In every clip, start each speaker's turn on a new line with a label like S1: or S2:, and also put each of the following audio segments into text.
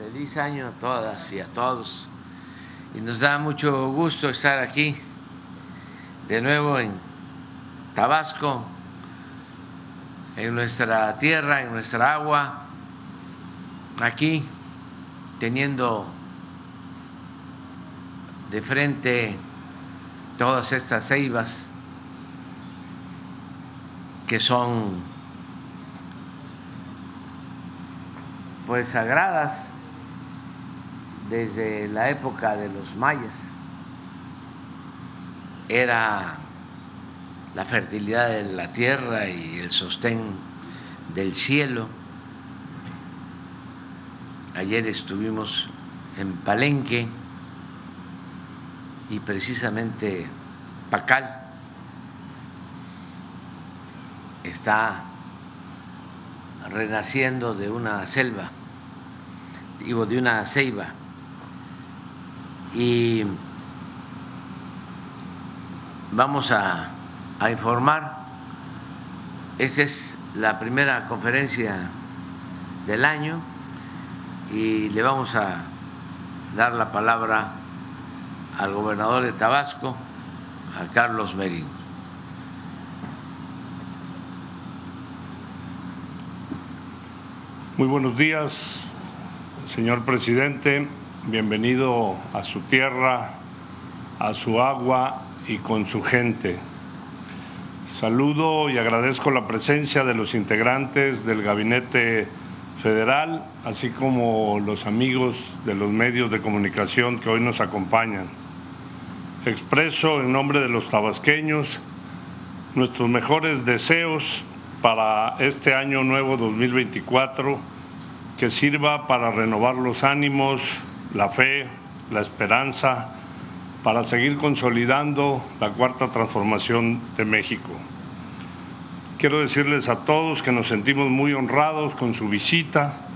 S1: Feliz año a todas y a todos. Y nos da mucho gusto estar aquí de nuevo en Tabasco, en nuestra tierra, en nuestra agua, aquí teniendo de frente todas estas ceibas que son pues sagradas desde la época de los mayas. Era la fertilidad de la tierra y el sostén del cielo. Ayer estuvimos en Palenque y precisamente Pacal está renaciendo de una selva, digo, de una ceiba. Y vamos a, a informar, esa es la primera conferencia del año y le vamos a dar la palabra al gobernador de Tabasco, a Carlos Merín.
S2: Muy buenos días, señor presidente. Bienvenido a su tierra, a su agua y con su gente. Saludo y agradezco la presencia de los integrantes del gabinete federal, así como los amigos de los medios de comunicación que hoy nos acompañan. Expreso en nombre de los tabasqueños nuestros mejores deseos para este año nuevo 2024 que sirva para renovar los ánimos, la fe, la esperanza, para seguir consolidando la cuarta transformación de México. Quiero decirles a todos que nos sentimos muy honrados con su visita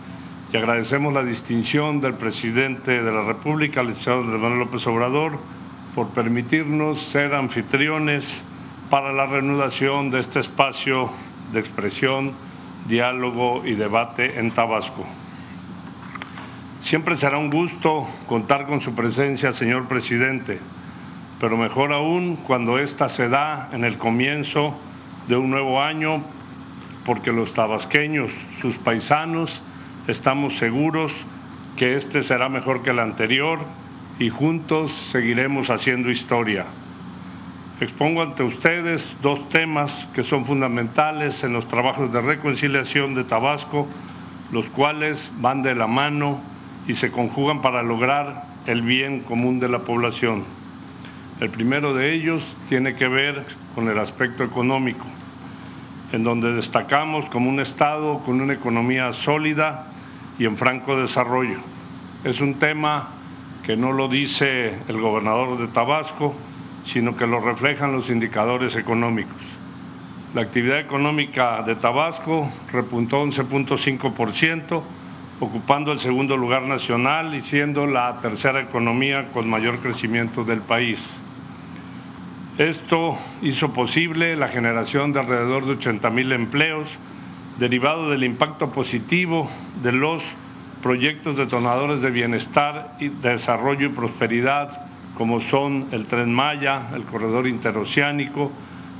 S2: y agradecemos la distinción del presidente de la República, el licenciado Manuel López Obrador, por permitirnos ser anfitriones para la reanudación de este espacio de expresión, diálogo y debate en Tabasco. Siempre será un gusto contar con su presencia, señor presidente, pero mejor aún cuando ésta se da en el comienzo de un nuevo año, porque los tabasqueños, sus paisanos, estamos seguros que este será mejor que el anterior y juntos seguiremos haciendo historia. Expongo ante ustedes dos temas que son fundamentales en los trabajos de reconciliación de Tabasco, los cuales van de la mano y se conjugan para lograr el bien común de la población. El primero de ellos tiene que ver con el aspecto económico, en donde destacamos como un Estado con una economía sólida y en franco desarrollo. Es un tema que no lo dice el gobernador de Tabasco, sino que lo reflejan los indicadores económicos. La actividad económica de Tabasco repuntó 11.5%, ocupando el segundo lugar nacional y siendo la tercera economía con mayor crecimiento del país. Esto hizo posible la generación de alrededor de 80 mil empleos, derivado del impacto positivo de los proyectos detonadores de bienestar, y desarrollo y prosperidad, como son el Tren Maya, el Corredor Interoceánico,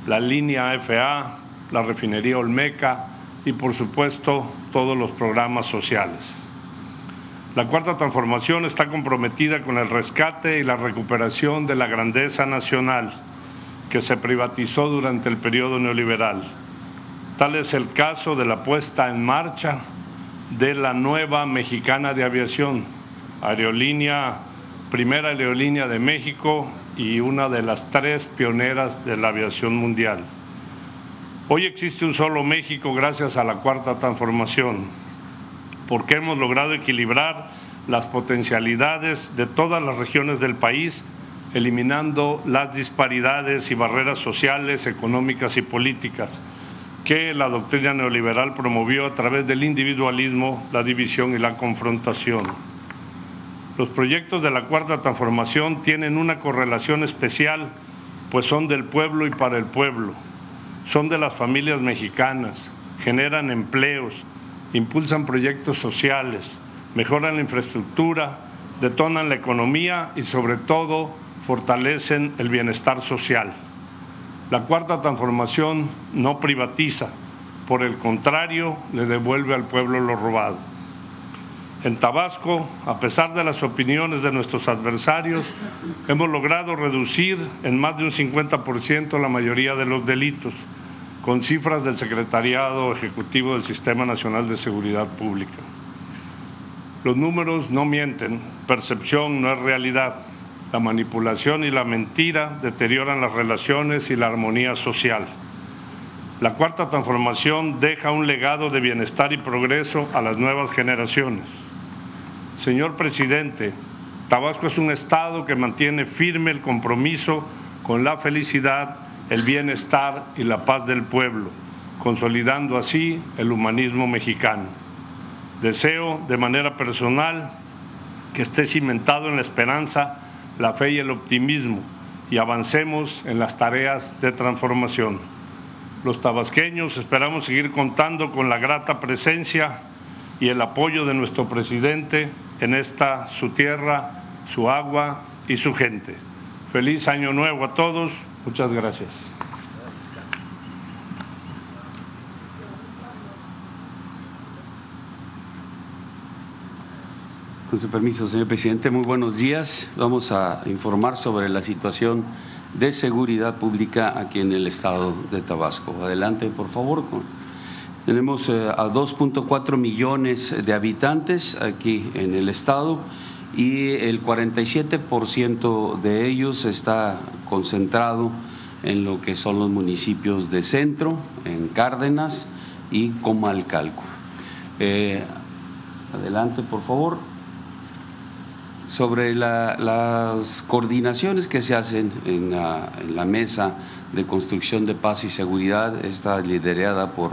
S2: la línea FA, la refinería Olmeca, y por supuesto todos los programas sociales. La cuarta transformación está comprometida con el rescate y la recuperación de la grandeza nacional que se privatizó durante el periodo neoliberal. Tal es el caso de la puesta en marcha de la nueva mexicana de aviación, aerolínea, primera aerolínea de México y una de las tres pioneras de la aviación mundial. Hoy existe un solo México gracias a la cuarta transformación, porque hemos logrado equilibrar las potencialidades de todas las regiones del país, eliminando las disparidades y barreras sociales, económicas y políticas que la doctrina neoliberal promovió a través del individualismo, la división y la confrontación. Los proyectos de la Cuarta Transformación tienen una correlación especial, pues son del pueblo y para el pueblo son de las familias mexicanas, generan empleos, impulsan proyectos sociales, mejoran la infraestructura, detonan la economía y sobre todo fortalecen el bienestar social. La cuarta transformación no privatiza, por el contrario, le devuelve al pueblo lo robado. En Tabasco, a pesar de las opiniones de nuestros adversarios, hemos logrado reducir en más de un 50% la mayoría de los delitos, con cifras del Secretariado Ejecutivo del Sistema Nacional de Seguridad Pública. Los números no mienten, percepción no es realidad. La manipulación y la mentira deterioran las relaciones y la armonía social. La cuarta transformación deja un legado de bienestar y progreso a las nuevas generaciones. Señor presidente, Tabasco es un estado que mantiene firme el compromiso con la felicidad, el bienestar y la paz del pueblo, consolidando así el humanismo mexicano. Deseo de manera personal que esté cimentado en la esperanza, la fe y el optimismo y avancemos en las tareas de transformación. Los tabasqueños esperamos seguir contando con la grata presencia y el apoyo de nuestro presidente en esta su tierra, su agua y su gente. Feliz año nuevo a todos. Muchas gracias.
S3: Con su permiso, señor presidente, muy buenos días. Vamos a informar sobre la situación de seguridad pública aquí en el estado de Tabasco. Adelante, por favor. Tenemos eh, a 2.4 millones de habitantes aquí en el estado y el 47% de ellos está concentrado en lo que son los municipios de Centro, en Cárdenas y Comalcalco. Eh, adelante, por favor sobre las coordinaciones que se hacen en la, mesa de construcción de paz y seguridad, está liderada por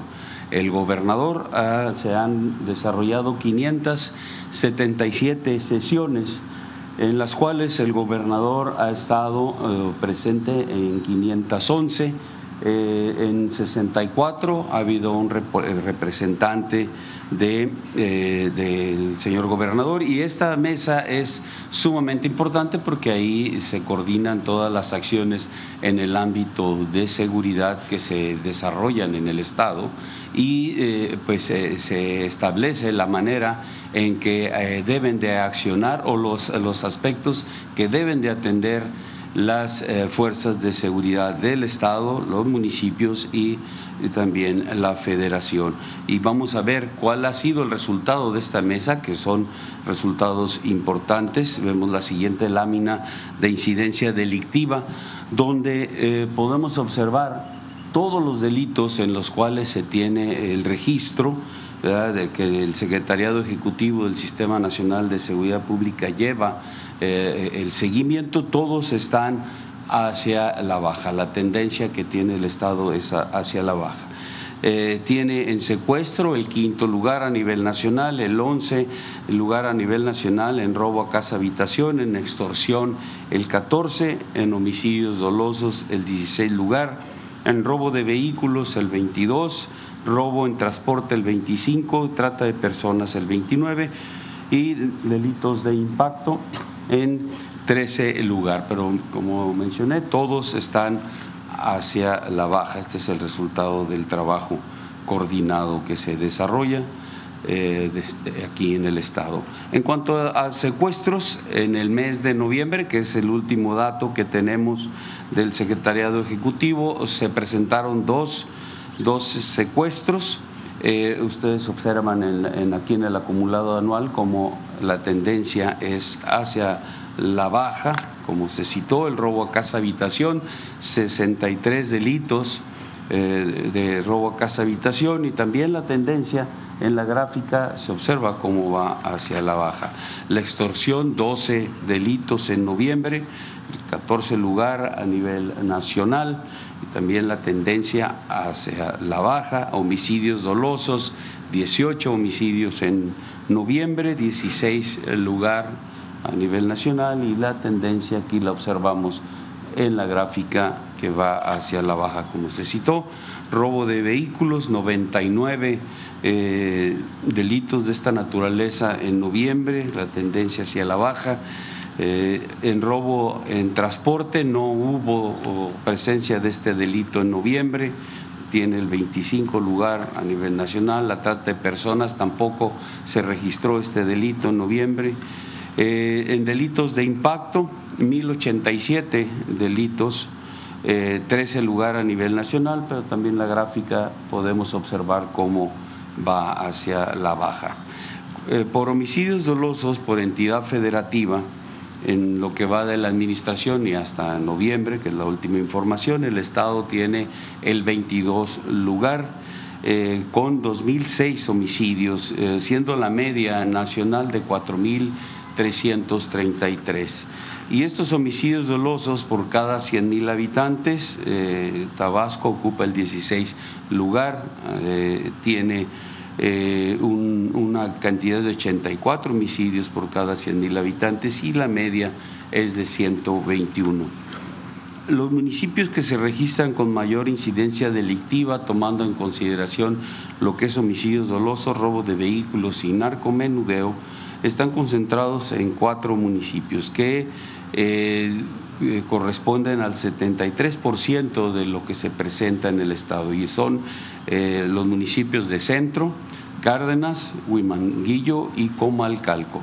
S3: el gobernador. Ah, se han desarrollado 577 sesiones en las cuales el gobernador ha estado eh, presente en 511 eh, en 64 ha habido un representante de, eh, del señor gobernador y esta mesa es sumamente importante porque ahí se coordinan todas las acciones en el ámbito de seguridad que se desarrollan en el Estado y eh, pues se establece la manera en que deben de accionar o los, los aspectos que deben de atender las eh, fuerzas de seguridad del Estado, los municipios y, también la federación. Y vamos a ver cuál ha sido el resultado de esta mesa, que son resultados importantes. Vemos la siguiente lámina de incidencia delictiva, donde eh, podemos observar todos los delitos en los cuales se tiene el registro de que el Secretariado Ejecutivo del Sistema Nacional de Seguridad Pública lleva eh, el seguimiento, todos están hacia la baja. La tendencia que tiene el Estado es hacia la baja. Eh, tiene en secuestro el quinto lugar a nivel nacional, el once lugar a nivel nacional en robo a casa habitación, en extorsión el 14, en homicidios dolosos el 16 lugar, en robo de vehículos el 22, robo en transporte el 25, trata de personas el 29 y delitos de impacto en 13 lugar. Pero como mencioné, todos están hacia la baja. Este es el resultado del trabajo coordinado que se desarrolla. Eh, aquí en el Estado. En cuanto a secuestros, en el mes de noviembre, que es el último dato que tenemos del Secretariado Ejecutivo, se presentaron dos dos secuestros. Eh, ustedes observan en, aquí en el acumulado anual como la tendencia es hacia la baja, como se citó, el robo a casa habitación, 63 delitos eh, de robo a casa habitación y también la tendencia en la gráfica se observa cómo va hacia la baja. La extorsión, 12 delitos en noviembre, 14 lugar a nivel nacional y también la tendencia hacia la baja, homicidios dolosos, 18 homicidios en noviembre, 16 lugar a nivel nacional y la tendencia aquí la observamos en la gráfica que va hacia la baja, como se citó. Robo de vehículos, 99 eh, delitos de esta naturaleza en noviembre, la tendencia hacia la baja. Eh, en robo en transporte no hubo presencia de este delito en noviembre, tiene el 25 lugar a nivel nacional. La trata de personas tampoco se registró este delito en noviembre. Eh, en delitos de impacto, 1087 delitos, 13 eh, lugar a nivel nacional, pero también la gráfica podemos observar cómo va hacia la baja. Eh, por homicidios dolosos por entidad federativa, en lo que va de la administración y hasta noviembre, que es la última información, el Estado tiene el 22 lugar eh, con 2.006 homicidios, eh, siendo la media nacional de 4.333. Y estos homicidios dolosos por cada 100.000 habitantes, eh, Tabasco ocupa el 16 lugar, tiene eh, una cantidad de 84 homicidios por cada 100.000 habitantes y la media es de 121. Los municipios que se registran con mayor incidencia delictiva, tomando en consideración lo que es homicidios dolosos, robo de vehículos y narcomenudeo, están concentrados en cuatro municipios que eh, eh, corresponden al 73% de lo que se presenta en el Estado y son eh, los municipios de Centro, Cárdenas, Huimanguillo y Comalcalco.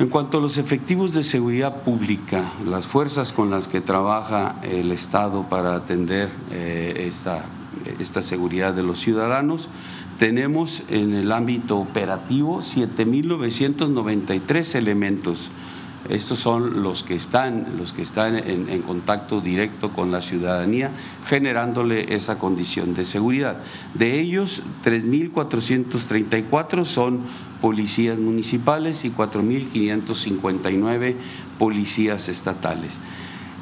S3: En cuanto a los efectivos de seguridad pública, las fuerzas con las que trabaja el Estado para atender esta, esta seguridad de los ciudadanos, tenemos en el ámbito operativo 7.993 elementos estos son los que están, los que están en, contacto directo con la ciudadanía, generándole esa condición de seguridad. De ellos, 3.434 son policías municipales y 4.559 policías estatales.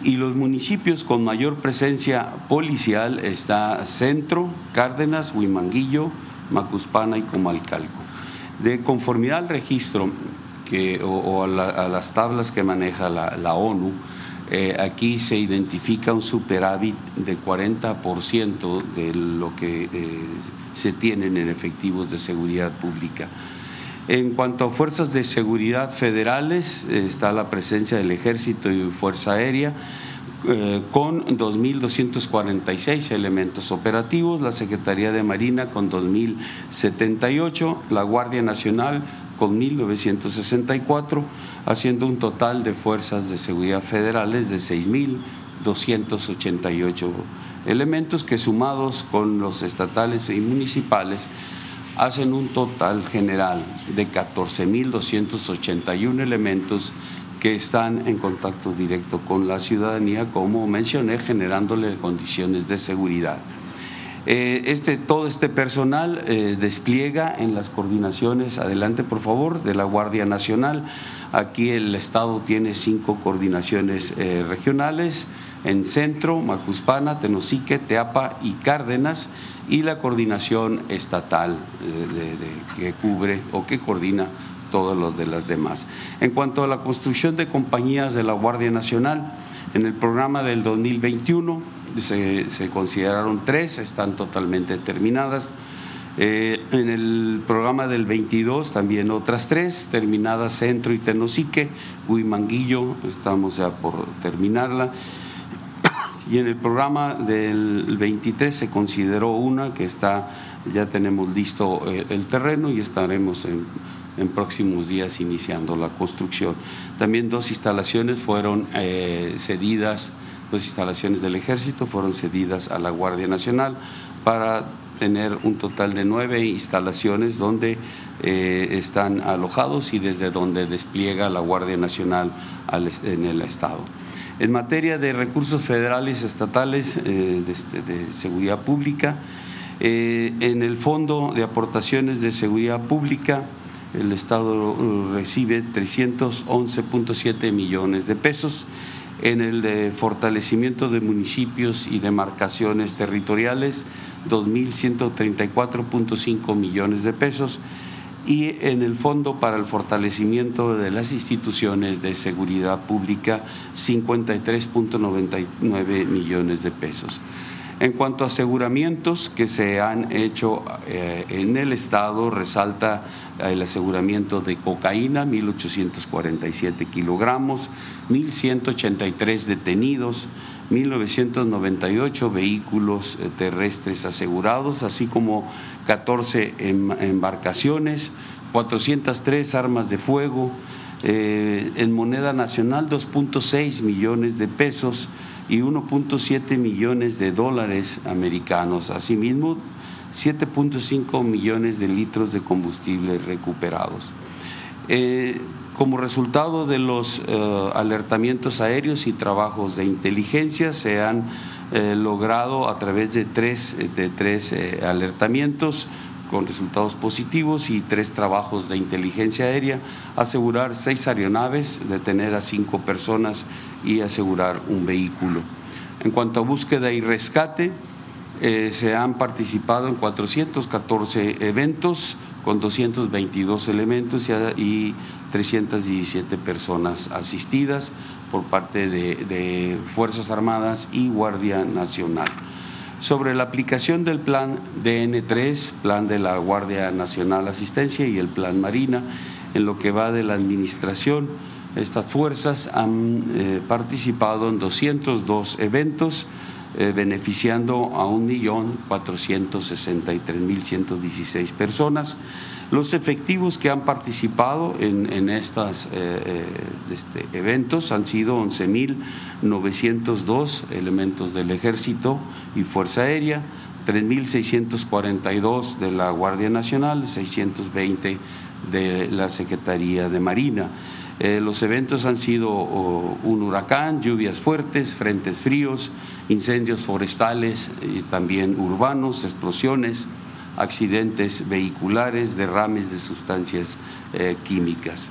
S3: Y los municipios con mayor presencia policial está Centro, Cárdenas, Huimanguillo, Macuspana y Comalcalco. De conformidad al registro, o, a, las tablas que maneja la, ONU, eh, aquí se identifica un superávit de 40% de lo que eh, se tienen en efectivos de seguridad pública. En cuanto a fuerzas de seguridad federales, está la presencia del Ejército y Fuerza Aérea eh, con 2.246 elementos operativos, la Secretaría de Marina con 2.078, la Guardia Nacional con 1.964, haciendo un total de fuerzas de seguridad federales de 6.288 elementos que sumados con los estatales y municipales hacen un total general de 14.281 elementos que están en contacto directo con la ciudadanía, como mencioné, generándole condiciones de seguridad. Eh, este, todo este personal eh, despliega en las coordinaciones, adelante por favor, de la Guardia Nacional. Aquí el Estado tiene cinco coordinaciones eh, regionales en Centro, Macuspana, Tenosique, Teapa y Cárdenas, y la coordinación estatal que cubre o que coordina todos los de las demás. En cuanto a la construcción de compañías de la Guardia Nacional, en el programa del 2021 se, consideraron tres, están totalmente terminadas. Eh, en el programa del 22 también otras tres, terminadas Centro y Tenosique, Huimanguillo, estamos ya por terminarla. Y en el programa del 23 se consideró una que está, ya tenemos listo eh, el terreno y estaremos en en próximos días iniciando la construcción. También dos instalaciones fueron eh, cedidas, dos instalaciones del ejército fueron cedidas a la Guardia Nacional para tener un total de nueve instalaciones donde eh, están alojados y desde donde despliega la Guardia Nacional en el Estado. En materia de recursos federales estatales eh, este, de, seguridad pública, en el Fondo de Aportaciones de Seguridad Pública, el Estado uh, recibe 311.7 millones de pesos. En el de fortalecimiento de municipios y demarcaciones territoriales, 2.134.5 millones de pesos. y en el Fondo para el Fortalecimiento de las Instituciones de Seguridad Pública 53.99 millones de pesos. En cuanto a aseguramientos que se han hecho eh, en el Estado, resalta el aseguramiento de cocaína, 1.847 kilogramos, 1.183 detenidos, 1.998 vehículos eh, terrestres asegurados, así como 14 em, embarcaciones, 403 armas de fuego, eh, en moneda nacional 2.6 millones de pesos, y 1.7 millones de dólares americanos. Asimismo, 7.5 millones de litros de combustible recuperados. Eh, como resultado de los eh, alertamientos aéreos y trabajos de inteligencia, se han eh, logrado a través de tres, de tres alertamientos con resultados positivos y tres trabajos de inteligencia aérea, asegurar seis aeronaves, detener a cinco personas y asegurar un vehículo. En cuanto a búsqueda y rescate, eh, se han participado en 414 eventos con 222 elementos y, 317 personas asistidas por parte de Fuerzas Armadas y Guardia Nacional sobre la aplicación del plan DN3, plan de la Guardia Nacional Asistencia y el plan Marina, en lo que va de la administración. Estas fuerzas han eh, participado en 202 eventos, eh, beneficiando a 1.463.116 personas. Los efectivos que han participado en, estos eh, eh, este, eventos han sido 11.902 elementos del Ejército y Fuerza Aérea, 3.642 de la Guardia Nacional, 620 de la Secretaría de Marina. Eh, los eventos han sido un huracán, lluvias fuertes, frentes fríos, incendios forestales y también urbanos, explosiones, accidentes vehiculares, derrames de sustancias eh, químicas.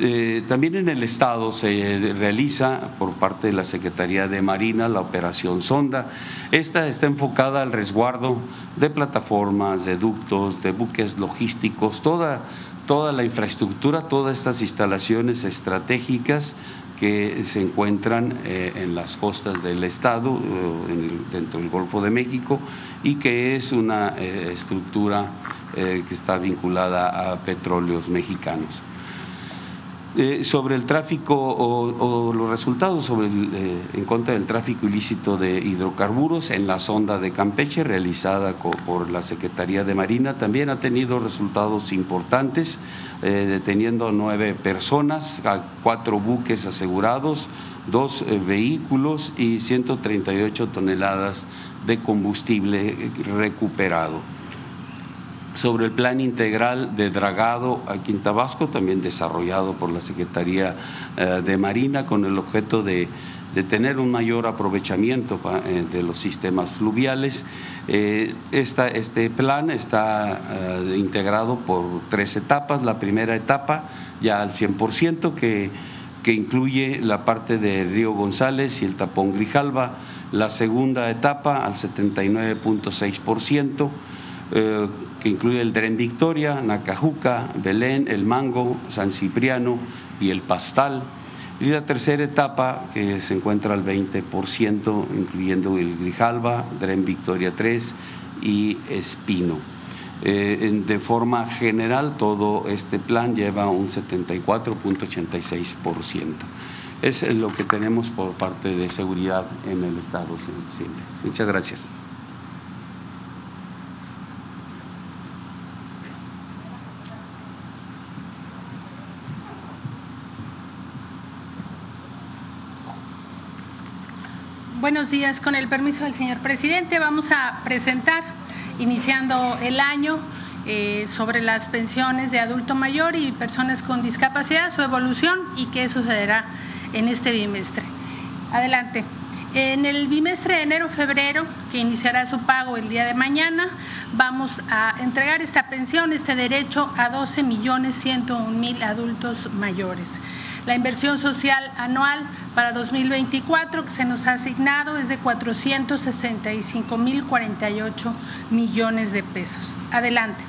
S3: Eh, también en el Estado se realiza por parte de la Secretaría de Marina la operación Sonda. Esta está enfocada al resguardo de plataformas, de ductos, de buques logísticos, toda, toda la infraestructura, todas estas instalaciones estratégicas que se encuentran eh, en las costas del estado, eh, dentro del Golfo de México, y que es una eh, estructura que está vinculada a petróleos mexicanos. Eh, sobre el tráfico o, los resultados sobre eh, en contra del tráfico ilícito de hidrocarburos en la sonda de Campeche realizada por la Secretaría de Marina también ha tenido resultados importantes, eh, deteniendo nueve personas, cuatro buques asegurados, dos vehículos y 138 toneladas de combustible recuperado sobre el plan integral de dragado aquí en Tabasco, también desarrollado por la Secretaría eh, de Marina con el objeto de, tener un mayor aprovechamiento eh, de los sistemas fluviales. Eh, este plan está integrado por tres etapas. La primera etapa ya al 100% que que incluye la parte de Río González y el tapón Grijalva, la segunda etapa al 79.6%, eh, que incluye el Dren Victoria, Nacajuca, Belén, El Mango, San Cipriano y El Pastal. Y la tercera etapa que se encuentra al 20%, incluyendo el Grijalba, Dren Victoria 3 y Espino. Eh, de forma general, todo este plan lleva un 74.86%. Es lo que tenemos por parte de seguridad en el Estado. Muchas gracias.
S4: Buenos días, con el permiso del señor presidente, vamos a presentar, iniciando el año, eh, sobre las pensiones de adulto mayor y personas con discapacidad, su evolución y qué sucederá en este bimestre. Adelante. En el bimestre de enero-febrero, que iniciará su pago el día de mañana, vamos a entregar esta pensión, este derecho a 12 millones 101 mil adultos mayores. La inversión social anual para 2024 que se nos ha asignado es de 465 mil 48 millones de pesos. Adelante.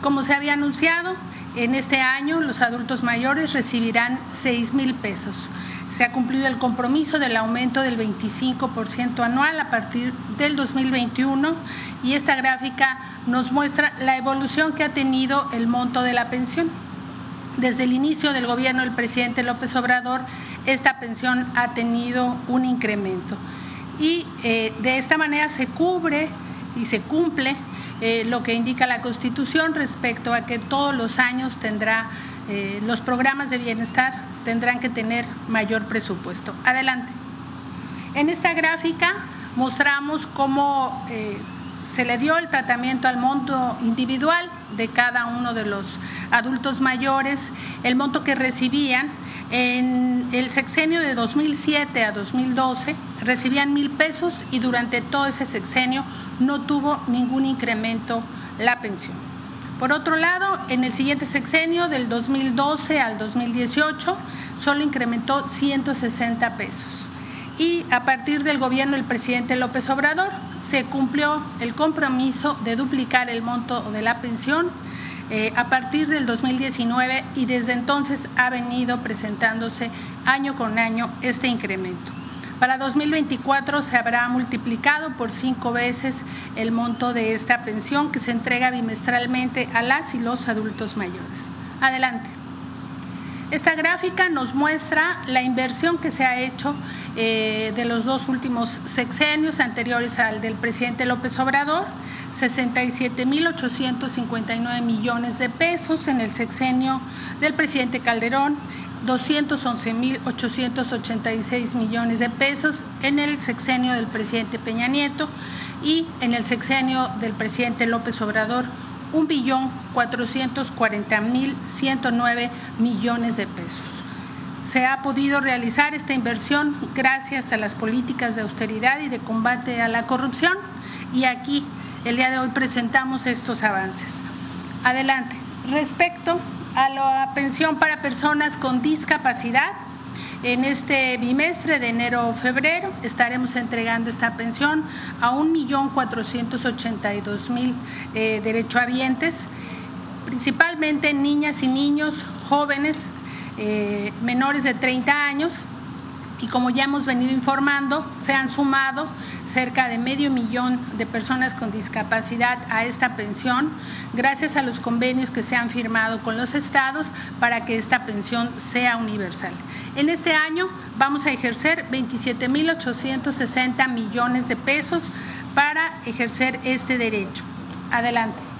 S4: Como se había anunciado, en este año los adultos mayores recibirán 6 mil pesos. Se ha cumplido el compromiso del aumento del 25% anual a partir del 2021 y esta gráfica nos muestra la evolución que ha tenido el monto de la pensión. Desde el inicio del gobierno del presidente López Obrador, esta pensión ha tenido un incremento y eh, de esta manera se cubre y se cumple eh, lo que indica la Constitución respecto a que todos los años tendrá eh, los programas de bienestar tendrán que tener mayor presupuesto. Adelante. En esta gráfica mostramos cómo se le dio el tratamiento al monto individual de cada uno de los adultos mayores, el monto que recibían en el sexenio de 2007 a 2012 recibían mil pesos y durante todo ese sexenio no tuvo ningún incremento la pensión. Por otro lado, en el siguiente sexenio del 2012 al 2018 solo incrementó 160 pesos y a partir del gobierno del presidente López Obrador se cumplió el compromiso de duplicar el monto de la pensión eh, a partir del 2019 y desde entonces ha venido presentándose año con año este incremento. Para 2024 se habrá multiplicado por cinco veces el monto de esta pensión que se entrega bimestralmente a las y los adultos mayores. Adelante. Esta gráfica nos muestra la inversión que se ha hecho eh, de los dos últimos sexenios anteriores al del presidente López Obrador, 67.859 millones de pesos en el sexenio del presidente Calderón, 211.886 millones de pesos en el sexenio del presidente Peña Nieto y en el sexenio del presidente López Obrador, un billón cuarenta mil nueve millones de pesos. Se ha podido realizar esta inversión gracias a las políticas de austeridad y de combate a la corrupción y aquí el día de hoy presentamos estos avances. Adelante. Respecto a la pensión para personas con discapacidad, en este bimestre de enero-febrero estaremos entregando esta pensión a 1.482.000 eh, derechohabientes, principalmente niñas y niños jóvenes eh, menores de 30 años y como ya hemos venido informando, se han sumado cerca de medio millón de personas con discapacidad a esta pensión, gracias a los convenios que se han firmado con los estados para que esta pensión sea universal. En este año vamos a ejercer 27.860 millones de pesos para ejercer este derecho. Adelante.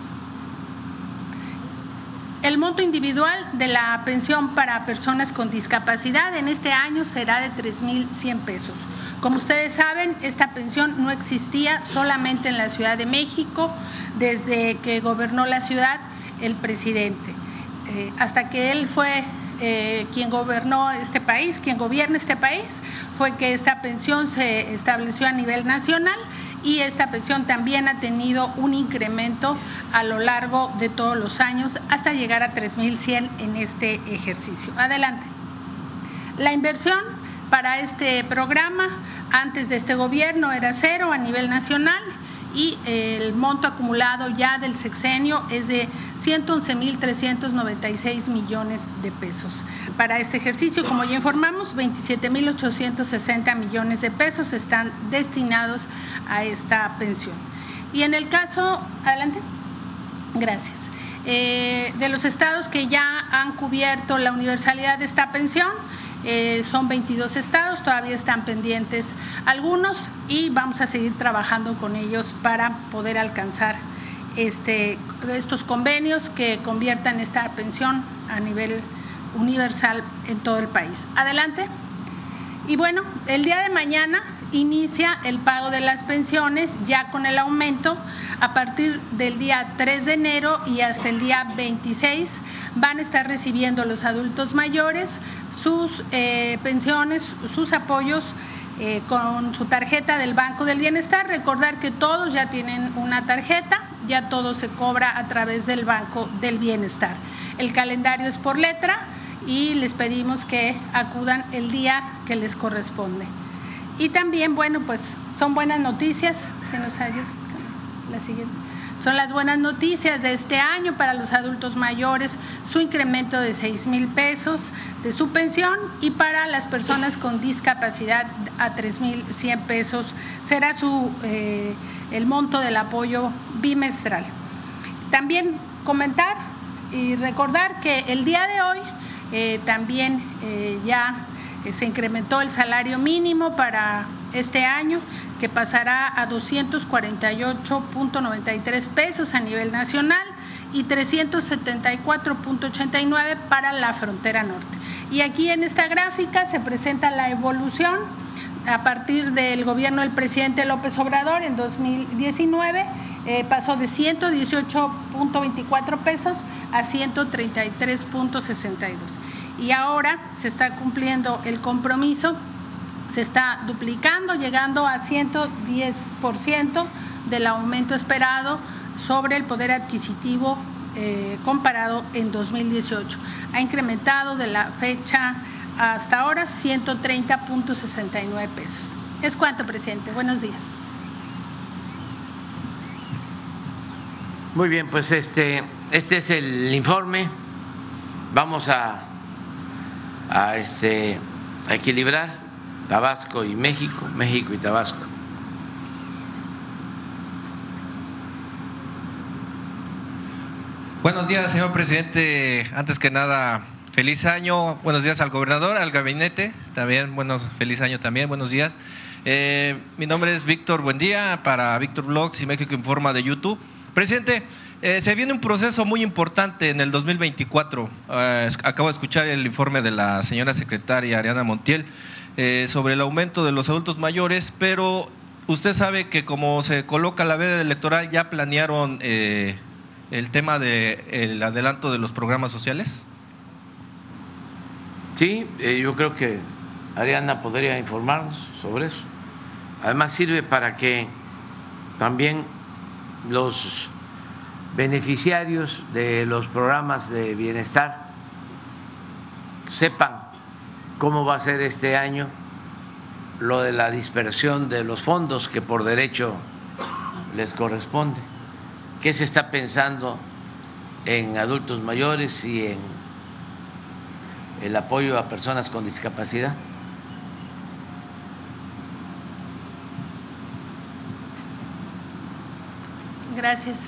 S4: El monto individual de la pensión para personas con discapacidad en este año será de 3.100 pesos. Como ustedes saben, esta pensión no existía solamente en la Ciudad de México desde que gobernó la ciudad el presidente. Eh, hasta que él fue eh, quien gobernó este país, quien gobierna este país, fue que esta pensión se estableció a nivel nacional y esta pensión también ha tenido un incremento a lo largo de todos los años hasta llegar a 3.100 en este ejercicio. Adelante. La inversión para este programa antes de este gobierno era cero a nivel nacional y el monto acumulado ya del sexenio es de 111.396 millones de pesos. Para este ejercicio, como ya informamos, 27.860 millones de pesos están destinados a esta pensión. Y en el caso, adelante. Gracias. Eh, de los estados que ya han cubierto la universalidad de esta pensión, eh, son 22 estados, todavía están pendientes algunos y vamos a seguir trabajando con ellos para poder alcanzar este, estos convenios que conviertan esta pensión a nivel universal en todo el país. Adelante. Y bueno, el día de mañana inicia el pago de las pensiones ya con el aumento a partir del día 3 de enero y hasta el día 26 van a estar recibiendo los adultos mayores sus eh, pensiones, sus apoyos eh, con su tarjeta del Banco del Bienestar. Recordar que todos ya tienen una tarjeta, ya todo se cobra a través del Banco del Bienestar. El calendario es por letra y les pedimos que acudan el día que les corresponde. Y también, bueno, pues son buenas noticias, se nos ayuda. la siguiente. Son las buenas noticias de este año para los adultos mayores, su incremento de 6 mil pesos de su pensión y para las personas con discapacidad a 3 mil 100 pesos será su, eh, el monto del apoyo bimestral. También comentar y recordar que el día de hoy eh, también eh, ya se incrementó el salario mínimo para este año, que pasará a 248.93 pesos a nivel nacional y 374.89 para la frontera norte. Y aquí en esta gráfica se presenta la evolución a partir del gobierno del presidente López Obrador en 2019 eh, pasó de 118.24 pesos a 133.62 y ahora se está cumpliendo el compromiso, se está duplicando, llegando a 110% del aumento esperado sobre el poder adquisitivo eh, comparado en 2018. Ha incrementado de la fecha hasta ahora 130.69 pesos. Es cuanto, presidente. Buenos días.
S1: Muy bien, pues este, este es el informe. Vamos a a, este, equilibrar Tabasco y México, México y Tabasco.
S5: Buenos días, señor presidente. Antes que nada, feliz año. Buenos días al gobernador, al gabinete. También, buenos, feliz año también. Buenos días. Eh, mi nombre es Víctor Buen día para Víctor Blogs y México Informa de YouTube. Presidente, eh, se viene un proceso muy importante en el 2024. Eh, acabo de escuchar el informe de la señora secretaria Ariana Montiel eh, sobre el aumento de los adultos mayores, pero usted sabe que como se coloca la veda electoral, ya planearon el tema del adelanto de los programas sociales.
S1: Sí, yo creo que Ariana podría informarnos sobre eso. Además sirve para que también los beneficiarios de los programas de bienestar sepan cómo va a ser este año lo de la dispersión de los fondos que por derecho les corresponde, qué se está pensando en adultos mayores y en el apoyo a personas con discapacidad.
S4: Gracias.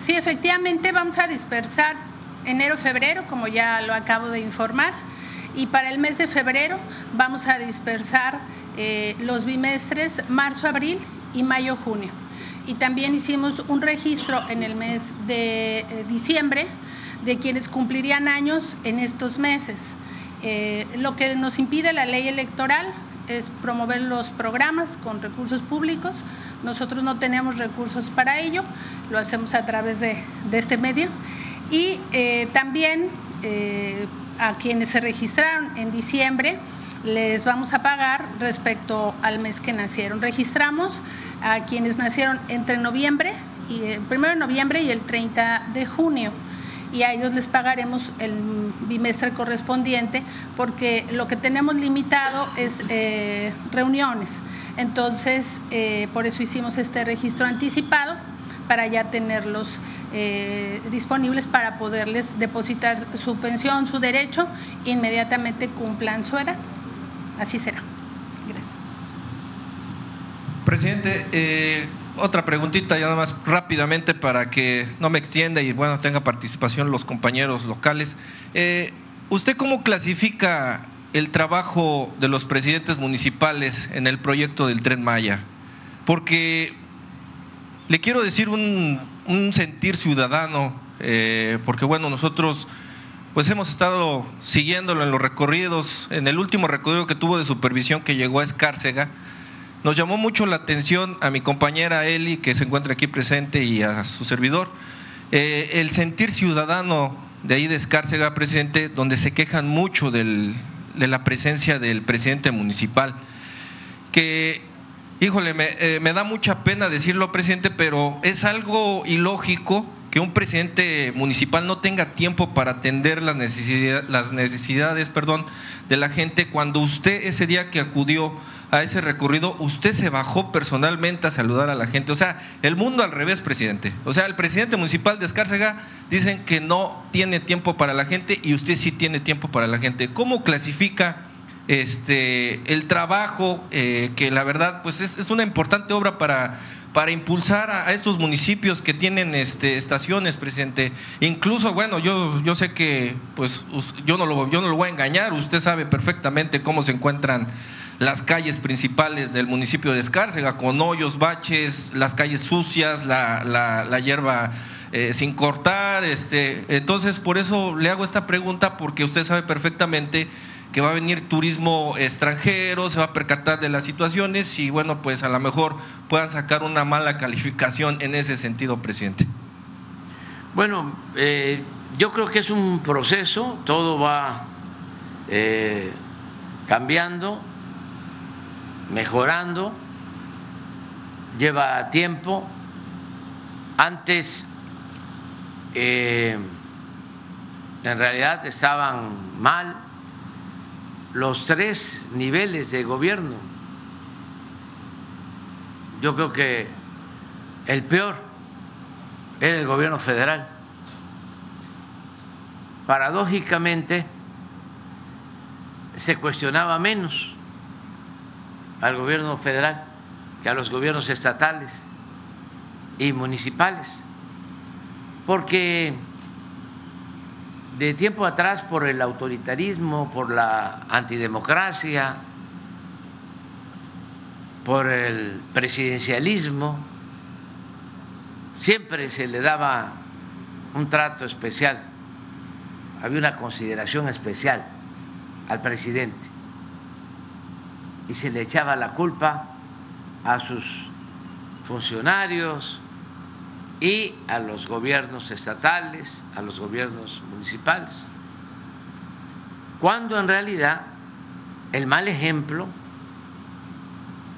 S4: Sí, efectivamente vamos a dispersar enero-febrero, como ya lo acabo de informar, y para el mes de febrero vamos a dispersar eh, los bimestres marzo-abril y mayo-junio. Y también hicimos un registro en el mes de eh, diciembre de quienes cumplirían años en estos meses. Eh, lo que nos impide la ley electoral es promover los programas con recursos públicos. Nosotros no tenemos recursos para ello, lo hacemos a través de, este medio. Y eh, también eh, a quienes se registraron en diciembre, les vamos a pagar respecto al mes que nacieron. Registramos a quienes nacieron entre noviembre, y el 1 de noviembre y el 30 de junio y a ellos les pagaremos el bimestre correspondiente porque lo que tenemos limitado es eh, reuniones. Entonces, eh, por eso hicimos este registro anticipado para ya tenerlos eh, disponibles para poderles depositar su pensión, su derecho, inmediatamente cumplan su edad. Así será. Gracias.
S5: Presidente, otra preguntita ya nada más rápidamente para que no me extienda y bueno tenga participación los compañeros locales. Eh, ¿Usted cómo clasifica el trabajo de los presidentes municipales en el proyecto del Tren Maya? Porque le quiero decir un, sentir ciudadano, eh, porque bueno, nosotros pues hemos estado siguiéndolo en los recorridos, en el último recorrido que tuvo de supervisión que llegó a Escárcega, nos llamó mucho la atención a mi compañera Eli, que se encuentra aquí presente, y a su servidor, eh, el sentir ciudadano de ahí de Escárcega, presidente, donde se quejan mucho de la presencia del presidente municipal, que, híjole, me, eh, me da mucha pena decirlo, presidente, pero es algo ilógico que un presidente municipal no tenga tiempo para atender las, las necesidades perdón, de la gente cuando usted ese día que acudió a ese recorrido, usted se bajó personalmente a saludar a la gente. O sea, el mundo al revés, presidente. O sea, el presidente municipal de Escárcega dicen que no tiene tiempo para la gente y usted sí tiene tiempo para la gente. ¿Cómo clasifica este, el trabajo eh, que la verdad pues es, es una importante obra para para impulsar a, estos municipios que tienen este, estaciones, presidente. Incluso, bueno, yo, yo sé que pues yo no, lo, yo no lo voy a engañar, usted sabe perfectamente cómo se encuentran las calles principales del municipio de Escárcega, con hoyos, baches, las calles sucias, la, la, hierba eh, sin cortar. Este. Entonces, por eso le hago esta pregunta, porque usted sabe perfectamente que va a venir turismo extranjero, se va a percatar de las situaciones y bueno, pues a lo mejor puedan sacar una mala calificación en ese sentido, presidente.
S1: Bueno, eh, yo creo que es un proceso, todo va eh, cambiando, mejorando, lleva tiempo. Antes, eh, en realidad estaban mal los tres niveles de gobierno. Yo creo que el peor era el gobierno federal. Paradójicamente, se cuestionaba menos al gobierno federal que a los gobiernos estatales y municipales, porque de tiempo atrás por el autoritarismo, por la antidemocracia, por el presidencialismo, siempre se le daba un trato especial, había una consideración especial al presidente y se le echaba la culpa a sus funcionarios, y a los gobiernos estatales, a los gobiernos municipales, cuando en realidad el mal ejemplo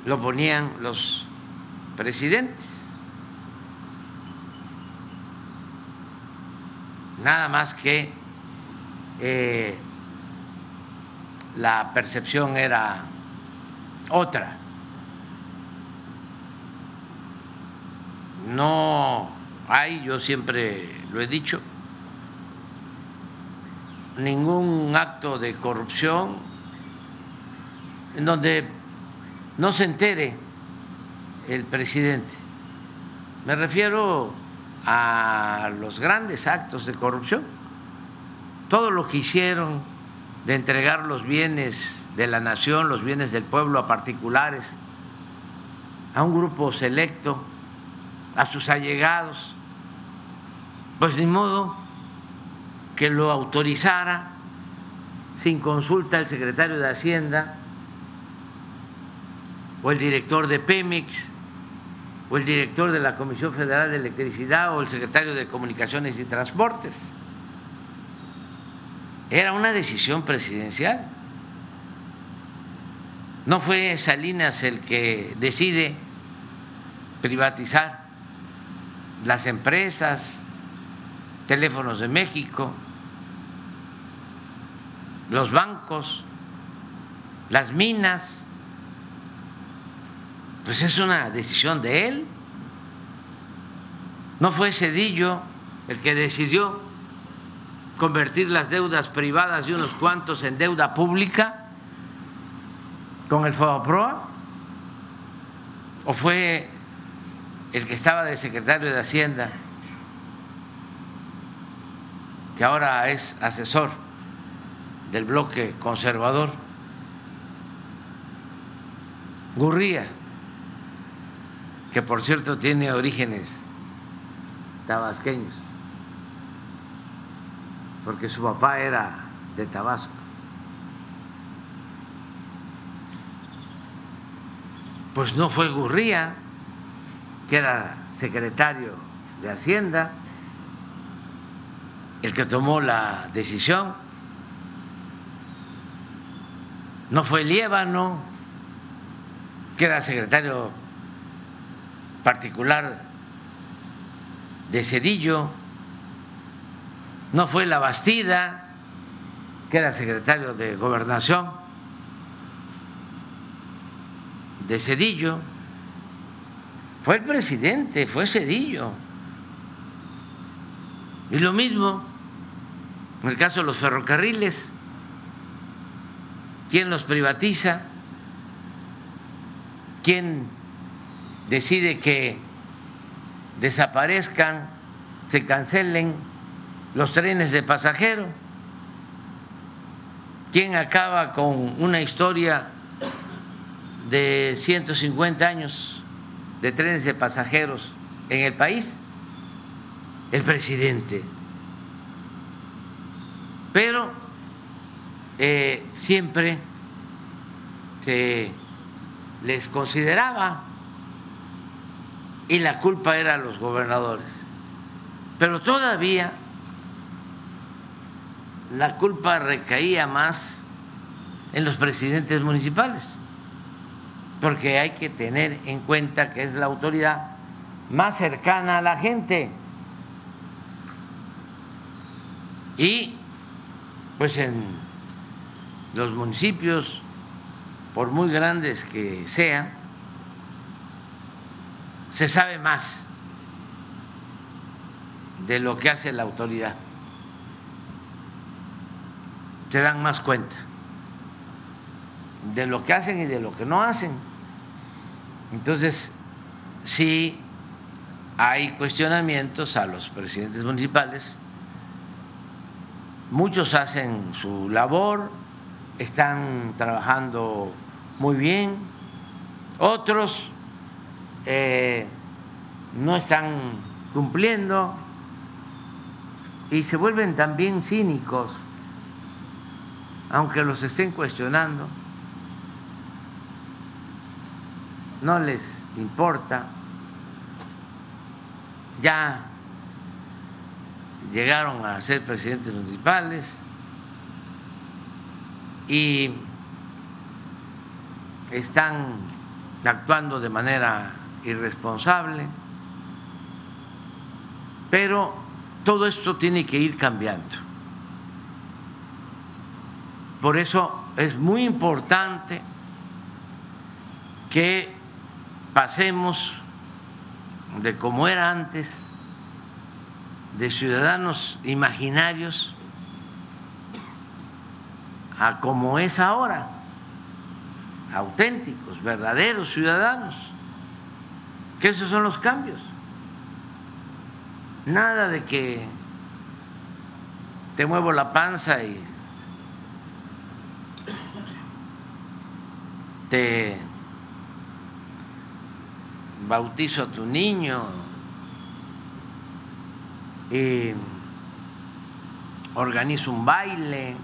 S1: lo ponían los presidentes. Nada más que eh, la percepción era otra. No hay, yo siempre lo he dicho, ningún acto de corrupción en donde no se entere el presidente. Me refiero a los grandes actos de corrupción, todo lo que hicieron de entregar los bienes de la nación, los bienes del pueblo a particulares, a un grupo selecto a sus allegados, pues ni modo que lo autorizara sin consulta el secretario de Hacienda o el director de Pemex o el director de la Comisión Federal de Electricidad o el secretario de Comunicaciones y Transportes. Era una decisión presidencial. No fue Salinas el que decide privatizar las empresas, teléfonos de México, los bancos, las minas, pues es una decisión de él. No fue Cedillo el que decidió convertir las deudas privadas de unos cuantos en deuda pública con el FOBAPROA? ¿O fue el que estaba de secretario de Hacienda, que ahora es asesor del bloque conservador, Gurría, que por cierto tiene orígenes tabasqueños, porque su papá era de Tabasco. Pues no fue Gurría, que era secretario de Hacienda, el que tomó la decisión. No fue Liébano, que era secretario particular de Cedillo, no fue la Bastida, que era secretario de gobernación, de Cedillo, fue el presidente, fue Cedillo. Y lo mismo en el caso de los ferrocarriles, ¿quién los privatiza? ¿Quién decide que desaparezcan, se cancelen los trenes de pasajeros? ¿Quién acaba con una historia de 150 años de trenes de pasajeros en el país? El presidente pero eh, siempre se les consideraba y la culpa era los gobernadores. Pero todavía la culpa recaía más en los presidentes municipales, porque hay que tener en cuenta que es la autoridad más cercana a la gente. Y pues en los municipios, por muy grandes que sean, se sabe más de lo que hace la autoridad. Se dan más cuenta de lo que hacen y de lo que no hacen. Entonces, sí hay cuestionamientos a los presidentes municipales. Muchos hacen su labor, están trabajando muy bien, otros eh, no están cumpliendo y se vuelven también cínicos, aunque los estén cuestionando, no les importa, ya llegaron a ser presidentes municipales y están actuando de manera irresponsable, pero todo esto tiene que ir cambiando. Por eso es muy importante que pasemos de como era antes de ciudadanos imaginarios a como es ahora, auténticos, verdaderos ciudadanos, que esos son los cambios. Nada de que te muevo la panza y te bautizo a tu niño. Eh, organizo un baile,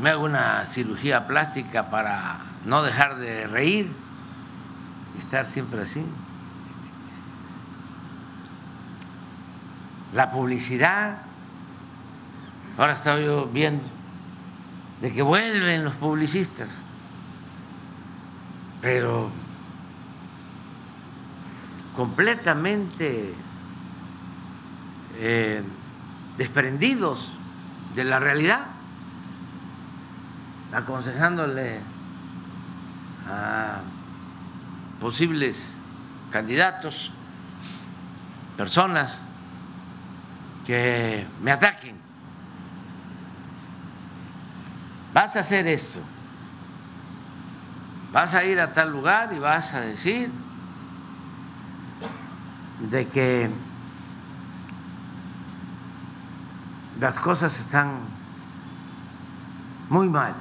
S1: me hago una cirugía plástica para no dejar de reír estar siempre así. La publicidad, ahora estoy yo viendo de que vuelven los publicistas pero completamente eh, desprendidos de la realidad, aconsejándole a posibles candidatos, personas que me ataquen. Vas a hacer esto Vas a ir a tal lugar y vas a decir de que las cosas están muy mal,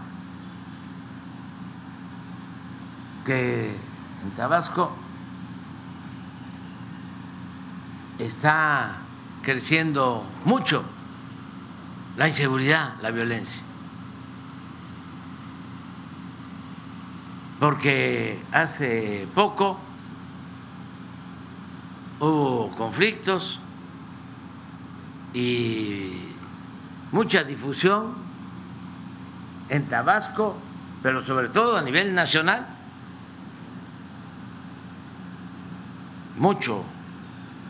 S1: que en Tabasco está creciendo mucho la inseguridad, la violencia. Porque hace poco hubo conflictos y mucha difusión en Tabasco, pero sobre todo a nivel nacional, mucho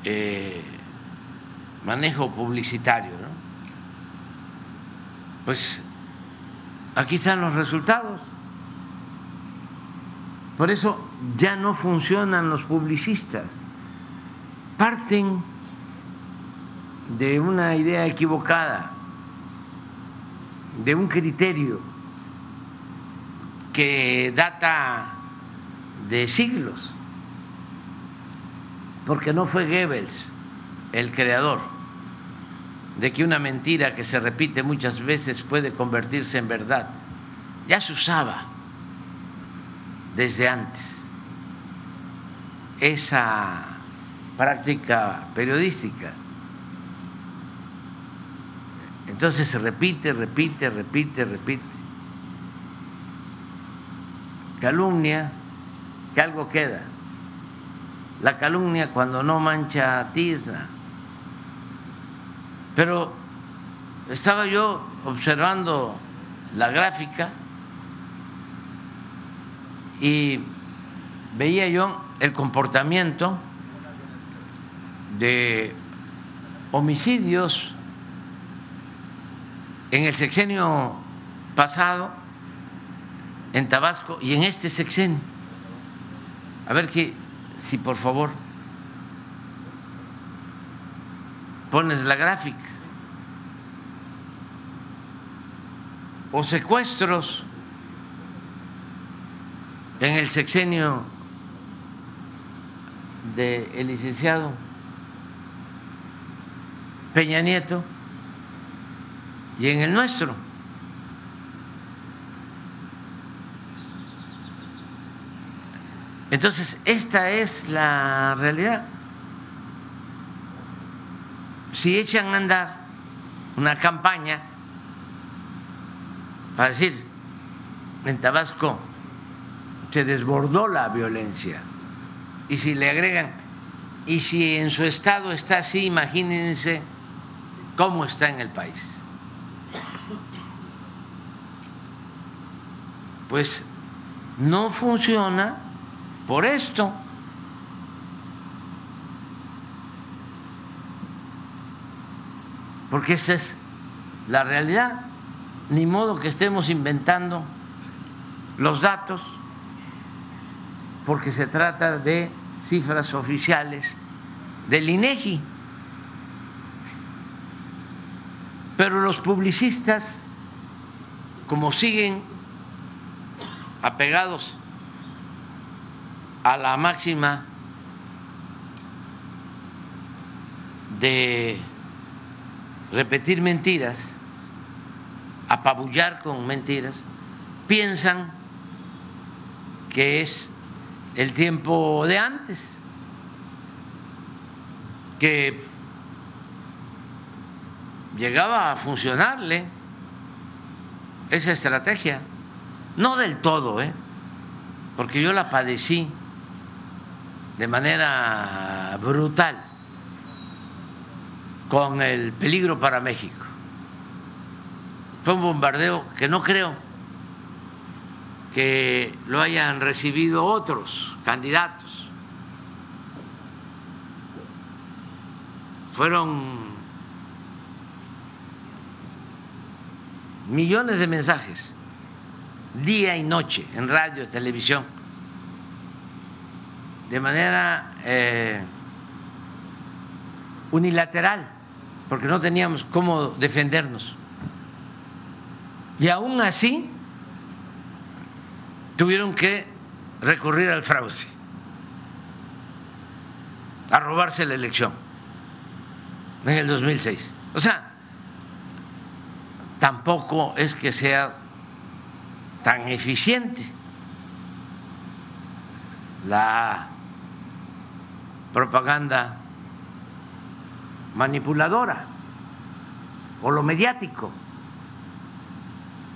S1: eh, manejo publicitario, ¿no? Pues aquí están los resultados. Por eso ya no funcionan los publicistas. Parten de una idea equivocada, de un criterio que data de siglos, porque no fue Goebbels el creador de que una mentira que se repite muchas veces puede convertirse en verdad. Ya se usaba desde antes esa práctica periodística. Entonces se repite, repite, repite, repite. Calumnia, que algo queda. La calumnia cuando no mancha tizna. Pero estaba yo observando la gráfica y veía yo el comportamiento de homicidios en el sexenio pasado en Tabasco y en este sexenio. A ver que, si por favor pones la gráfica. O secuestros en el sexenio del licenciado Peña Nieto y en el nuestro. Entonces, esta es la realidad. Si echan a andar una campaña para decir, en Tabasco se desbordó la violencia, y si le agregan, y si en su estado está así, imagínense cómo está en el país. Pues no funciona por esto. Porque esa es la realidad. Ni modo que estemos inventando los datos, porque se trata de cifras oficiales del INEGI. Pero los publicistas, como siguen apegados a la máxima de repetir mentiras, apabullar con mentiras, piensan que es el tiempo de antes, que llegaba a funcionarle esa estrategia, no del todo, ¿eh? porque yo la padecí de manera brutal con el peligro para México. Fue un bombardeo que no creo que lo hayan recibido otros candidatos. Fueron millones de mensajes, día y noche, en radio, televisión de manera eh, unilateral, porque no teníamos cómo defendernos. Y aún así tuvieron que recurrir al fraude, a robarse la elección en el 2006. O sea, tampoco es que sea tan eficiente la propaganda manipuladora o lo mediático,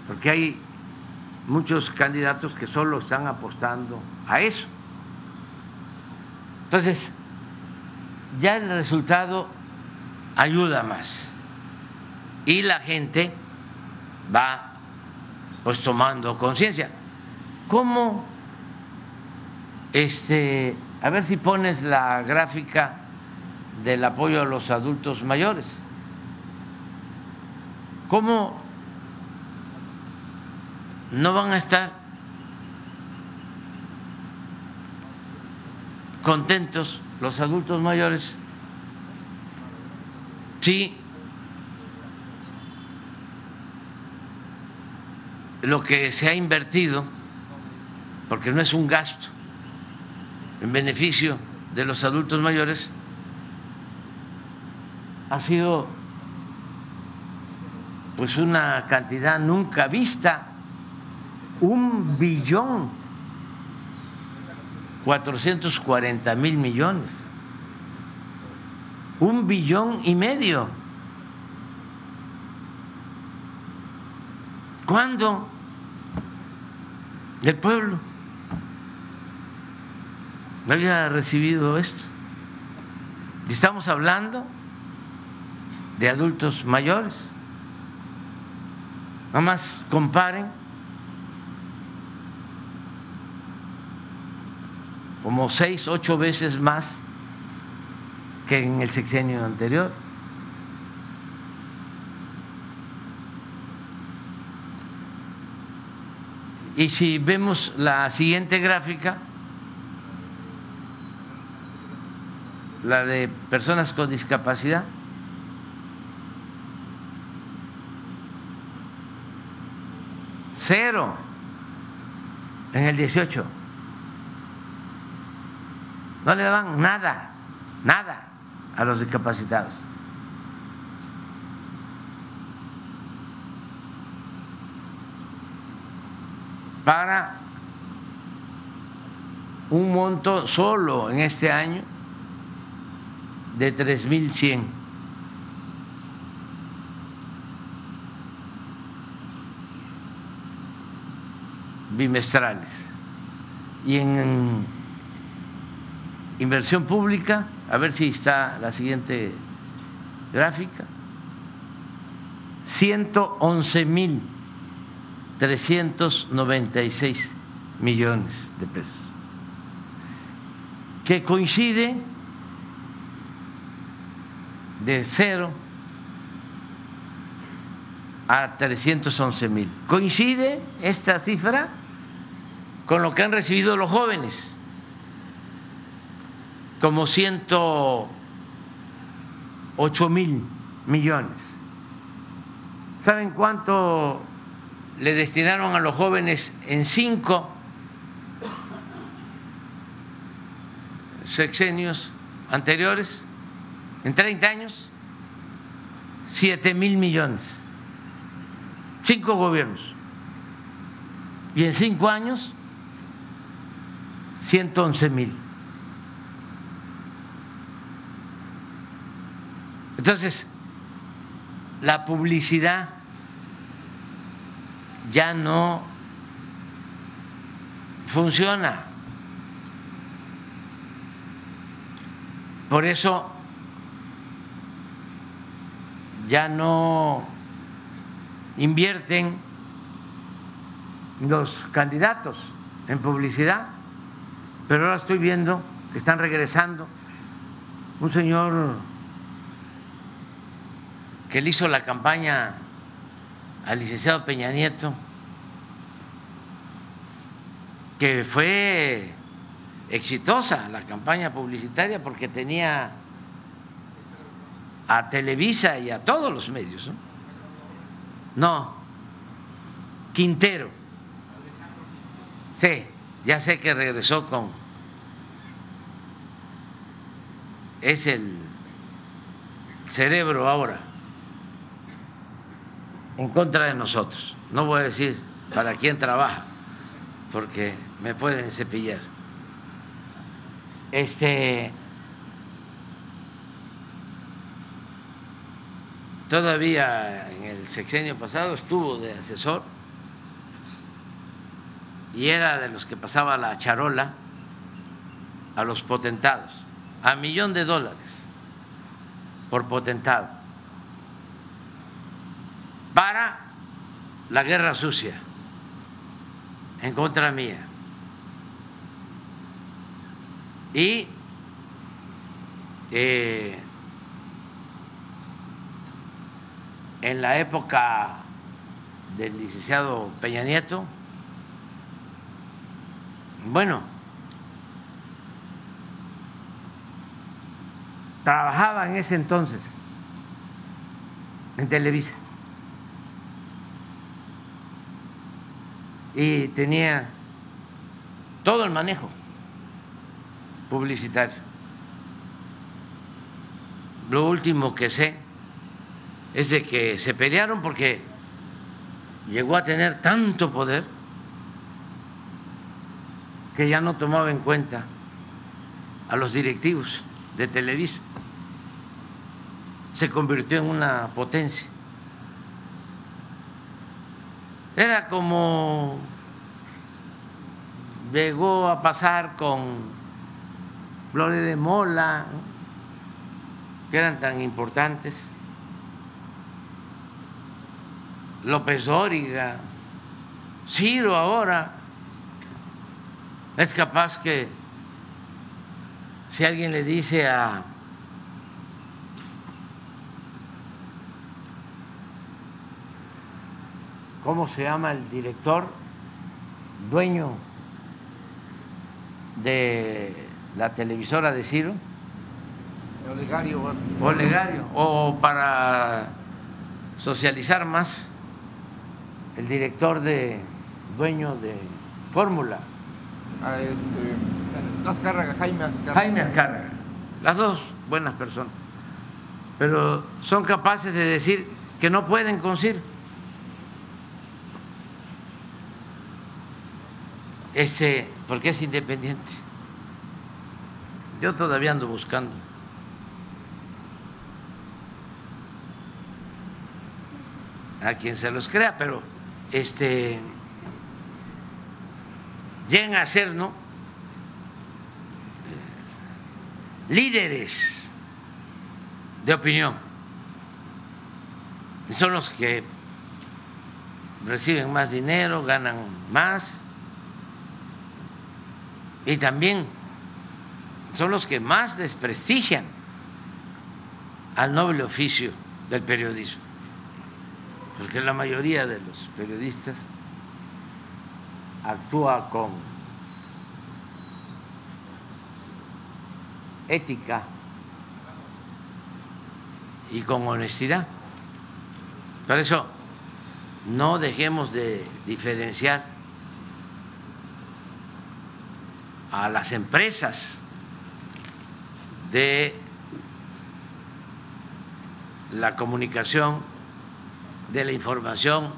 S1: porque hay muchos candidatos que solo están apostando a eso. Entonces, ya el resultado ayuda más y la gente va pues tomando conciencia. ¿Cómo este A ver si pones la gráfica del apoyo a los adultos mayores. ¿Cómo no van a estar contentos los adultos mayores. Si lo que se ha invertido, porque no es un gasto en beneficio de los adultos mayores, ha sido pues una cantidad nunca vista, un billón cuatrocientos cuarenta mil millones, un billón y medio. ¿Cuándo el pueblo no había recibido esto? Estamos hablando de adultos mayores. Nada más comparen como seis, ocho veces más que en el sexenio anterior. Y si vemos la siguiente gráfica, la de personas con discapacidad, cero en el 18. No le daban nada, nada a los discapacitados. Para un monto solo en este año de 3.100 bimestrales. Y en inversión pública, a ver si está la siguiente gráfica, 111 mil 396 millones de pesos, que coincide de cero a 311 mil. Coincide esta cifra con lo que han recibido los jóvenes, como 108 mil millones. ¿Saben cuánto le destinaron a los jóvenes en cinco sexenios anteriores? En 30 años, 7 mil millones. Cinco gobiernos. Y en cinco años, 111 mil. Entonces, la publicidad ya no funciona. Por eso ya no invierten los candidatos en publicidad, pero ahora estoy viendo que están regresando. Un señor que le hizo la campaña al licenciado Peña Nieto, que fue exitosa la campaña publicitaria porque tenía a Televisa y a todos los medios. ¿no? No, Quintero. Sí, ya sé que regresó con... Es el cerebro ahora en contra de nosotros. No voy a decir para quién trabaja, porque me pueden cepillar. Este todavía en el sexenio pasado estuvo de asesor y era de los que pasaba la charola a los potentados, a millón de dólares por potentado, para la guerra sucia en contra mía. Y eh, en la época del licenciado Peña Nieto, bueno, trabajaba en ese entonces en Televisa y tenía todo el manejo publicitario. Lo último que sé es de que se pelearon porque llegó a tener tanto poder que ya no tomaba en cuenta a los directivos de Televisa. Se convirtió en una potencia. Era como llegó a pasar con Flores de Mola, que eran tan importantes, López Dóriga, Ciro ahora, es capaz que si alguien le dice a ¿cómo se llama el director? Dueño de la televisora de Ciro.
S6: Olegario Vázquez.
S1: Olegario. O para socializar más, el director de dueño de Fórmula.
S6: Ah, este, Azcárraga, Jaime Azcárraga.
S1: Jaime Azcárraga. Las dos buenas personas. Pero son capaces de decir que no pueden con Ciro. Ese, porque es independiente. Yo todavía ando buscando. A quien se los crea, pero este llegan a ser. Líderes de opinión. Son los que reciben más dinero, ganan más y también son los que más desprestigian al noble oficio del periodismo, porque la mayoría de los periodistas actúa con ética y con honestidad. Por eso no dejemos de diferenciar a las empresas de la comunicación, de la información,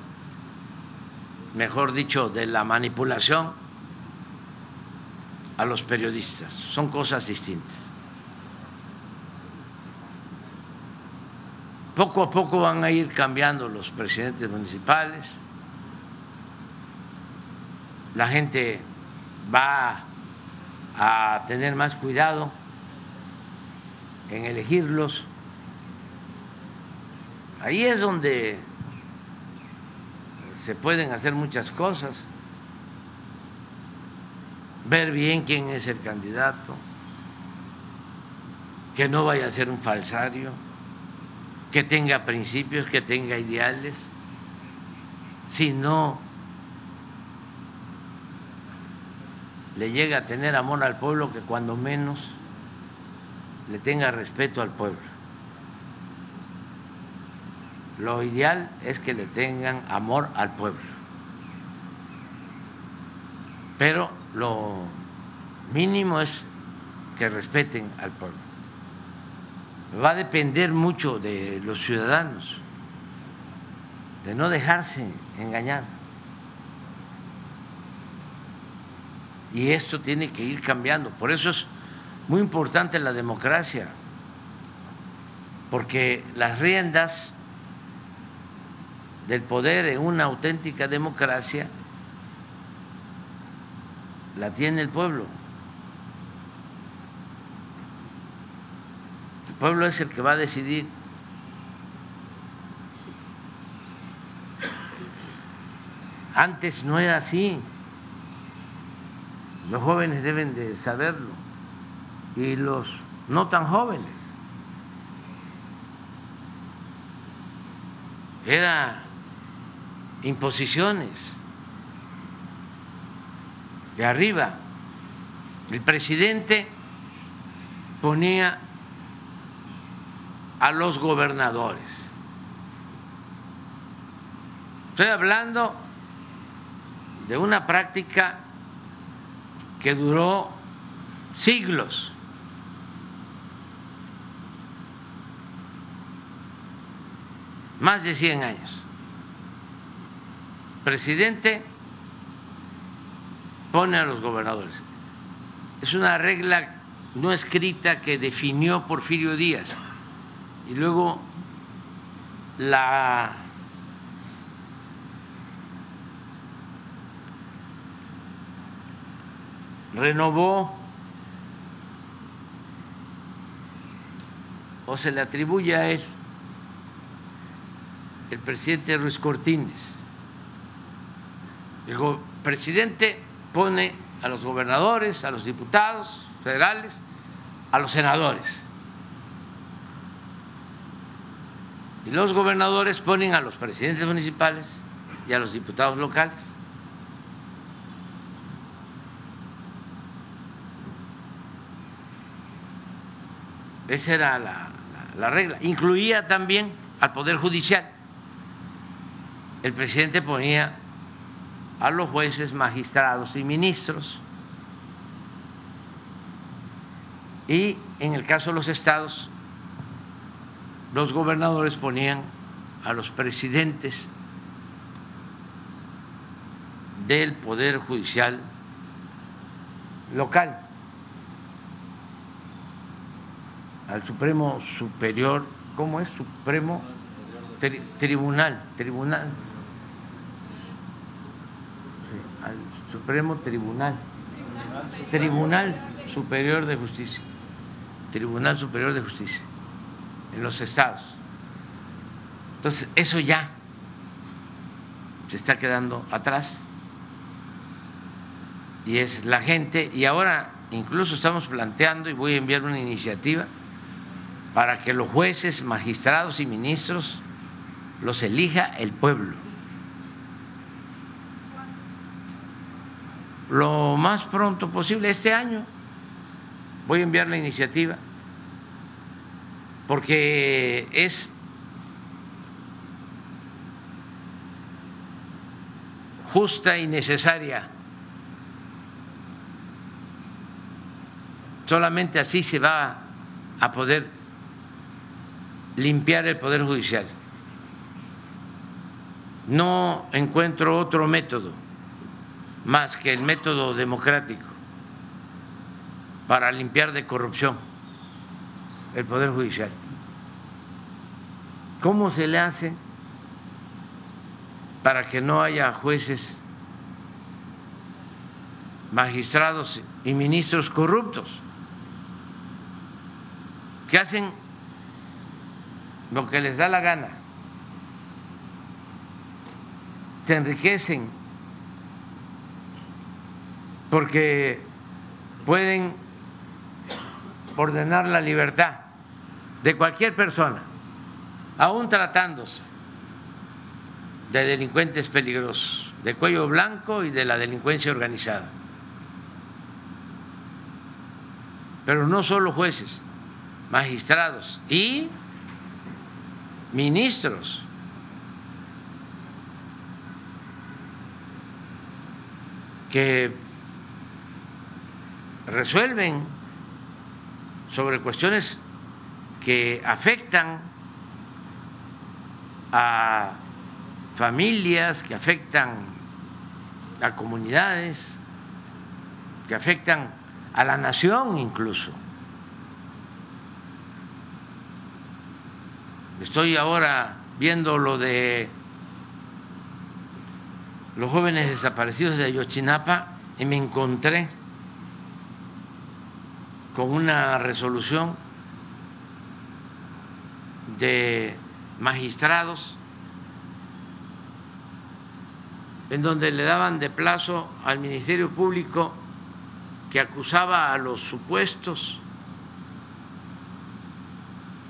S1: mejor dicho, de la manipulación a los periodistas. Son cosas distintas. Poco a poco van a ir cambiando los presidentes municipales, la gente va a tener más cuidado en elegirlos. Ahí es donde se pueden hacer muchas cosas, ver bien quién es el candidato, que no vaya a ser un falsario, que tenga principios, que tenga ideales, si no le llega a tener amor al pueblo, que cuando menos le tenga respeto al pueblo. Lo ideal es que le tengan amor al pueblo. Pero lo mínimo es que respeten al pueblo. Va a depender mucho de los ciudadanos, de no dejarse engañar. Y esto tiene que ir cambiando. Por eso es muy importante la democracia, porque las riendas del poder en una auténtica democracia la tiene el pueblo. El pueblo es el que va a decidir. Antes no era así. Los jóvenes deben de saberlo. y los no tan jóvenes. Era imposiciones de arriba. El presidente ponía a los gobernadores. Estoy hablando de una práctica que duró siglos. Más de 100 años. Presidente pone a los gobernadores. Es una regla no escrita que definió Porfirio Díaz y luego la renovó o se le atribuye a él el presidente Ruiz Cortines. El presidente pone a los gobernadores, a los diputados federales, a los senadores. Y los gobernadores ponen a los presidentes municipales y a los diputados locales. Esa era la, regla. Incluía también al Poder Judicial. El presidente ponía a los jueces, magistrados y ministros. Y en el caso de los estados, los gobernadores ponían a los presidentes del Poder Judicial local. Al Supremo Superior, ¿cómo es? Supremo Tribunal, Tribunal, al Supremo Tribunal, Tribunal Superior de Justicia, Tribunal Superior de Justicia, en los estados. Entonces, eso ya se está quedando atrás. Y es la gente, y ahora incluso estamos planteando, y voy a enviar una iniciativa, para que los jueces, magistrados y ministros los elija el pueblo. Lo más pronto posible, este año, voy a enviar la iniciativa, porque es justa y necesaria. Solamente así se va a poder limpiar el Poder Judicial. No encuentro otro método más que el método democrático para limpiar de corrupción el Poder Judicial. ¿Cómo se le hace para que no haya jueces, magistrados y ministros corruptos que hacen lo que les da la gana, se enriquecen porque pueden ordenar la libertad de cualquier persona, aún tratándose de delincuentes peligrosos, de cuello blanco y de la delincuencia organizada. Pero no solo jueces, magistrados y ministros. que resuelven sobre cuestiones que afectan a familias, que afectan a comunidades, que afectan a la nación incluso. Estoy ahora viendo lo de los jóvenes desaparecidos de Ayotzinapa y me encontré con una resolución de magistrados en donde le daban de plazo al Ministerio Público que acusaba a los supuestos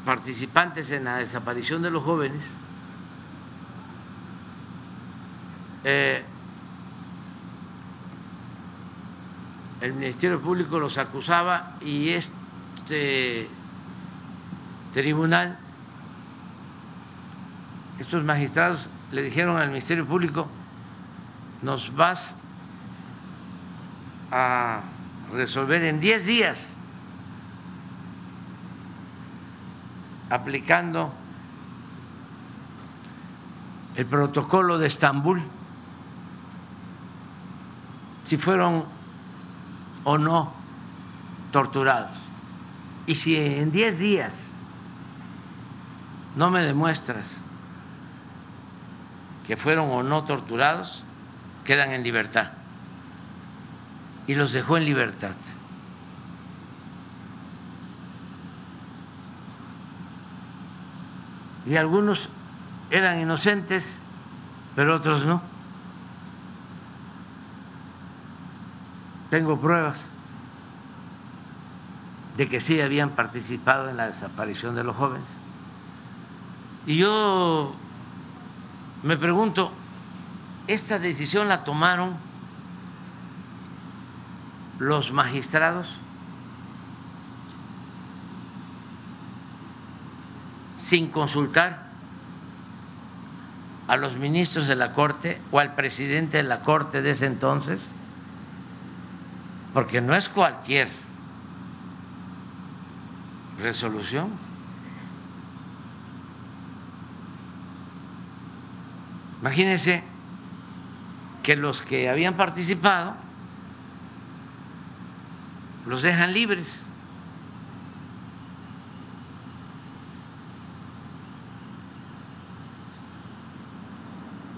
S1: participantes en la desaparición de los jóvenes eh, el Ministerio Público los acusaba y este tribunal, estos magistrados le dijeron al Ministerio Público, nos vas a resolver en 10 días aplicando el protocolo de Estambul, si fueron o no torturados. Y si en 10 días no me demuestras que fueron o no torturados, quedan en libertad. Y los dejó en libertad. Y algunos eran inocentes, pero otros no. Tengo pruebas de que sí habían participado en la desaparición de los jóvenes. Y yo me pregunto, ¿esta decisión la tomaron los magistrados sin consultar a los ministros de la Corte o al presidente de la Corte de ese entonces? Porque no es cualquier resolución. Imagínense que los que habían participado los dejan libres.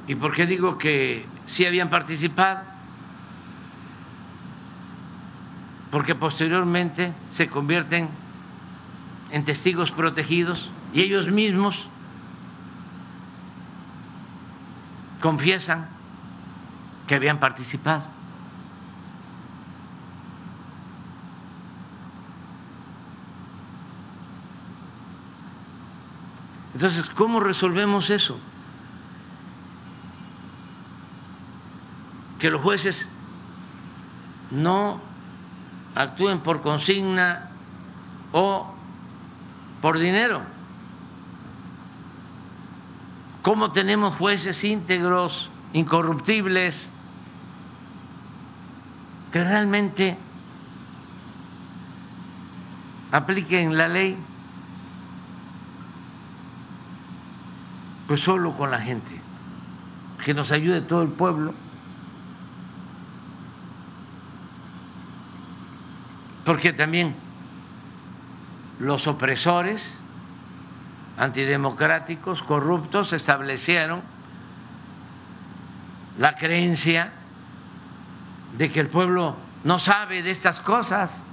S1: ¿Y por qué digo que sí habían participado? Porque posteriormente se convierten en testigos protegidos y ellos mismos confiesan que habían participado. Entonces, ¿cómo resolvemos eso? Que los jueces no actúen por consigna o por dinero. ¿Cómo tenemos jueces íntegros, incorruptibles, que realmente apliquen la ley? Pues solo con la gente, que nos ayude todo el pueblo. Porque también los opresores antidemocráticos, corruptos, establecieron la creencia de que el pueblo no sabe de estas cosas,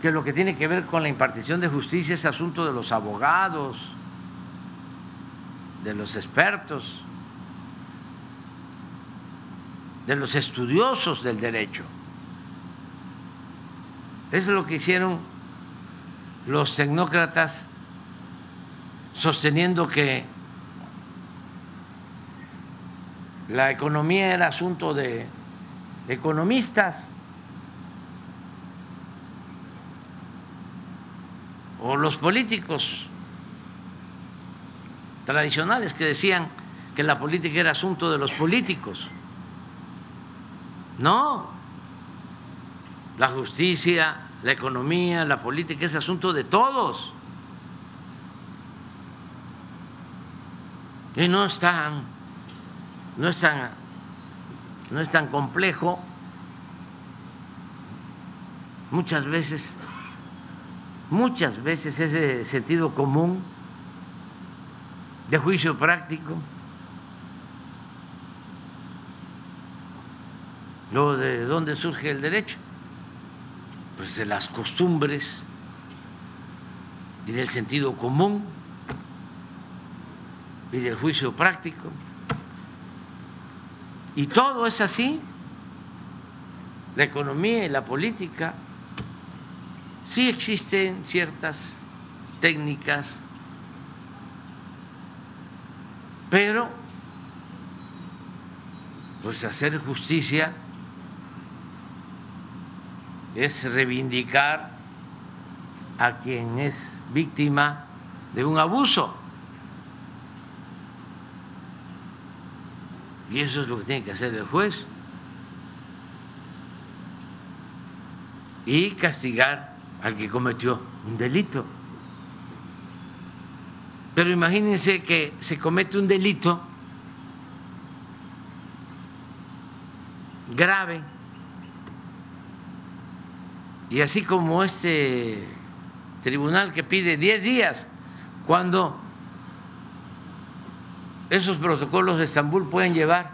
S1: que lo que tiene que ver con la impartición de justicia es asunto de los abogados, de los expertos, de los estudiosos del derecho. Es lo que hicieron los tecnócratas sosteniendo que la economía era asunto de economistas o los políticos tradicionales que decían que la política era asunto de los políticos. No, la justicia, la economía, la política es asunto de todos. Y no es tan, no es tan, no es tan complejo. Muchas veces, muchas veces ese sentido común de juicio práctico. Luego, ¿de dónde surge el derecho? Pues de las costumbres y del sentido común y del juicio práctico. Y todo es así. La economía y la política sí existen ciertas técnicas, pero pues hacer justicia es reivindicar a quien es víctima de un abuso. Y eso es lo que tiene que hacer el juez. Y castigar al que cometió un delito. Pero imagínense que se comete un delito grave y así como este tribunal que pide 10 días, cuando esos protocolos de Estambul pueden llevar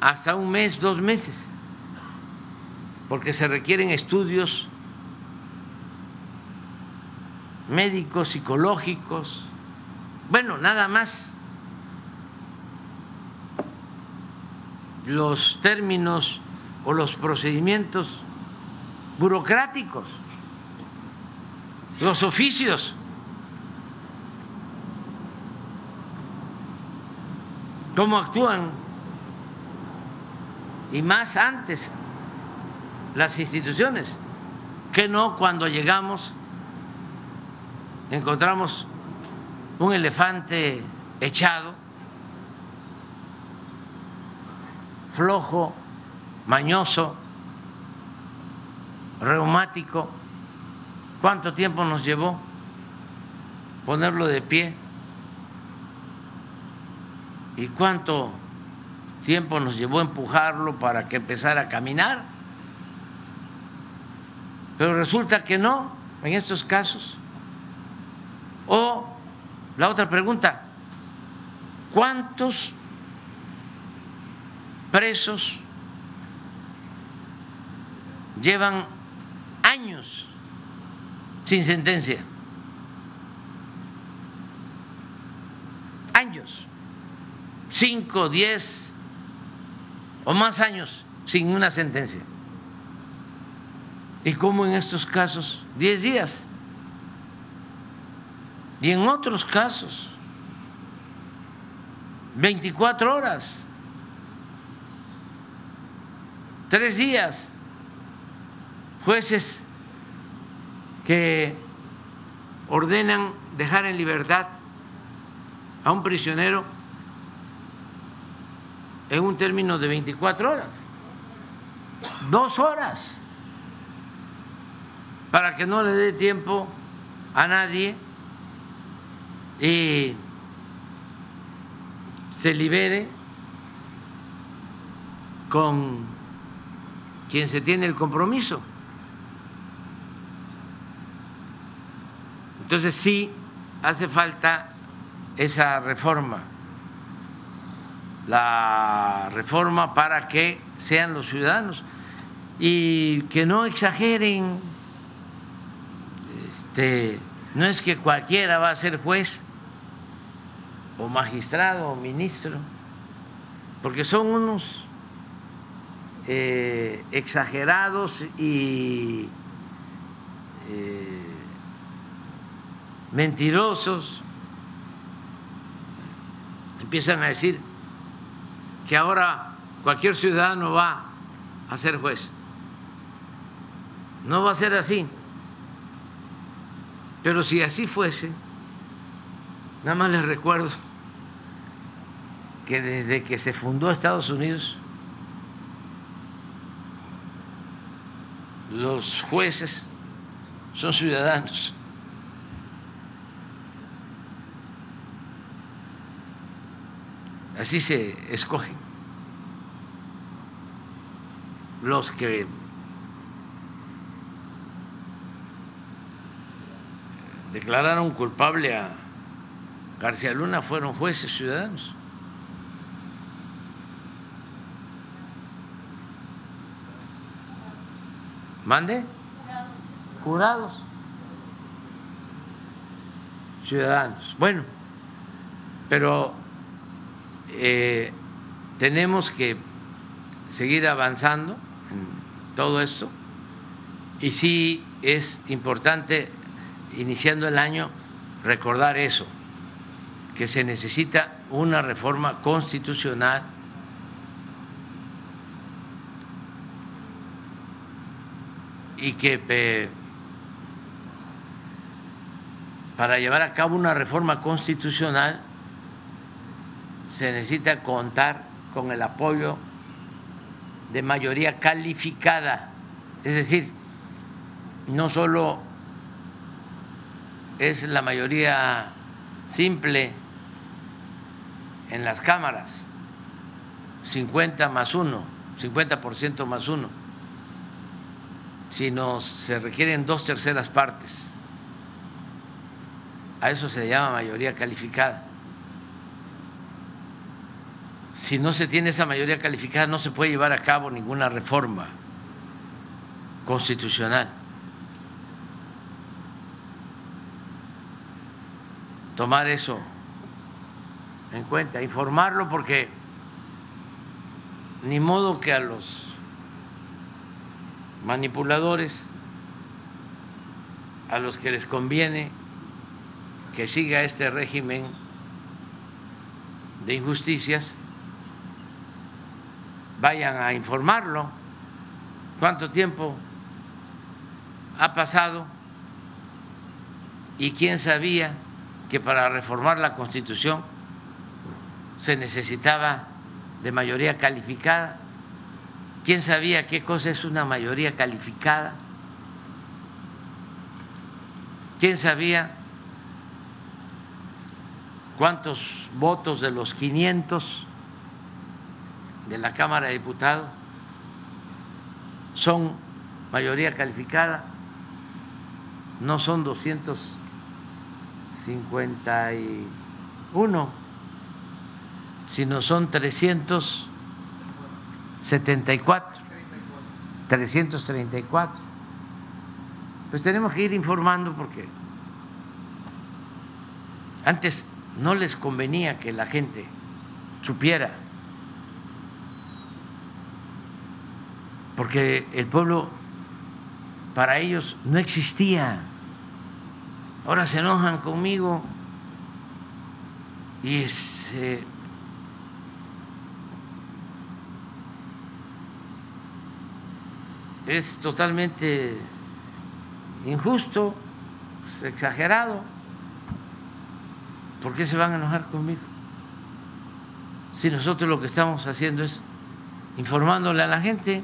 S1: hasta un mes, dos meses, porque se requieren estudios médicos, psicológicos, bueno, nada más. Los términos o los procedimientos burocráticos, los oficios. cómo actúan y más antes las instituciones, que no cuando llegamos encontramos un elefante echado, flojo, mañoso, reumático. ¿Cuánto tiempo nos llevó ponerlo de pie? ¿Y cuánto tiempo nos llevó empujarlo para que empezara a caminar? Pero resulta que no, en estos casos. O la otra pregunta, ¿cuántos presos llevan años sin sentencia? Años, cinco, diez o más años sin una sentencia. ¿Y cómo en estos casos? Diez días. Y en otros casos, 24 horas, tres días, jueces ordenan dejar en libertad a un prisionero en un término de 24 horas, dos horas, para que no le dé tiempo a nadie y se libere con quien se tiene el compromiso. Entonces sí hace falta esa reforma, la reforma para que sean los ciudadanos. Y que no exageren, este, no es que cualquiera va a ser juez o magistrado o ministro, porque son unos eh, exagerados y eh, mentirosos. Empiezan a decir que ahora cualquier ciudadano va a ser juez. No va a ser así. Pero si así fuese, nada más les recuerdo que desde que se fundó Estados Unidos, los jueces son ciudadanos. Así se escogen los que declararon culpable a García Luna fueron jueces ciudadanos. ¿Mande? Jurados. Ciudadanos. Bueno, pero eh, tenemos que seguir avanzando en todo esto. Y sí es importante, iniciando el año, recordar eso, que se necesita una reforma constitucional y que para llevar a cabo una reforma constitucional se necesita contar con el apoyo de mayoría calificada, es decir, no solo es la mayoría simple en las cámaras, 50 más 1, 50% más 1, sino se requieren dos terceras partes. A eso se llama mayoría calificada. Si no se tiene esa mayoría calificada, no se puede llevar a cabo ninguna reforma constitucional. tomar eso en cuenta, informarlo porque ni modo que a los manipuladores, a los que les conviene que siga este régimen de injusticias, vayan a informarlo cuánto tiempo ha pasado y quién sabía que para reformar la Constitución se necesitaba de mayoría calificada. ¿Quién sabía qué cosa es una mayoría calificada? ¿Quién sabía cuántos votos de los 500 de la Cámara de Diputados son mayoría calificada? No son 200 51, sino son 374. 334. Pues tenemos que ir informando porque antes no les convenía que la gente supiera, porque el pueblo para ellos no existía ahora se enojan conmigo y es, es totalmente injusto, exagerado. ¿Por qué se van a enojar conmigo? Si nosotros lo que estamos haciendo es informándole a la gente.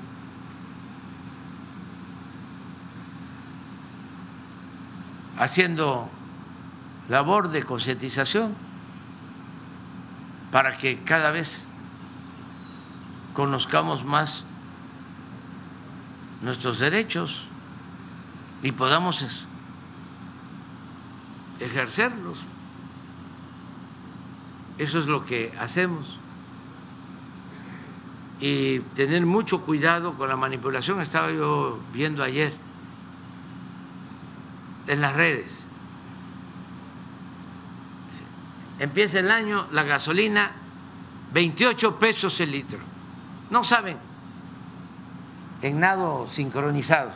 S1: Haciendo labor de concientización para que cada vez conozcamos más nuestros derechos y podamos ejercerlos. Eso es lo que hacemos. Y tener mucho cuidado con la manipulación. Estaba yo viendo ayer en las redes. Empieza el año, la gasolina, 28 pesos el litro. No saben, en nado sincronizado.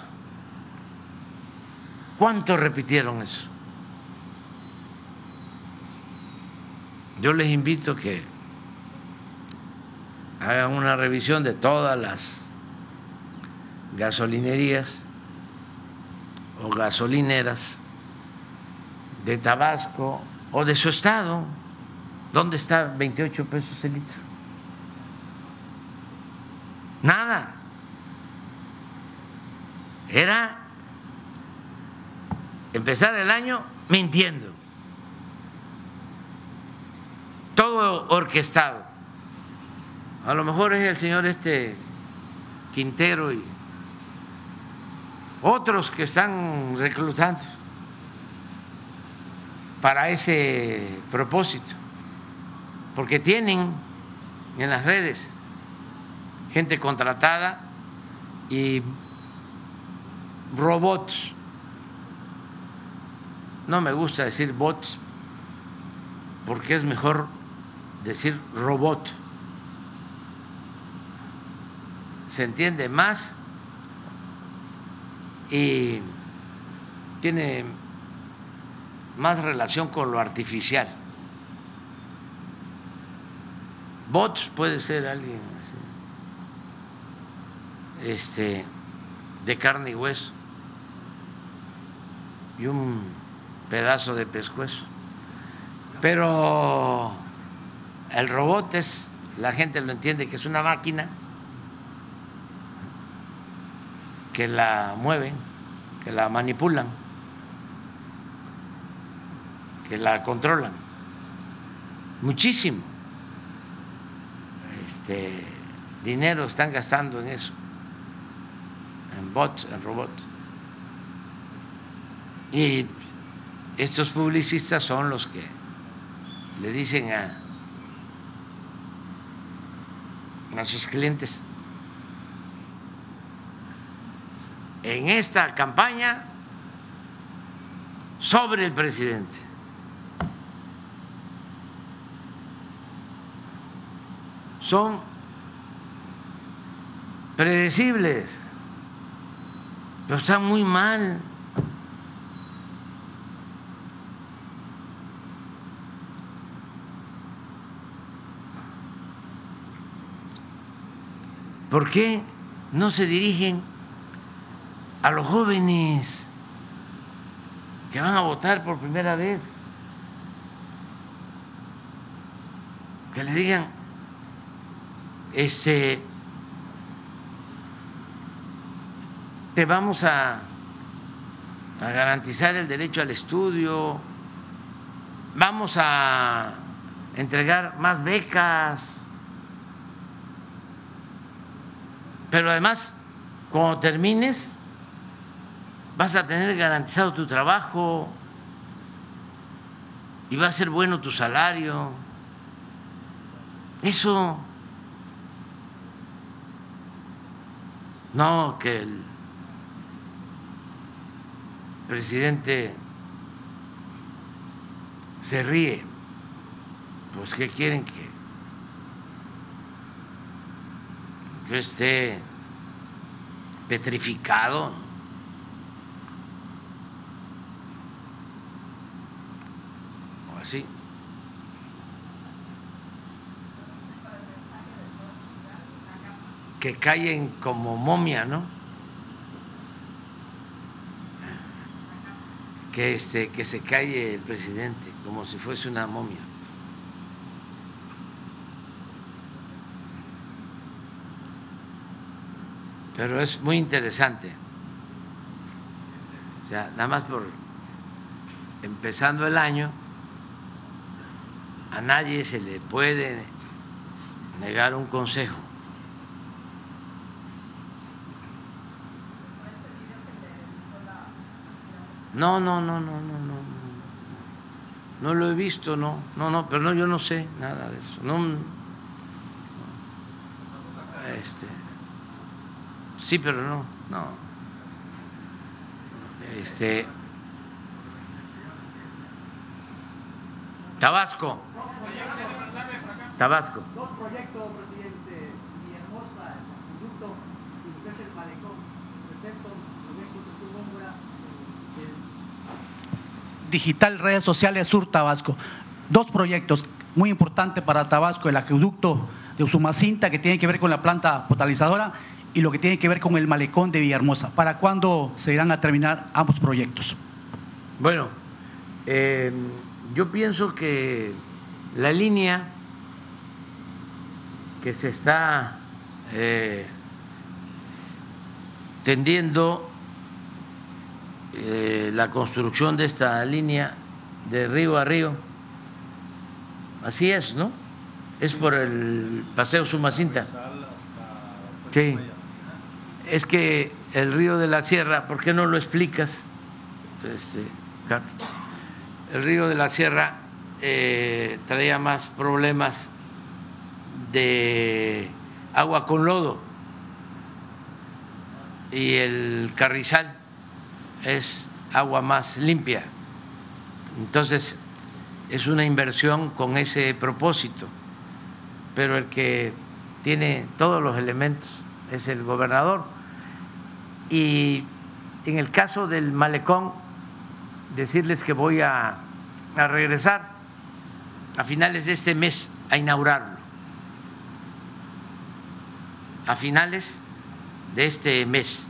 S1: ¿Cuánto repitieron eso? Yo les invito que hagan una revisión de todas las gasolinerías o gasolineras de Tabasco o de su estado. ¿Dónde está 28 pesos el litro? Nada. Era empezar el año mintiendo. Todo orquestado. A lo mejor es el señor este Quintero y otros que están reclutando para ese propósito, porque tienen en las redes gente contratada y robots. No me gusta decir bots porque es mejor decir robot. Se entiende más y tiene más relación con lo artificial. Bots puede ser alguien así, este, de carne y hueso y un pedazo de pescuezo. Pero el robot es, la gente lo entiende que es una máquina que la mueven, que la manipulan, que la controlan. Muchísimo. Este dinero están gastando en eso, en bots, en robots. Y estos publicistas son los que le dicen a, a sus clientes, en esta campaña sobre el presidente. Son predecibles, pero están muy mal. ¿Por qué no se dirigen a los jóvenes que van a votar por primera vez? Que le digan, este, te vamos a, a garantizar el derecho al estudio, vamos a entregar más becas Pero además, cuando termines, vas a tener garantizado tu trabajo y va a ser bueno tu salario. Eso no que el presidente se ríe. Pues ¿qué quieren que yo esté petrificado. O Que caen como momia, ¿no? Que, este, que se calle el presidente como si fuese una momia. pero es muy interesante. O sea, nada más por empezando el año, a nadie se le puede negar un consejo. No, no, no, no, no, no. No lo he visto, no. No, no, pero no, yo no sé nada de eso. No. Este. Sí, pero no, no. Este. Tabasco. Tabasco.
S7: Dos proyectos, presidente. Villahermosa, el conducto, y es el malecón. Presento Digital Redes Sociales Sur Tabasco. Dos proyectos muy importantes para Tabasco, el acueducto de Usumacinta que tiene que ver con la planta potabilizadora y lo que tiene que ver con el malecón de Villahermosa. ¿Para cuándo se irán a terminar ambos proyectos?
S1: Bueno, eh, yo pienso que la línea que se está eh, tendiendo eh, la construcción de esta línea de río a río, así es, ¿no? Es por el Paseo Sumacinta. Sí es que el río de la Sierra, ¿por qué no lo explicas? Este, el río de la Sierra eh, traía más problemas de agua con lodo y el carrizal es agua más limpia. Entonces, es una inversión con ese propósito, pero el que tiene todos los elementos es el gobernador y en el caso del malecón, decirles que voy a, a regresar a finales de este mes a inaugurarlo. A finales de este mes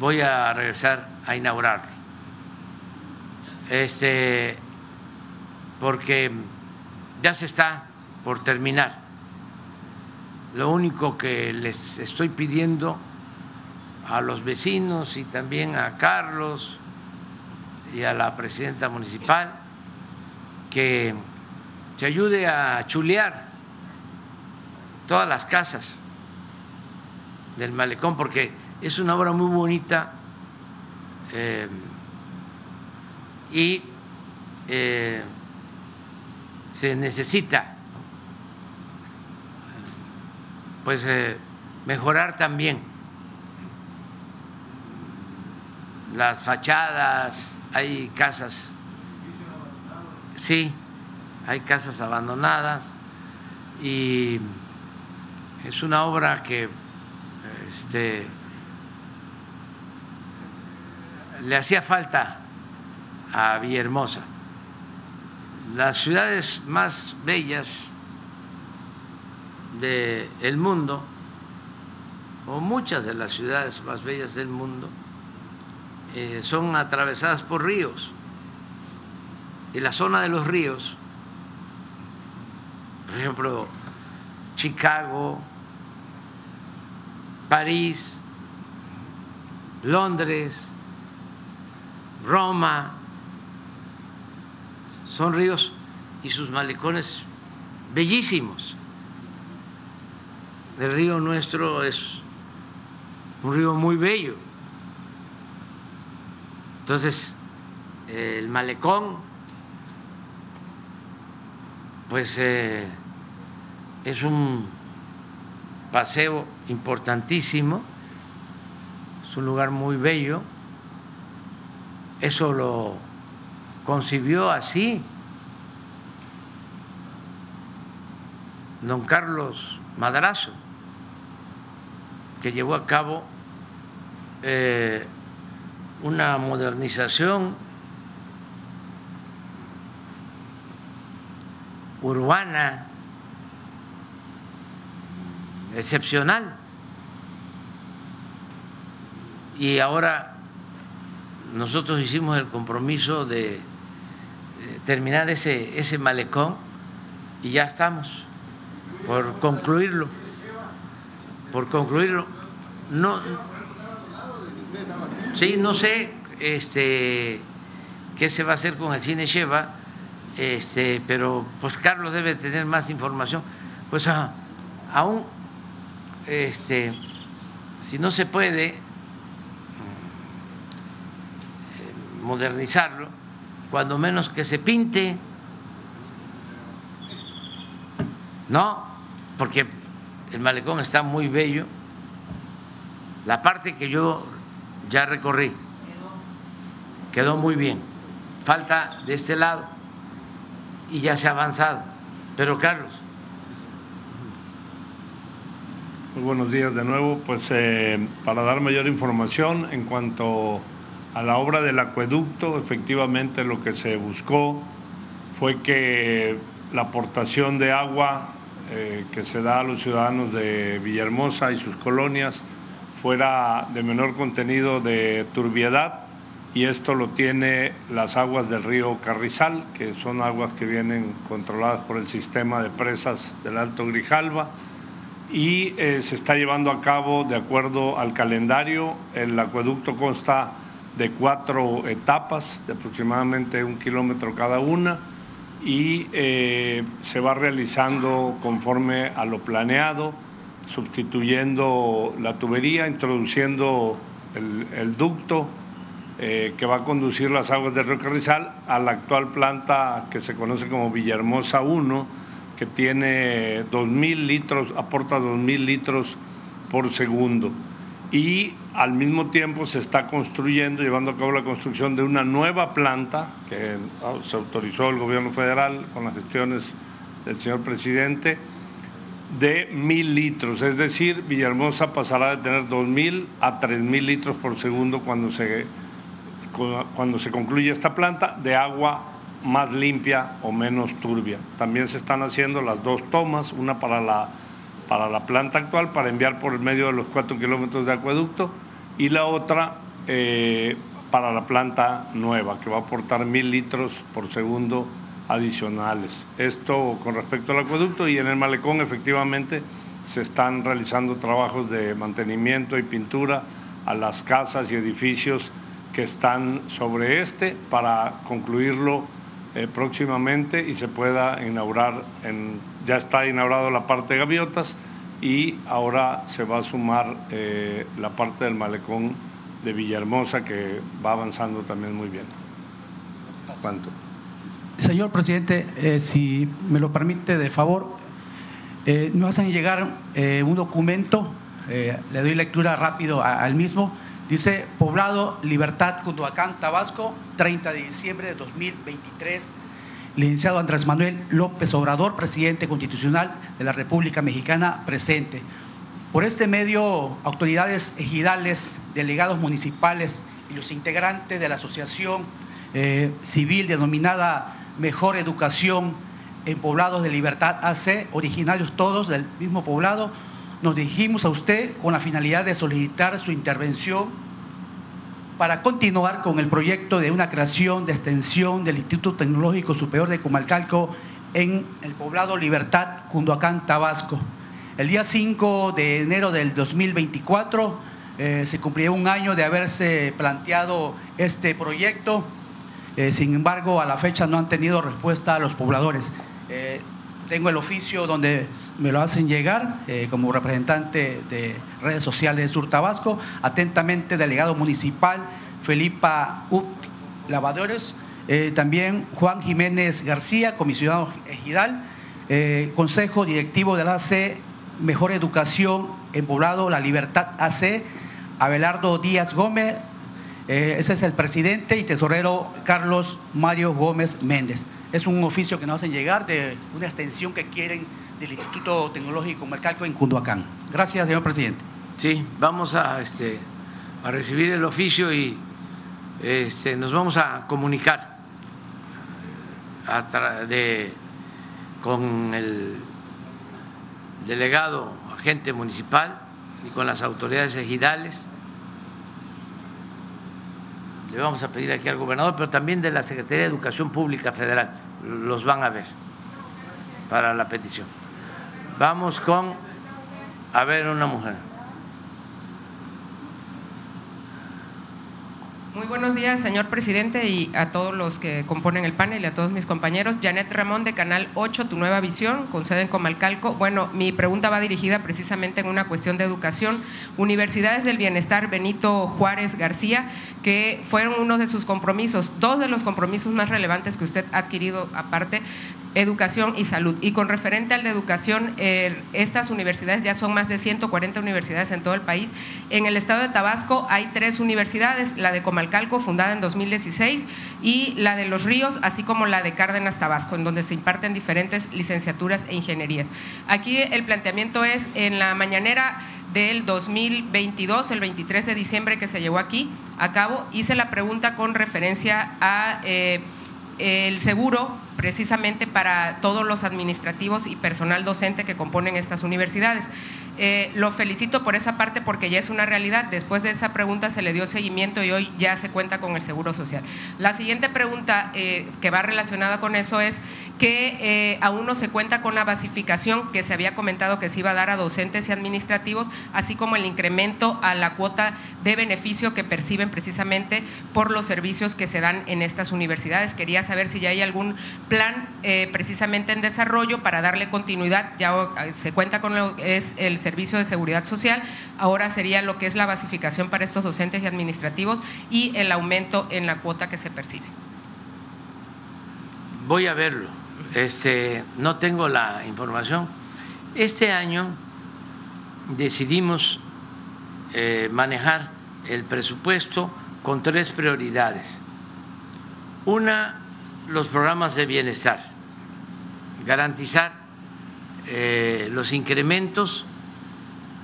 S1: voy a regresar a inaugurarlo. Este, porque ya se está por terminar. Lo único que les estoy pidiendo a los vecinos y también a Carlos y a la presidenta municipal que se ayude a chulear todas las casas del malecón porque es una obra muy bonita eh, y eh, se necesita pues eh, mejorar también las fachadas, hay casas, sí, hay casas abandonadas y es una obra que este, le hacía falta a Villahermosa. Las ciudades más bellas del mundo, o muchas de las ciudades más bellas del mundo, eh, son atravesadas por ríos. Y la zona de los ríos, por ejemplo, Chicago, París, Londres, Roma, son ríos y sus malecones bellísimos. El río nuestro es un río muy bello. Entonces, el malecón, pues eh, es un paseo importantísimo, es un lugar muy bello, eso lo concibió así don Carlos Madrazo, que llevó a cabo eh, una modernización urbana excepcional. Y ahora nosotros hicimos el compromiso de terminar ese, ese malecón y ya estamos por concluirlo. Por concluirlo. No, sí, no sé este, qué se va a hacer con el cine Sheva, este, pero pues Carlos debe tener más información. Pues ah, aún, este, si no se puede eh, modernizarlo, cuando menos que se pinte. No, porque el malecón está muy bello. La parte que yo ya recorrí quedó muy bien. Falta de este lado y ya se ha avanzado. Pero Carlos.
S2: Muy buenos días de nuevo. Pues eh, para dar mayor información en cuanto a la obra del acueducto, efectivamente lo que se buscó fue que la aportación de agua eh, que se da a los ciudadanos de Villahermosa y sus colonias fuera de menor contenido de turbiedad y esto lo tiene las aguas del río Carrizal, que son aguas que vienen controladas por el sistema de presas del Alto Grijalva y eh, se está llevando a cabo de acuerdo al calendario. El acueducto consta de cuatro etapas de aproximadamente un kilómetro cada una y eh, se va realizando conforme a lo planeado, sustituyendo la tubería, introduciendo el, ducto eh, que va a conducir las aguas del río Carrizal a la actual planta que se conoce como Villahermosa 1, que tiene 2.000 litros, aporta 2.000 litros por segundo. Y al mismo tiempo se está construyendo, llevando a cabo la construcción de una nueva planta que se autorizó el gobierno federal con las gestiones del señor presidente, de mil litros, es decir, Villahermosa pasará de tener dos mil a tres mil litros por segundo cuando se, cuando se concluya esta planta de agua más limpia o menos turbia. También se están haciendo las dos tomas, una para la, para la planta actual, para enviar por el medio de los cuatro kilómetros de acueducto, y la otra eh, para la planta nueva, que va a aportar mil litros por segundo adicionales. Esto con respecto al acueducto y en el malecón efectivamente se están realizando trabajos de mantenimiento y pintura a las casas y edificios que están sobre este para concluirlo eh, próximamente y se pueda inaugurar, en, ya está inaugurado la parte de gaviotas y ahora se va a sumar eh, la parte del malecón de Villahermosa que va avanzando también muy bien. ¿Cuánto?
S7: Señor presidente, eh, si me lo permite, de favor, nos hacen llegar un documento, le doy lectura rápido al mismo. Dice Poblado Libertad, Cunduacán, Tabasco, 30 de diciembre de 2023. Licenciado Andrés Manuel López Obrador, presidente constitucional de la República Mexicana, presente. Por este medio, autoridades ejidales, delegados municipales y los integrantes de la Asociación Civil denominada mejor educación en poblados de Libertad AC, originarios todos del mismo poblado, nos dirigimos a usted con la finalidad de solicitar su intervención para continuar con el proyecto de una creación de extensión del Instituto Tecnológico Superior de Comalcalco en el poblado Libertad, Cunduacán, Tabasco. El día 5 de enero del 2024 eh, se cumplió un año de haberse planteado este proyecto eh, sin embargo, a la fecha no han tenido respuesta a los pobladores. Eh, tengo el oficio donde me lo hacen llegar eh, como representante de redes sociales de Sur Tabasco. Atentamente, delegado municipal Felipa Up Lavadores. también Juan Jiménez García, comisionado ejidal. Consejo directivo de la AC Mejor Educación en Poblado La Libertad AC. Abelardo Díaz Gómez, eh, ese es el presidente y tesorero Carlos Mario Gómez Méndez. Es un oficio que nos hacen llegar de una extensión que quieren del Instituto Tecnológico Mercalco en Cunduacán. Gracias, señor presidente.
S1: Sí, vamos a, este, a recibir el oficio y este, nos vamos a comunicar de, con el delegado agente municipal y con las autoridades ejidales le vamos a pedir aquí al gobernador, pero también de la Secretaría de Educación Pública Federal. Los van a ver para la petición. Vamos con, a ver, una mujer.
S8: Muy buenos días, señor presidente, y a todos los que componen el panel y a todos mis compañeros. Janet Ramón, de Canal 8, Tu Nueva Visión, con sede en Comalcalco. Bueno, mi pregunta va dirigida precisamente en una cuestión de educación. Universidades del Bienestar Benito Juárez García, que fueron uno de sus compromisos, dos de los compromisos más relevantes que usted ha adquirido aparte, educación y salud. Y con referente al de educación, eh, estas universidades ya son más de 140 universidades en todo el país. En el estado de Tabasco hay tres universidades, la de Comalcalco, fundada en 2016, y la de Los Ríos, así como la de Cárdenas Tabasco, en donde se imparten diferentes licenciaturas e ingenierías. Aquí el planteamiento es en la mañanera del 2022, el 23 de diciembre que se llevó aquí a cabo, hice la pregunta con referencia a eh, el seguro precisamente para todos los administrativos y personal docente que componen estas universidades. Eh, lo felicito por esa parte porque ya es una realidad. Después de esa pregunta se le dio seguimiento y hoy ya se cuenta con el Seguro Social. La siguiente pregunta eh, que va relacionada con eso es que eh, aún no se cuenta con la basificación que se había comentado que se iba a dar a docentes y administrativos, así como el incremento a la cuota de beneficio que perciben precisamente por los servicios que se dan en estas universidades. Quería saber si ya hay algún plan precisamente en desarrollo para darle continuidad. Ya se cuenta con lo que es el Servicio de Seguridad Social, ahora sería lo que es la basificación para estos docentes y administrativos y el aumento en la cuota que se percibe.
S1: Voy a verlo. Este, no tengo la información. Este año decidimos eh, manejar el presupuesto con tres prioridades. Una, los programas de bienestar, garantizar eh, los incrementos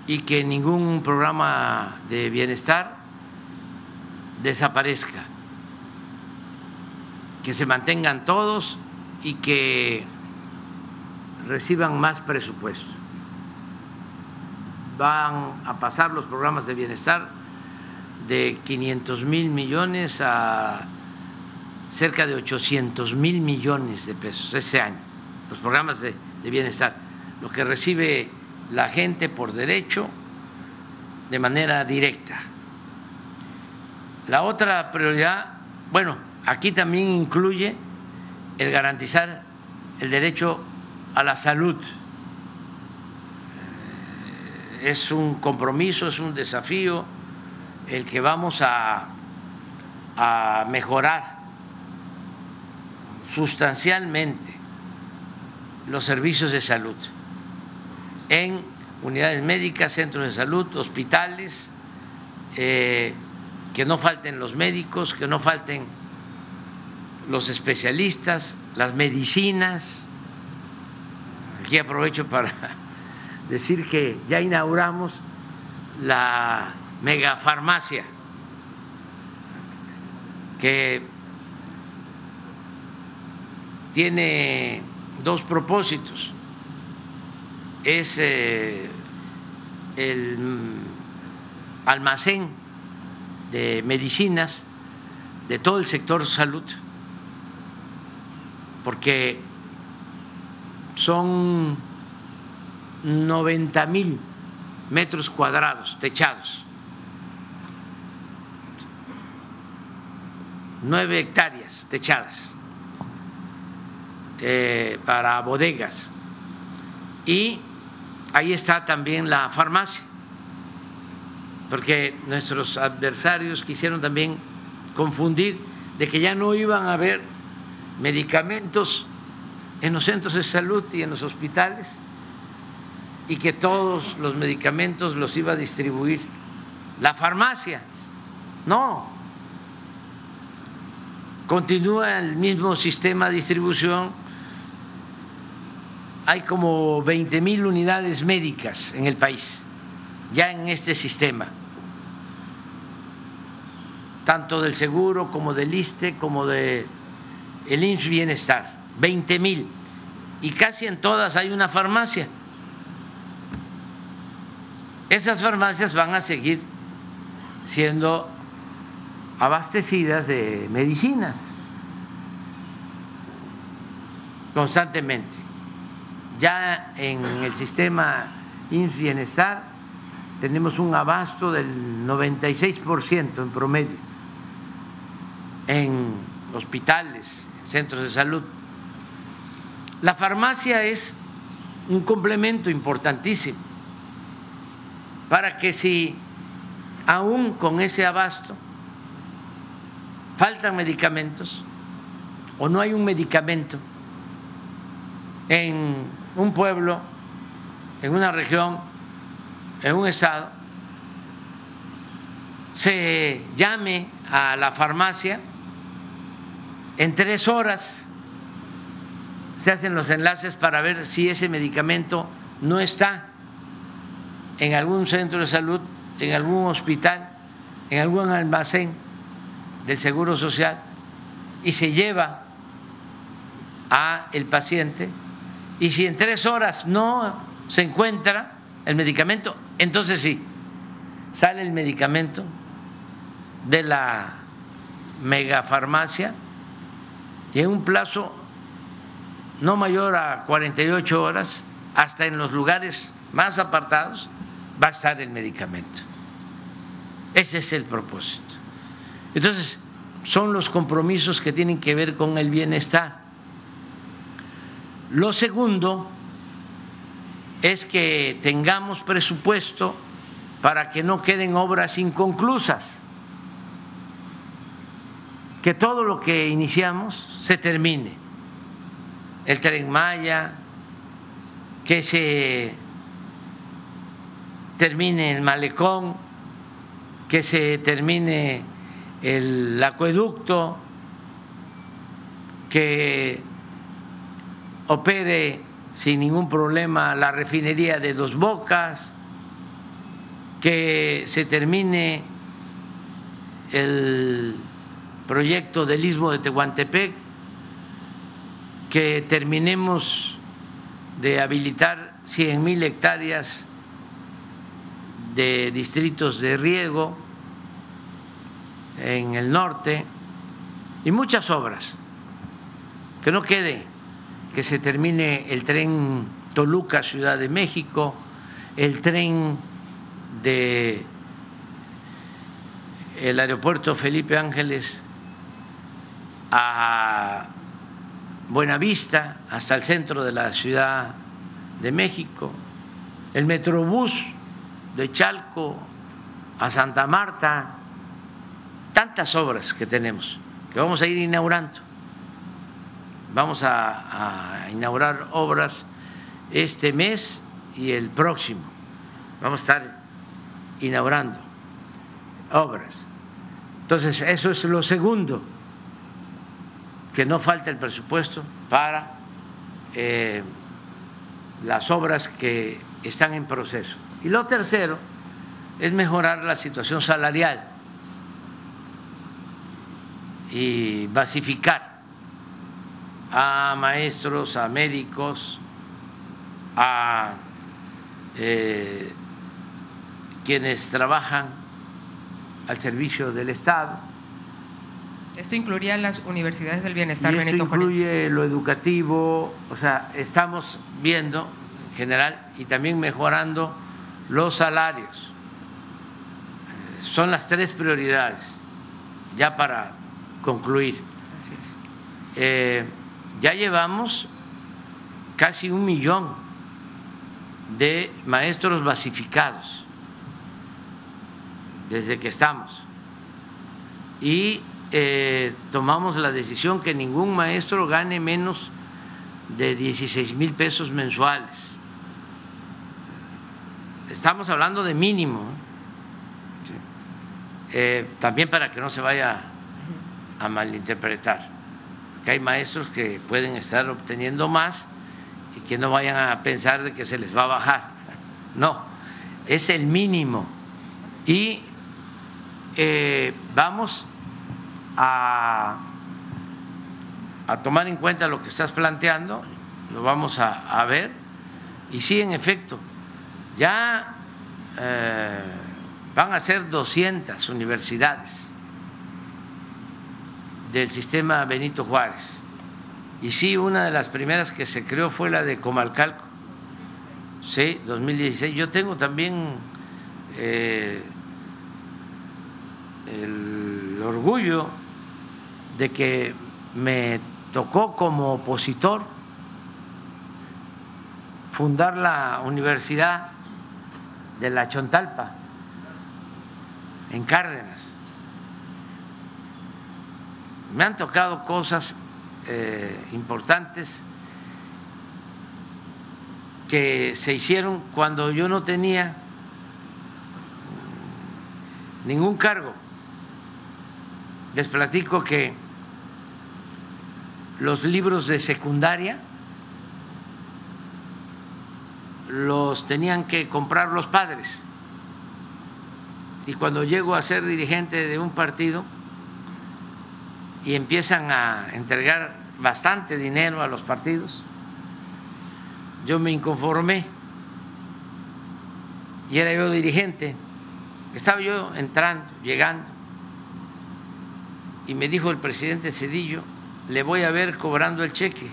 S1: y que ningún programa de bienestar desaparezca, que se mantengan todos y que reciban más presupuesto. Van a pasar los programas de bienestar de 500 mil millones a cerca de 800 mil millones de pesos este año, los programas de, bienestar, lo que recibe la gente por derecho de manera directa. La otra prioridad, bueno, aquí también incluye el garantizar el derecho a la salud. Es un compromiso, es un desafío el que vamos a mejorar sustancialmente los servicios de salud en unidades médicas, centros de salud, hospitales, eh, que no falten los médicos, que no falten los especialistas, las medicinas. Aquí aprovecho para decir que ya inauguramos la megafarmacia, que tiene dos propósitos. Es eh, el almacén de medicinas de todo el sector salud, porque son 90 mil metros cuadrados techados, nueve hectáreas techadas eh, para bodegas y ahí está también la farmacia porque nuestros adversarios quisieron también confundir de que ya no iban a haber medicamentos en los centros de salud y en los hospitales y que todos los medicamentos los iba a distribuir la farmacia. No, continúa el mismo sistema de distribución. Hay como 20 mil unidades médicas en el país, ya en este sistema tanto del seguro como del ISTE, como del el INS Bienestar, 20 mil. Y casi en todas hay una farmacia. Esas farmacias van a seguir siendo abastecidas de medicinas constantemente. Ya en el sistema INS Bienestar tenemos un abasto del 96% en promedio en hospitales, centros de salud. La farmacia es un complemento importantísimo para que si aún con ese abasto faltan medicamentos o no hay un medicamento en un pueblo, en una región, en un estado, se llame a la farmacia. En tres horas se hacen los enlaces para ver si ese medicamento no está en algún centro de salud, en algún hospital, en algún almacén del Seguro Social y se lleva a el paciente y si en tres horas no se encuentra el medicamento, entonces sí, sale el medicamento de la megafarmacia y en un plazo no mayor a 48 horas, hasta en los lugares más apartados, va a estar el medicamento. Ese es el propósito. Entonces, son los compromisos que tienen que ver con el bienestar. Lo segundo es que tengamos presupuesto para que no queden obras inconclusas que todo lo que iniciamos se termine. El tren Maya, que se termine el malecón, que se termine el acueducto, que opere sin ningún problema la refinería de Dos Bocas, que se termine el proyecto del istmo de Tehuantepec, que terminemos de habilitar 100 mil hectáreas de distritos de riego en el norte y muchas obras. Que no quede que se termine el tren Toluca Ciudad de México, el tren de el aeropuerto Felipe Ángeles a Buenavista hasta el centro de la Ciudad de México, el Metrobús de Chalco a Santa Marta, tantas obras que tenemos que vamos a ir inaugurando. Vamos a, inaugurar obras este mes y el próximo. Vamos a estar inaugurando obras. Entonces, eso es lo segundo, que no falta el presupuesto para eh, las obras que están en proceso. Y lo tercero es mejorar la situación salarial y basificar a maestros, a médicos, a eh, quienes trabajan al servicio del Estado.
S8: Esto incluiría las universidades del bienestar,
S1: y esto
S8: Benito Juárez.
S1: incluye lo educativo, o sea, estamos viendo en general y también mejorando los salarios. Son las tres prioridades, ya para concluir.
S8: Así es.
S1: Eh, ya llevamos casi un millón de maestros basificados desde que estamos. Y eh, tomamos la decisión que ningún maestro gane menos de 16 mil pesos mensuales. Estamos hablando de mínimo. ¿eh? Eh, también para que no se vaya a malinterpretar, que hay maestros que pueden estar obteniendo más y que no vayan a pensar de que se les va a bajar. No, es el mínimo. Y eh, vamos a, a, tomar en cuenta lo que estás planteando, lo vamos a, ver. Y sí, en efecto, ya eh, van a ser 200 universidades del sistema Benito Juárez. Y sí, una de las primeras que se creó fue la de Comalcalco, sí, 2016. Yo tengo también eh, el orgullo de que me tocó como opositor fundar la Universidad de la Chontalpa en Cárdenas. Me han tocado cosas eh, importantes que se hicieron cuando yo no tenía ningún cargo. Les platico que los libros de secundaria los tenían que comprar los padres. Y cuando llego a ser dirigente de un partido y empiezan a entregar bastante dinero a los partidos, yo me inconformé y era yo dirigente. Estaba yo entrando, llegando, y me dijo el presidente Cedillo, le voy a ver cobrando el cheque.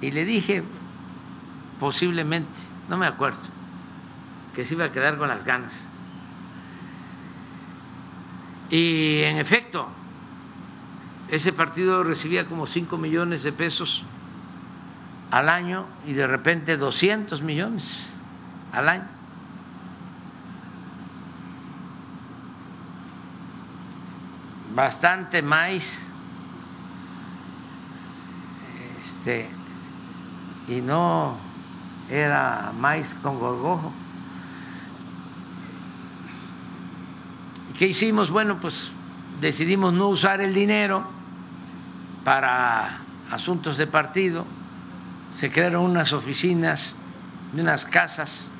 S1: Y le dije, posiblemente, no me acuerdo, que se iba a quedar con las ganas. Y en efecto, ese partido recibía como 5 millones de pesos al año y de repente 200 millones al año. Bastante maíz. Este, y no era maíz con gorgojo. ¿Qué hicimos? Bueno, pues decidimos no usar el dinero para asuntos de partido, se crearon unas oficinas, unas casas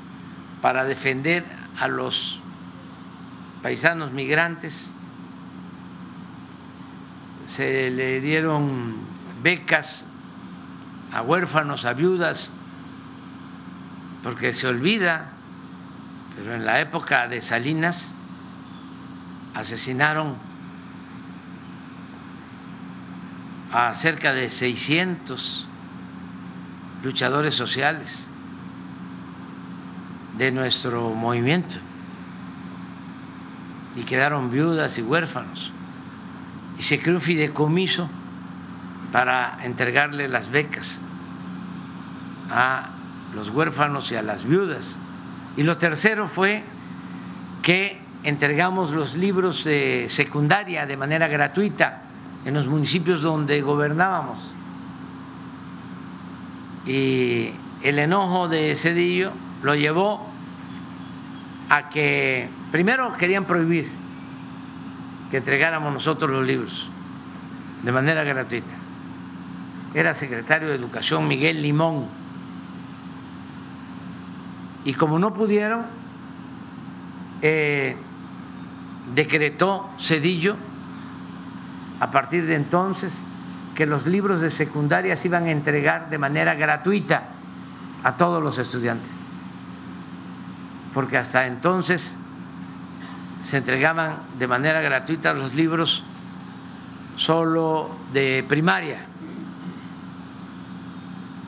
S1: para defender a los paisanos migrantes, se le dieron becas a huérfanos, a viudas, porque se olvida, pero en la época de Salinas asesinaron a cerca de 600 luchadores sociales de nuestro movimiento y quedaron viudas y huérfanos. Y se creó un fideicomiso para entregarle las becas a los huérfanos y a las viudas. Y lo tercero fue que entregamos los libros de secundaria de manera gratuita en los municipios donde gobernábamos. Y el enojo de Cedillo lo llevó a que primero querían prohibir que entregáramos nosotros los libros de manera gratuita. Era secretario de Educación Miguel Limón. Y como no pudieron, eh, decretó Cedillo a partir de entonces que los libros de secundaria se iban a entregar de manera gratuita a todos los estudiantes, porque hasta entonces se entregaban de manera gratuita los libros solo de primaria.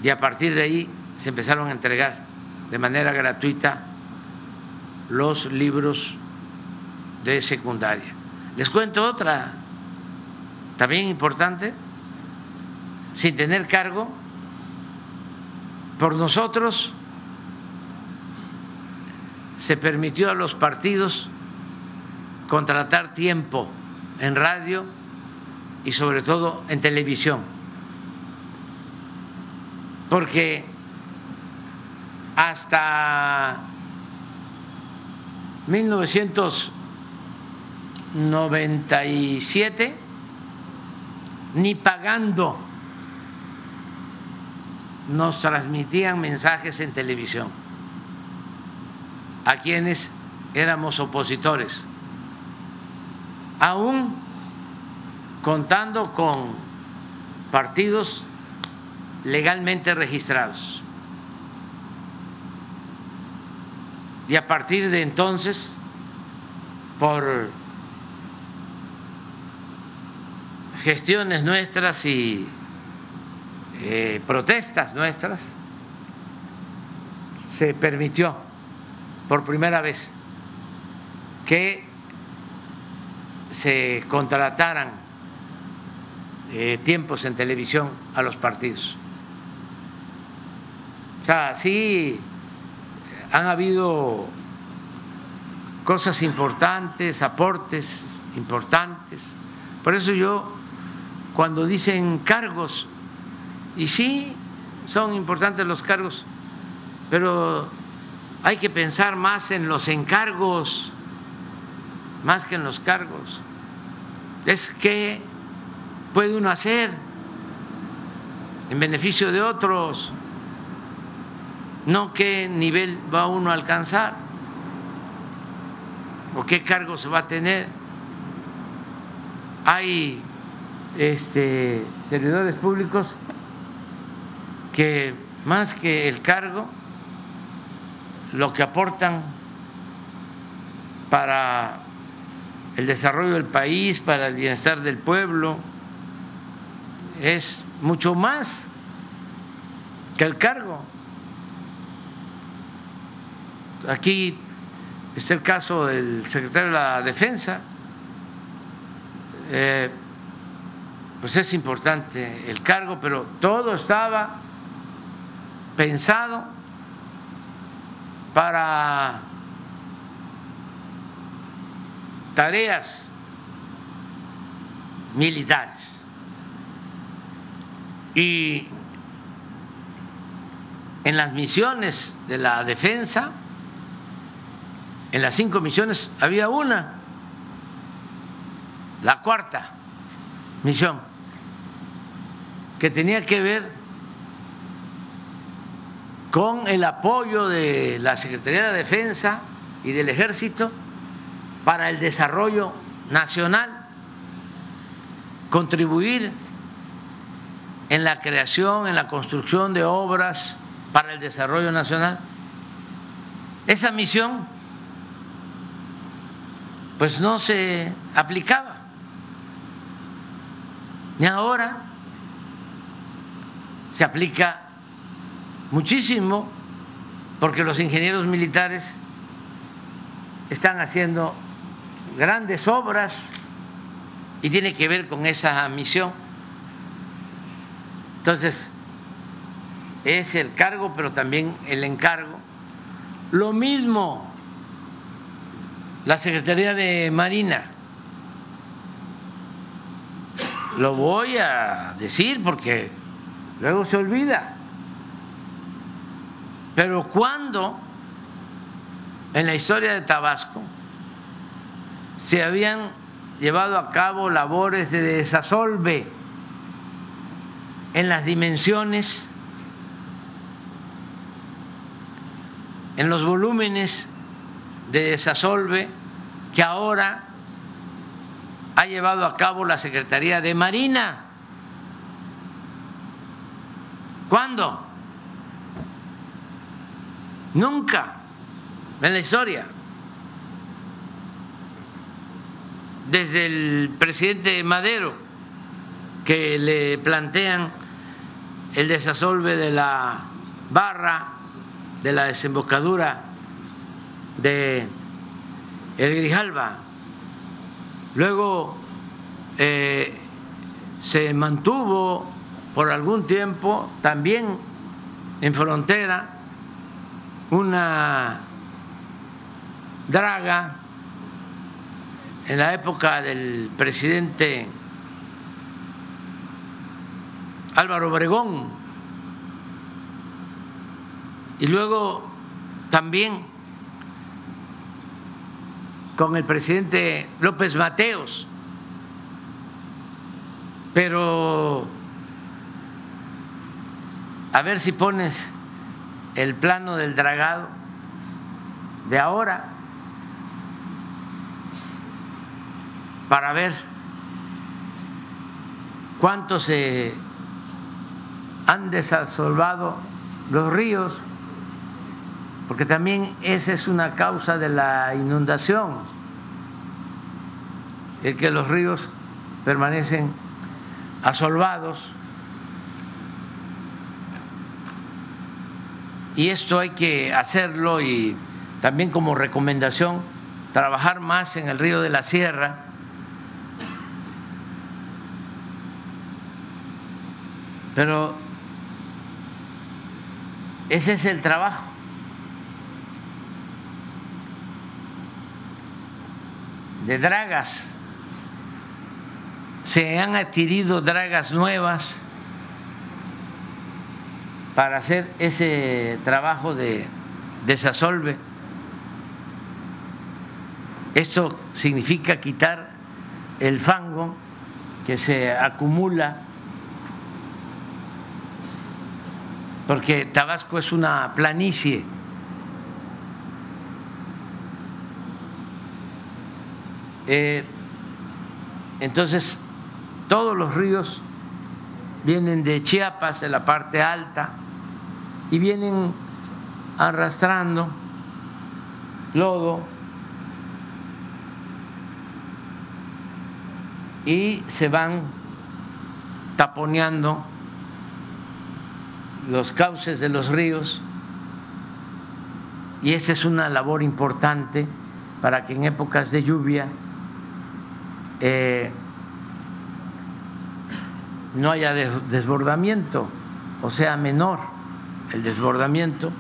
S1: Y a partir de ahí se empezaron a entregar de manera gratuita los libros de secundaria. Les cuento otra, también importante, sin tener cargo, por nosotros se permitió a los partidos contratar tiempo en radio y sobre todo en televisión, porque hasta 1997 ni pagando nos transmitían mensajes en televisión a quienes éramos opositores, aún contando con partidos legalmente registrados. Y a partir de entonces, por gestiones nuestras y eh, protestas nuestras, se permitió por primera vez que se contrataran eh, tiempos en televisión a los partidos. O sea, sí han habido cosas importantes, aportes importantes. Por eso yo, cuando dicen cargos, y sí, son importantes los cargos, pero hay que pensar más en los encargos, más que en los cargos. Es qué puede uno hacer en beneficio de otros no qué nivel va uno a alcanzar o qué cargo se va a tener. Hay este, servidores públicos que más que el cargo, lo que aportan para el desarrollo del país, para el bienestar del pueblo, es mucho más que el cargo. Aquí está el caso del secretario de la Defensa. Eh, pues es importante el cargo, pero todo estaba pensado para tareas militares. Y en las misiones de la defensa, en las cinco misiones había una, la cuarta misión, que tenía que ver con el apoyo de la Secretaría de Defensa y del Ejército para el desarrollo nacional, contribuir en la creación, en la construcción de obras para el desarrollo nacional. Esa misión pues no se aplicaba. Ni ahora se aplica muchísimo porque los ingenieros militares están haciendo grandes obras y tiene que ver con esa misión. Entonces, es el cargo, pero también el encargo. Lo mismo la Secretaría de Marina. Lo voy a decir porque luego se olvida. Pero cuando en la historia de Tabasco se habían llevado a cabo labores de desasolve en las dimensiones, en los volúmenes de desasolve que ahora ha llevado a cabo la Secretaría de Marina. ¿Cuándo? Nunca en la historia. Desde el presidente Madero, que le plantean el desasolve de la barra, de la desembocadura de el Grijalba. Luego eh, se mantuvo por algún tiempo también en frontera una draga en la época del presidente Álvaro Obregón. Y luego también con el presidente López Mateos, pero a ver si pones el plano del dragado de ahora para ver cuánto se han desasolvado los ríos porque también esa es una causa de la inundación, el que los ríos permanecen asolvados. Y esto hay que hacerlo y también como recomendación, trabajar más en el río de la Sierra. Pero ese es el trabajo. De dragas. Se han adquirido dragas nuevas para hacer ese trabajo de desasolve. Esto significa quitar el fango que se acumula, porque Tabasco es una planicie Eh, entonces, todos los ríos vienen de Chiapas, de la parte alta, y vienen arrastrando lodo y se van taponeando los cauces de los ríos. Y esa es una labor importante para que en épocas de lluvia eh, no haya desbordamiento, o sea, menor el desbordamiento,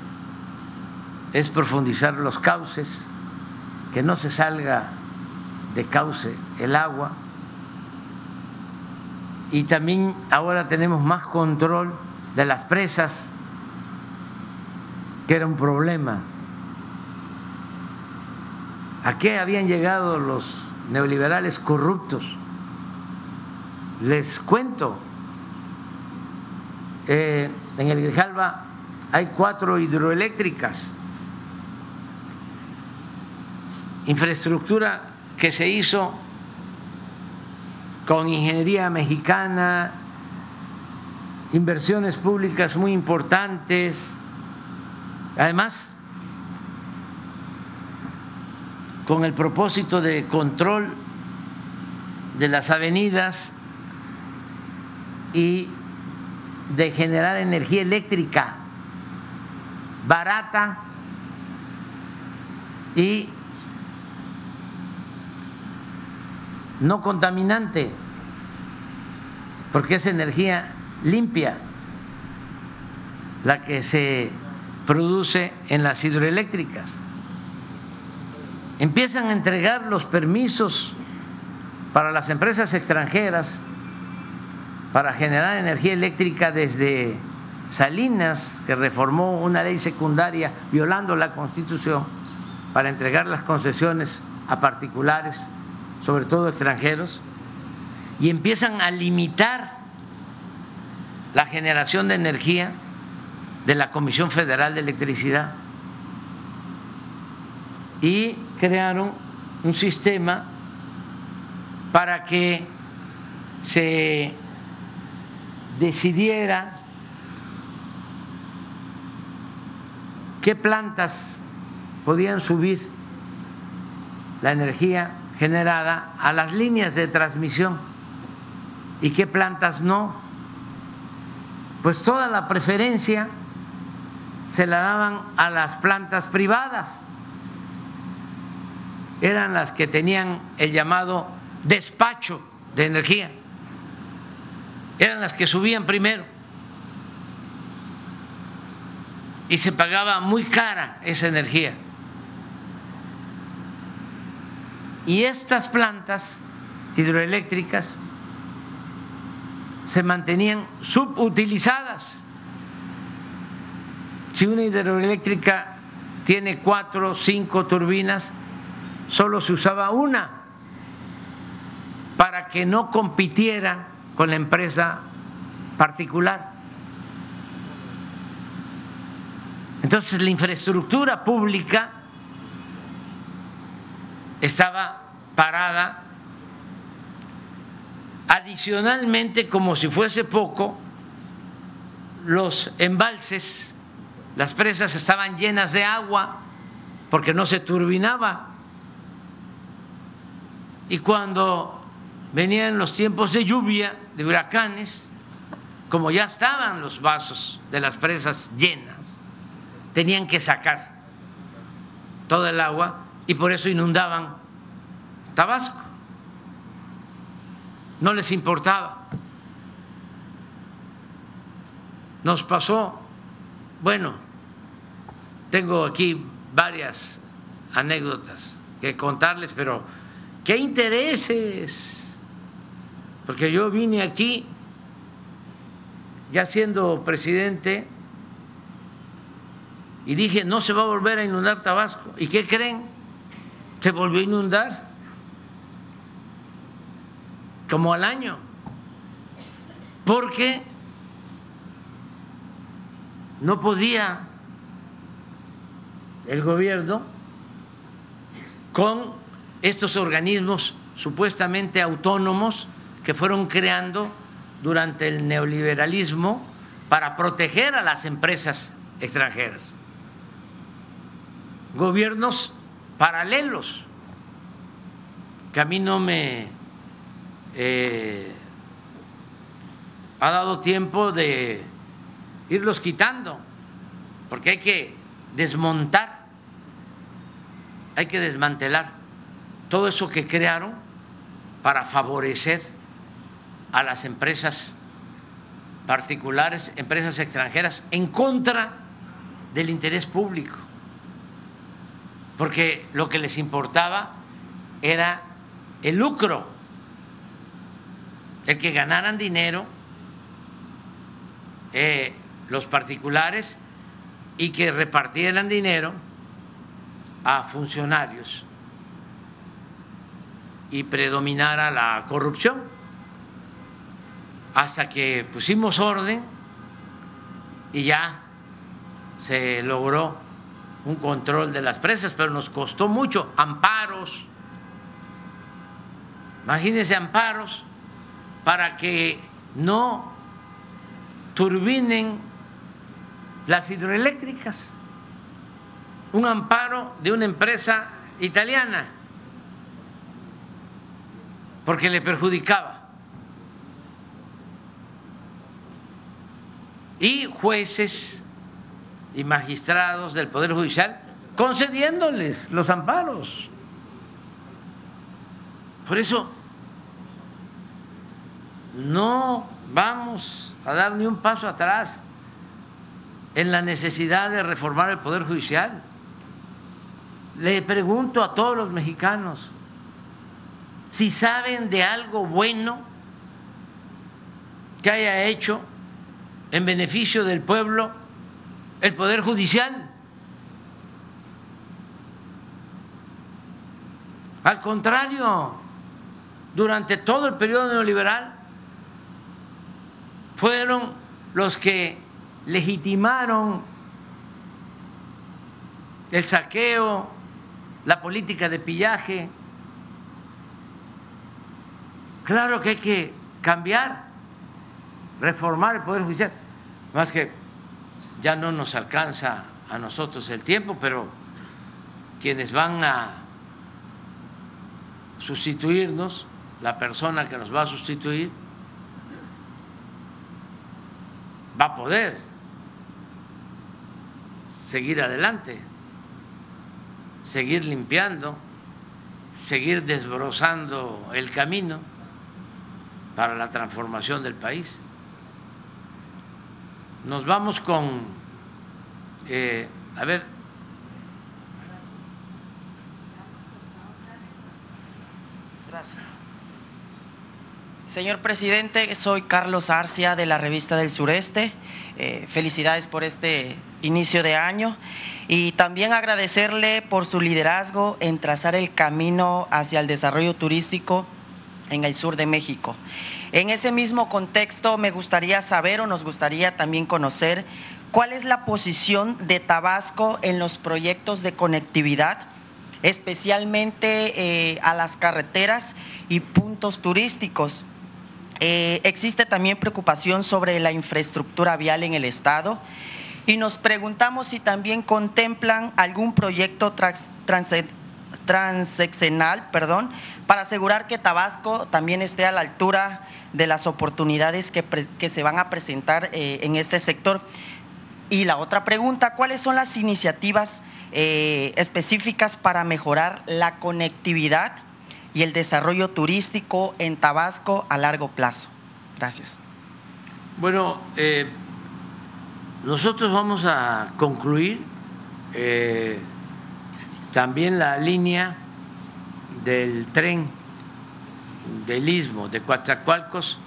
S1: es profundizar los cauces, que no se salga de cauce el agua. Y también ahora tenemos más control de las presas, que era un problema. ¿A qué habían llegado los neoliberales corruptos. Les cuento, eh, en el Grijalva hay cuatro hidroeléctricas, infraestructura que se hizo con ingeniería mexicana, inversiones públicas muy importantes, además con el propósito de control de las avenidas y de generar energía eléctrica barata y no contaminante, porque es energía limpia la que se produce en las hidroeléctricas. Empiezan a entregar los permisos para las empresas extranjeras para generar energía eléctrica desde Salinas, que reformó una ley secundaria violando la Constitución para entregar las concesiones a particulares, sobre todo extranjeros, y empiezan a limitar la generación de energía de la Comisión Federal de Electricidad y crearon un sistema para que se decidiera qué plantas podían subir la energía generada a las líneas de transmisión y qué plantas no. Pues toda la preferencia se la daban a las plantas privadas. Eran las que tenían el llamado despacho de energía eran las que subían primero. Y se pagaba muy cara esa energía. Y estas plantas hidroeléctricas se mantenían subutilizadas. Si una hidroeléctrica tiene cuatro o cinco turbinas, solo se usaba una para que no compitiera con la empresa particular. Entonces la infraestructura pública estaba parada. Adicionalmente, como si fuese poco, los embalses, las presas estaban llenas de agua porque no se turbinaba. Y cuando venían los tiempos de lluvia, de huracanes, como ya estaban los vasos de las presas llenas, tenían que sacar todo el agua y por eso inundaban Tabasco. No les importaba. Nos pasó, bueno, tengo aquí varias anécdotas que contarles, pero ¿qué intereses? Porque yo vine aquí ya siendo presidente y dije, no se va a volver a inundar Tabasco. ¿Y qué creen? Se volvió a inundar como al año. Porque no podía el gobierno con estos organismos supuestamente autónomos que fueron creando durante el neoliberalismo para proteger a las empresas extranjeras. Gobiernos paralelos, que a mí no me eh, ha dado tiempo de irlos quitando, porque hay que desmontar, hay que desmantelar todo eso que crearon para favorecer a las empresas particulares, empresas extranjeras, en contra del interés público, porque lo que les importaba era el lucro, el que ganaran dinero eh, los particulares y que repartieran dinero a funcionarios y predominara la corrupción hasta que pusimos orden y ya se logró un control de las presas, pero nos costó mucho, amparos. Imagínense amparos para que no turbinen las hidroeléctricas. Un amparo de una empresa italiana, porque le perjudicaba. Y jueces y magistrados del Poder Judicial concediéndoles los amparos. Por eso no vamos a dar ni un paso atrás en la necesidad de reformar el Poder Judicial. Le pregunto a todos los mexicanos si saben de algo bueno que haya hecho en beneficio del pueblo el Poder Judicial. Al contrario, durante todo el periodo neoliberal fueron los que legitimaron el saqueo, la política de pillaje. Claro que hay que cambiar, reformar el Poder Judicial. Más que ya no nos alcanza a nosotros el tiempo, pero quienes van a sustituirnos, la persona que nos va a sustituir, va a poder seguir adelante, seguir limpiando, seguir desbrozando el camino para la transformación del país. Nos vamos con, eh, a ver,
S9: Gracias. Señor presidente, soy Carlos Arcia de la revista del Sureste. Eh, felicidades por este inicio de año y también agradecerle por su liderazgo en trazar el camino hacia el desarrollo turístico en el sur de México. En ese mismo contexto me gustaría saber o nos gustaría también conocer cuál es la posición de Tabasco en los proyectos de conectividad, especialmente eh, a las carreteras y puntos turísticos. Eh, existe también preocupación sobre la infraestructura vial en el Estado y nos preguntamos si también contemplan algún proyecto trans, transeccional, perdón, para asegurar que Tabasco también esté a la altura de las oportunidades que, que se van a presentar eh, en este sector. Y la otra pregunta, ¿cuáles son las iniciativas eh, específicas para mejorar la conectividad y el desarrollo turístico en Tabasco a largo plazo? Gracias.
S1: Bueno, eh, nosotros vamos a concluir también la línea del tren del istmo de Coatzacoalcos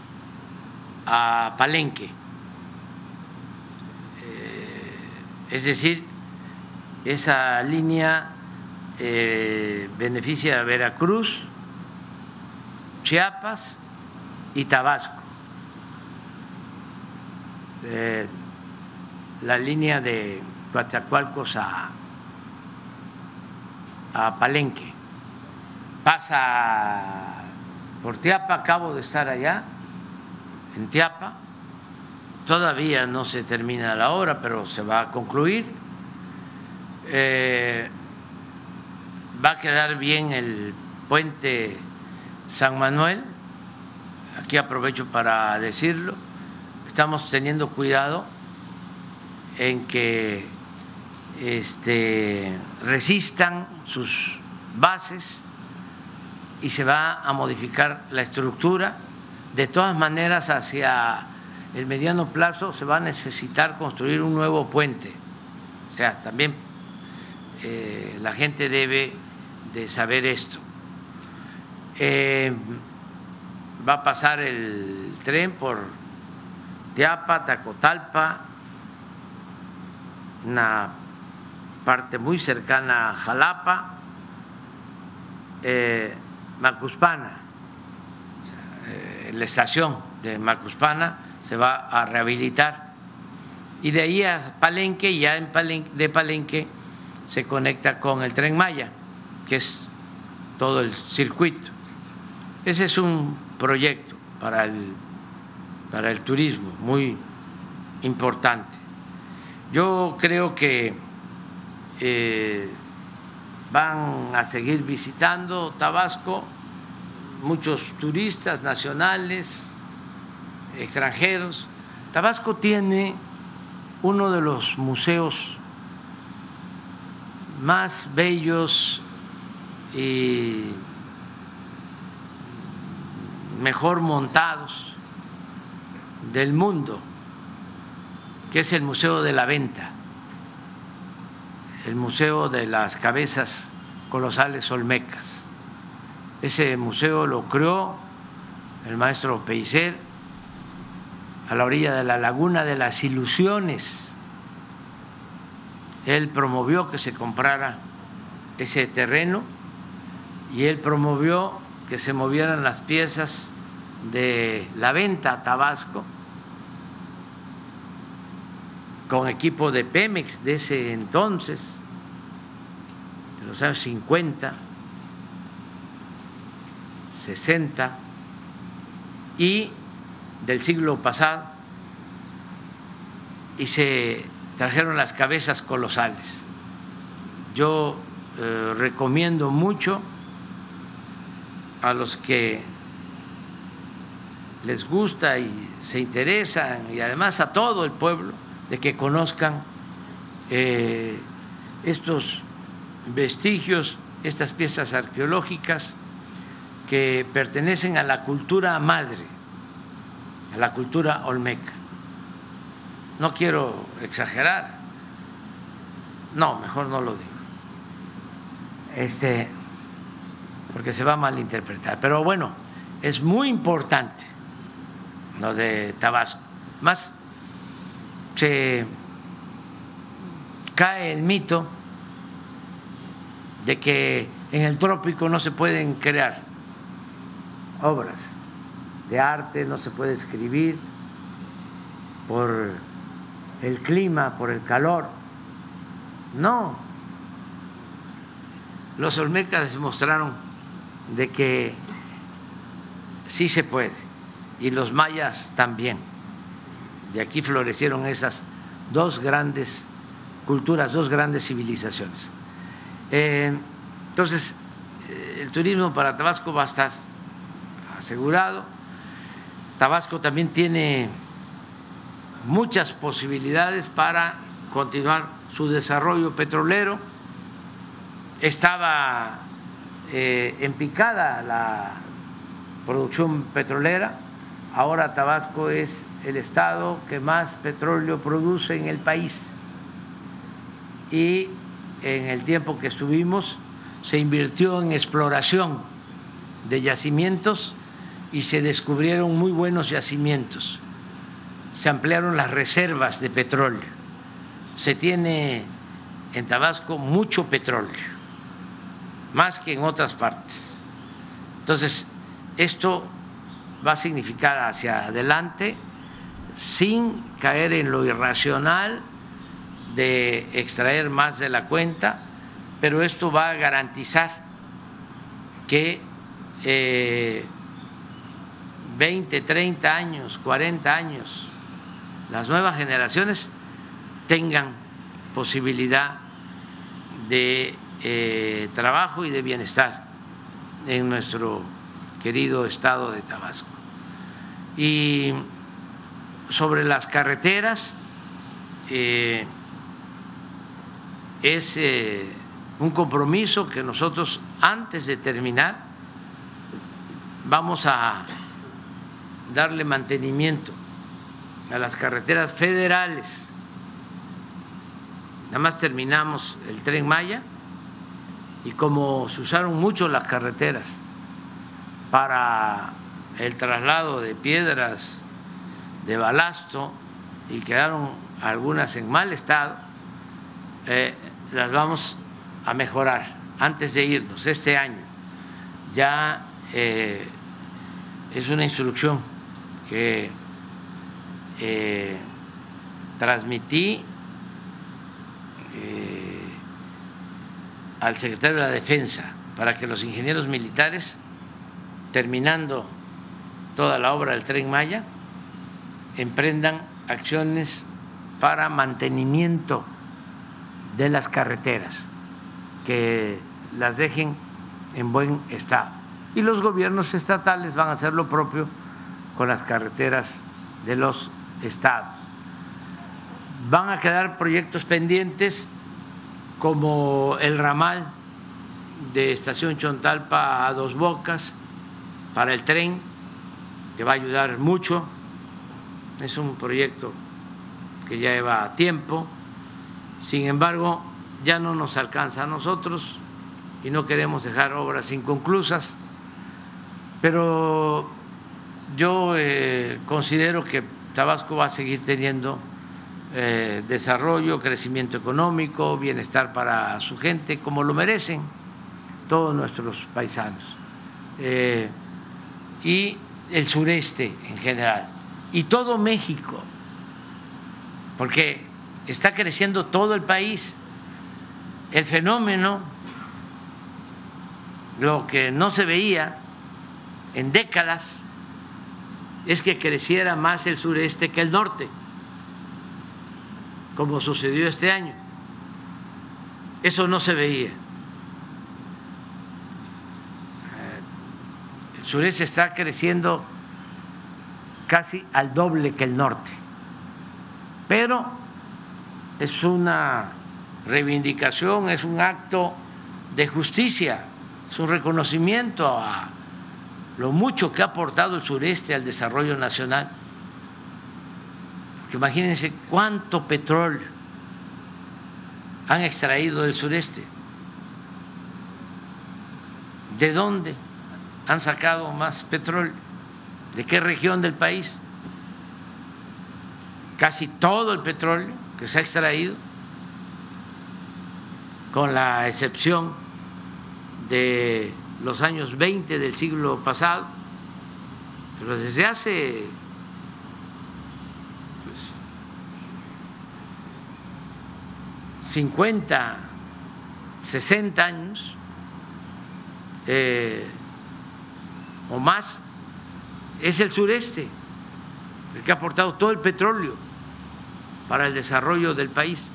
S1: a Palenque. Eh, es decir, esa línea eh, beneficia a Veracruz, Chiapas y Tabasco. Eh, la línea de Coatzacoalcos a, a Palenque. Pasa por Tiapa, acabo de estar allá, en Tiapa. Todavía no se termina la obra, pero se va a concluir. Eh, va a quedar bien el puente San Manuel. Aquí aprovecho para decirlo. Estamos teniendo cuidado en que este, resistan sus bases y se va a modificar la estructura. De todas maneras, hacia el mediano plazo se va a necesitar construir un nuevo puente. O sea, también eh, la gente debe de saber esto. Eh, va a pasar el tren por Teapa, Tacotalpa, una parte muy cercana a Jalapa, eh, Macuspana, eh, la estación de Macuspana se va a rehabilitar y de ahí a Palenque ya en Palenque, de Palenque se conecta con el tren Maya, que es todo el circuito. Ese es un proyecto para el, para el turismo muy importante. Yo creo que eh, van a seguir visitando Tabasco muchos turistas nacionales, extranjeros. Tabasco tiene uno de los museos más bellos y mejor montados del mundo, que es el Museo de la Venta, el Museo de las Cabezas Colosales Olmecas. Ese museo lo creó el maestro Peiser a la orilla de la Laguna de las Ilusiones. Él promovió que se comprara ese terreno y él promovió que se movieran las piezas de la venta a Tabasco con equipo de Pemex de ese entonces, de los años 50 60 y del siglo pasado y se trajeron las cabezas colosales. Yo eh, recomiendo mucho a los que les gusta y se interesan y además a todo el pueblo de que conozcan eh, estos vestigios, estas piezas arqueológicas que pertenecen a la cultura madre, a la cultura olmeca. No quiero exagerar, no, mejor no lo digo, este, porque se va a malinterpretar. Pero bueno, es muy importante lo de Tabasco. Más se cae el mito de que en el trópico no se pueden crear obras de arte, no se puede escribir por el clima, por el calor. No. Los olmecas demostraron de que sí se puede y los mayas también. De aquí florecieron esas dos grandes culturas, dos grandes civilizaciones. Eh, entonces, eh, el turismo para Tabasco va a estar asegurado. Tabasco también tiene muchas posibilidades para continuar su desarrollo petrolero. Estaba eh, en picada la producción petrolera. Ahora Tabasco es el estado que más petróleo produce en el país. Y en el tiempo que estuvimos se invirtió en exploración de yacimientos y se descubrieron muy buenos yacimientos. Se ampliaron las reservas de petróleo. Se tiene en Tabasco mucho petróleo, más que en otras partes. Entonces, esto va a significar hacia adelante sin caer en lo irracional de extraer más de la cuenta, pero esto va a garantizar que eh, 20, 30 años, 40 años, las nuevas generaciones tengan posibilidad de eh, trabajo y de bienestar en nuestro querido estado de Tabasco. Y sobre las carreteras, eh, es eh, un compromiso que nosotros antes de terminar vamos a darle mantenimiento a las carreteras federales. Nada más terminamos el tren Maya y como se usaron mucho las carreteras para el traslado de piedras de balasto y quedaron algunas en mal estado, eh, las vamos a mejorar antes de irnos este año. Ya eh, es una instrucción que eh, transmití al secretario de la Defensa para que los ingenieros militares, terminando toda la obra del tren Maya, emprendan acciones para mantenimiento de las carreteras, que las dejen en buen estado. Y los gobiernos estatales van a hacer lo propio con las carreteras de los estados. Van a quedar proyectos pendientes como el ramal de Estación Chontalpa a Dos Bocas para el tren, que va a ayudar mucho. Es un proyecto que ya lleva tiempo. Sin embargo, ya no nos alcanza a nosotros y no queremos dejar obras inconclusas, pero yo eh, considero que Tabasco va a seguir teniendo eh, desarrollo, crecimiento económico, bienestar para su gente, como lo merecen todos nuestros paisanos. Eh, y el sureste en general, y todo México, porque está creciendo todo el país. El fenómeno, lo que no se veía en décadas, es que creciera más el sureste que el norte, como sucedió este año. Eso no se veía. Sureste está creciendo casi al doble que el norte, pero es una reivindicación, es un acto de justicia, es un reconocimiento a lo mucho que ha aportado el sureste al desarrollo nacional. Porque imagínense cuánto petróleo han extraído del sureste. ¿De dónde han sacado más petróleo? ¿De qué región del país? Casi todo el petróleo que se ha extraído, con la excepción de los años 20 del siglo pasado, pero desde hace pues, 50, 60 años eh, o más, es el sureste el que ha aportado todo el petróleo para el desarrollo del país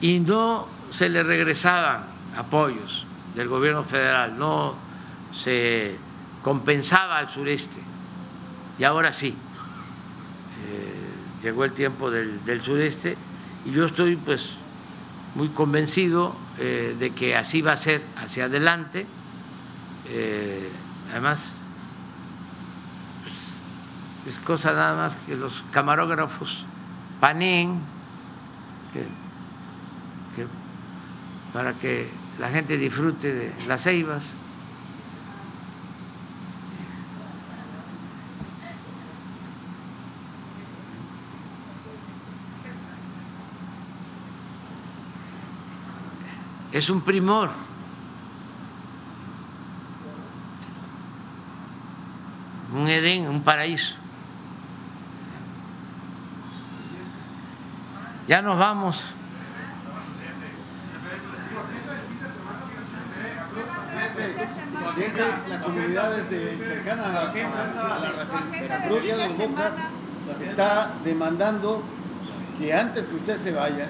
S1: y no se le regresaban apoyos del gobierno federal, no se compensaba al sureste. Y ahora sí, eh, llegó el tiempo del, sureste y yo estoy pues muy convencido eh, de que así va a ser hacia adelante. Eh, además, pues, es cosa nada más que los camarógrafos paneen que, para que la gente disfrute de las ceibas. Es un primor. Un Edén, un paraíso. Ya nos vamos.
S10: las comunidades de, cercanas a, la refinería de Boca está demandando que antes que usted se vaya,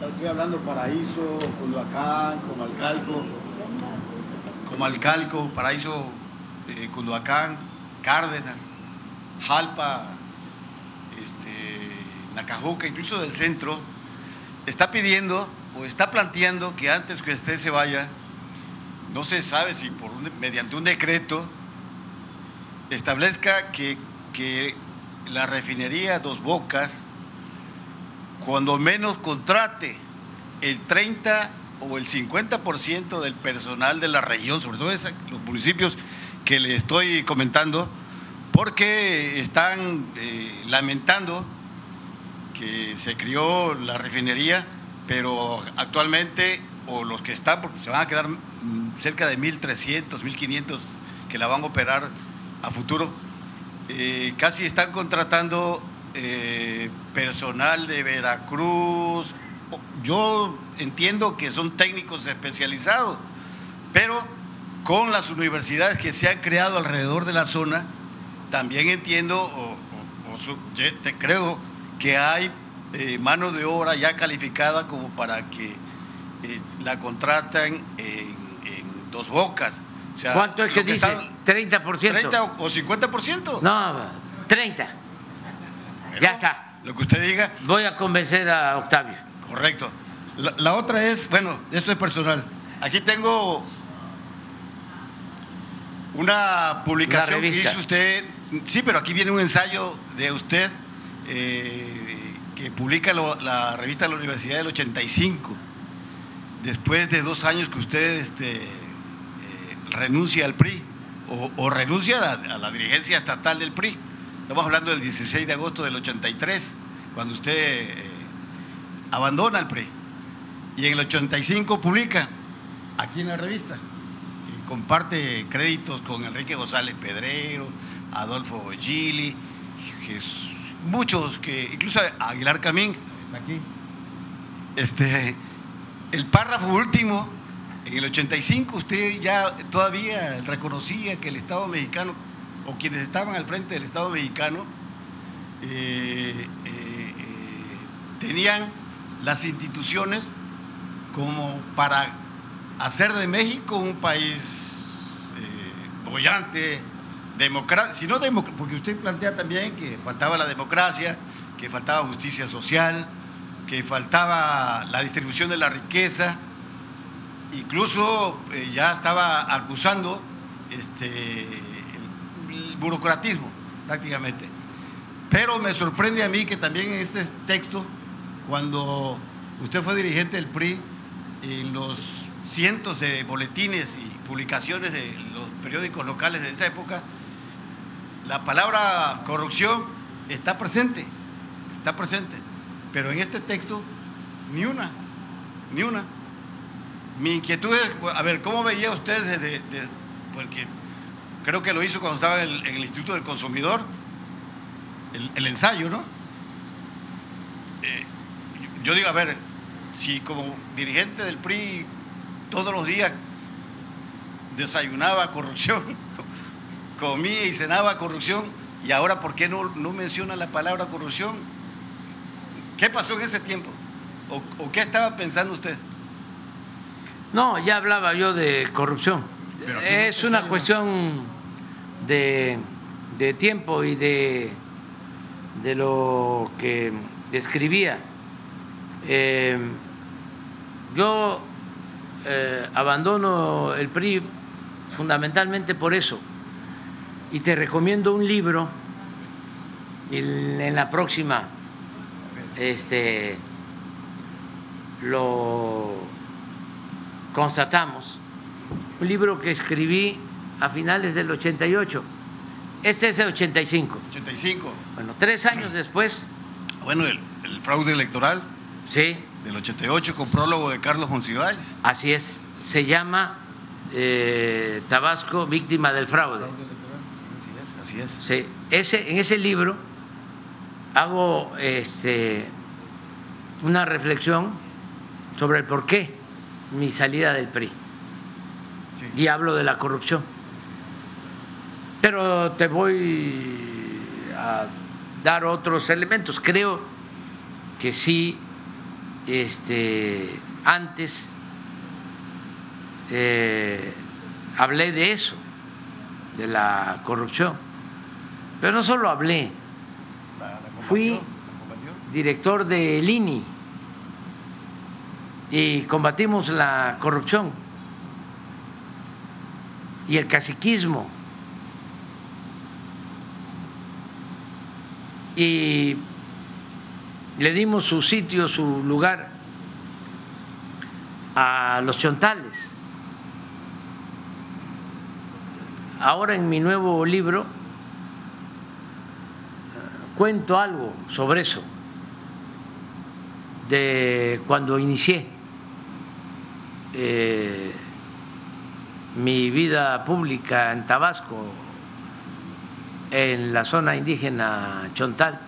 S10: estoy hablando Paraíso, Culhuacán, Comalcalco, Comalcalco, Paraíso, eh, Cárdenas, Jalpa, este, Nacajuca, incluso del centro, está pidiendo o está planteando que antes que usted se vaya, no se sabe si por mediante un decreto establezca que, que la refinería Dos Bocas, cuando menos contrate el 30 o el 50% del personal de la región, sobre todo esa, los municipios que le estoy comentando, porque están eh, lamentando que se crió la refinería, pero actualmente o los que están, porque se van a quedar cerca de 1.300, 1.500 que la van a operar a futuro, eh, casi están contratando eh, personal de Veracruz. Yo entiendo que son técnicos especializados, pero con las universidades que se han creado alrededor de la zona, también entiendo, o, te creo que hay eh, mano de obra ya calificada como para que eh, la contratan en, en dos bocas. O sea,
S1: ¿Cuánto es que dices?
S10: está-
S1: 30%.
S10: 30 o o 50%.
S1: No, 30. Ya está.
S10: Lo que usted diga.
S1: Voy a convencer a Octavio.
S10: Correcto. La, la otra es, bueno, esto es personal. Aquí tengo una publicación que hizo usted. Sí, pero aquí viene un ensayo de usted eh, que publica lo- la revista de la Universidad del 85. Después de dos años que usted este, eh, renuncia al PRI o, o renuncia a la, a la dirigencia estatal del PRI. Estamos hablando del 16 de agosto del 83, cuando usted eh, abandona el PRI. Y en el 85 publica, aquí en la revista, comparte créditos con Enrique González Pedrero, Adolfo Gili, muchos que, incluso Aguilar Camín, está aquí. Este, el párrafo último, en el 85, usted ya todavía reconocía que el Estado mexicano, o quienes estaban al frente del Estado mexicano, eh, eh, eh, tenían las instituciones como para hacer de México un país eh, bollante, democrático, porque usted plantea también que faltaba la democracia, que faltaba justicia social, que faltaba la distribución de la riqueza, incluso eh, ya estaba acusando este, el burocratismo prácticamente. Pero me sorprende a mí que también en este texto, cuando usted fue dirigente del PRI, en los cientos de boletines y publicaciones de los periódicos locales de esa época, la palabra corrupción está presente, está presente, pero en este texto ni una, ni una. Mi inquietud es, a ver, ¿cómo veía usted desde, de- porque creo que lo hizo cuando estaba en el, Instituto del Consumidor, el, ensayo, ¿no? Eh, yo digo, a ver, si como dirigente del PRI todos los días desayunaba corrupción, comía y cenaba corrupción, y ahora ¿por qué no, no menciona la palabra corrupción? ¿Qué pasó en ese tiempo? ¿O, o qué estaba pensando usted?
S1: No, ya hablaba yo de corrupción. Es
S10: no
S1: una cuestión de, de tiempo y de, de lo que escribía. Eh, yo eh, abandono el PRI fundamentalmente por eso. Y te recomiendo un libro en la próxima este, lo constatamos. Un libro que escribí a finales del 88. Este es el 85.
S10: 85.
S1: Bueno, tres años después.
S10: Bueno, el, el fraude electoral.
S1: Sí.
S10: Del 88 con prólogo de Carlos Monsiváis.
S1: Así es. Se llama eh, Tabasco, víctima del fraude.
S10: Así es.
S1: Sí, ese, en ese libro hago este, una reflexión sobre el por qué mi salida del PRI. Y hablo de la corrupción. Pero te voy a dar otros elementos. Creo que sí, este, antes eh, hablé de eso, de la corrupción. Pero no solo hablé, fui director del INI y combatimos la corrupción y el caciquismo. Y le dimos su sitio, su lugar a los chontales. Ahora en mi nuevo libro eh, cuento algo sobre eso, de cuando inicié eh, mi vida pública en Tabasco, en la zona indígena Chontal.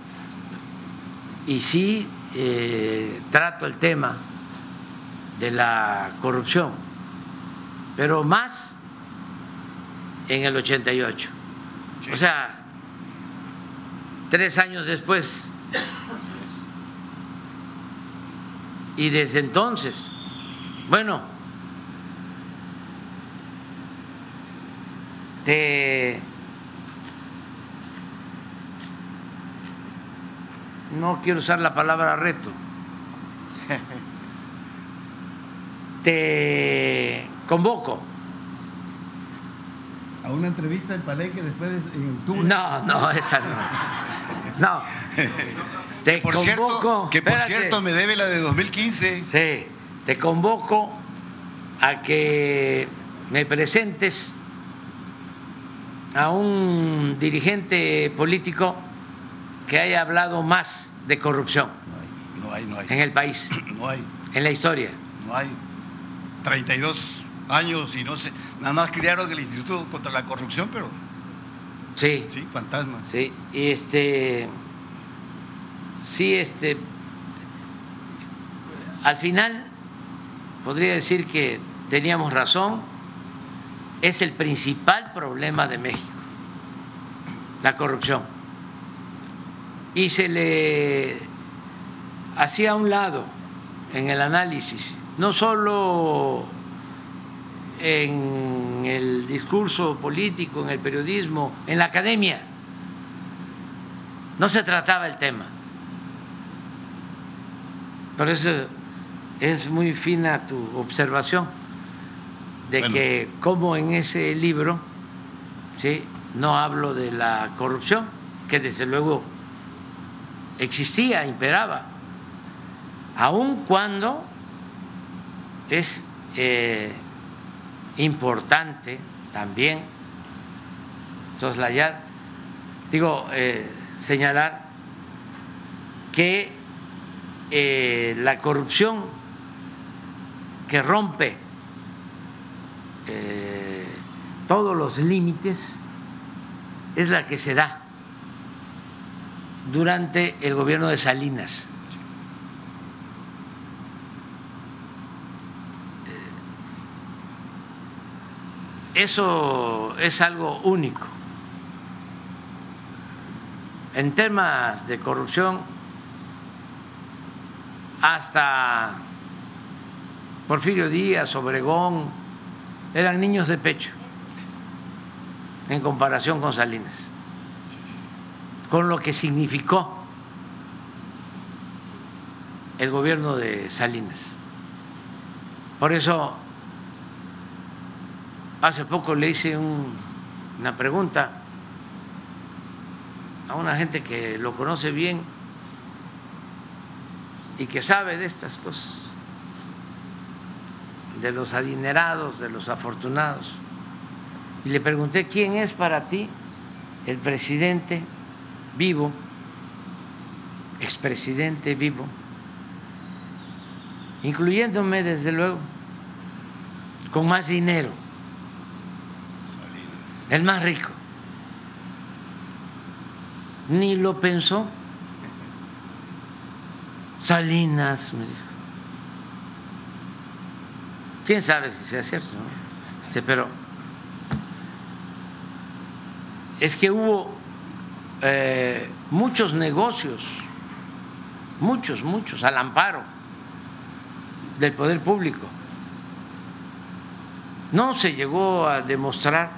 S1: Y sí eh, trato el tema de la corrupción, pero más en el 88. O sea, tres años después. Y desde entonces, bueno, te no quiero usar la palabra reto, te convoco.
S11: A una entrevista en Palenque después de, en octubre.
S1: No, no, esa no. No. Te
S10: Por
S1: convoco.
S10: cierto, que por
S1: espérate.
S10: cierto me debe la de 2015.
S1: Sí, te convoco a que me presentes a un dirigente político que haya hablado más de corrupción
S10: No hay, no hay.
S1: en el país,
S10: No hay,
S1: en la historia.
S10: no hay. 32 años y no sé. Nada más crearon el Instituto contra la Corrupción, pero
S1: Sí,
S10: sí, fantasma.
S1: sí. Y este, sí, este, al final podría decir que teníamos razón. Es el principal problema de México, la corrupción. Y se le hacía a un lado en el análisis, no solo en el discurso político, en el periodismo, en la academia. No se trataba el tema. Por eso es muy fina tu observación de
S10: Bueno.
S1: que como en ese libro ¿sí? no hablo de la corrupción, que desde luego existía, imperaba, aun cuando es eh, importante también soslayar, digo, eh, señalar que eh, la corrupción que rompe todos los límites es la que se da durante el gobierno de Salinas. Eso es algo único. En temas de corrupción, hasta Porfirio Díaz, Obregón, eran niños de pecho en comparación con Salinas, con lo que significó el gobierno de Salinas. Por eso, hace poco le hice un- una pregunta a una gente que lo conoce bien y que sabe de estas cosas, de los adinerados, de los afortunados. Y le pregunté, ¿quién es para ti el presidente vivo, expresidente vivo, incluyéndome desde luego, con más dinero, el más rico? Ni lo pensó. Salinas, me dijo. ¿Quién sabe si sea cierto? no? Dice, pero es que hubo eh, muchos negocios, muchos, muchos, al amparo del poder público. No se llegó a demostrar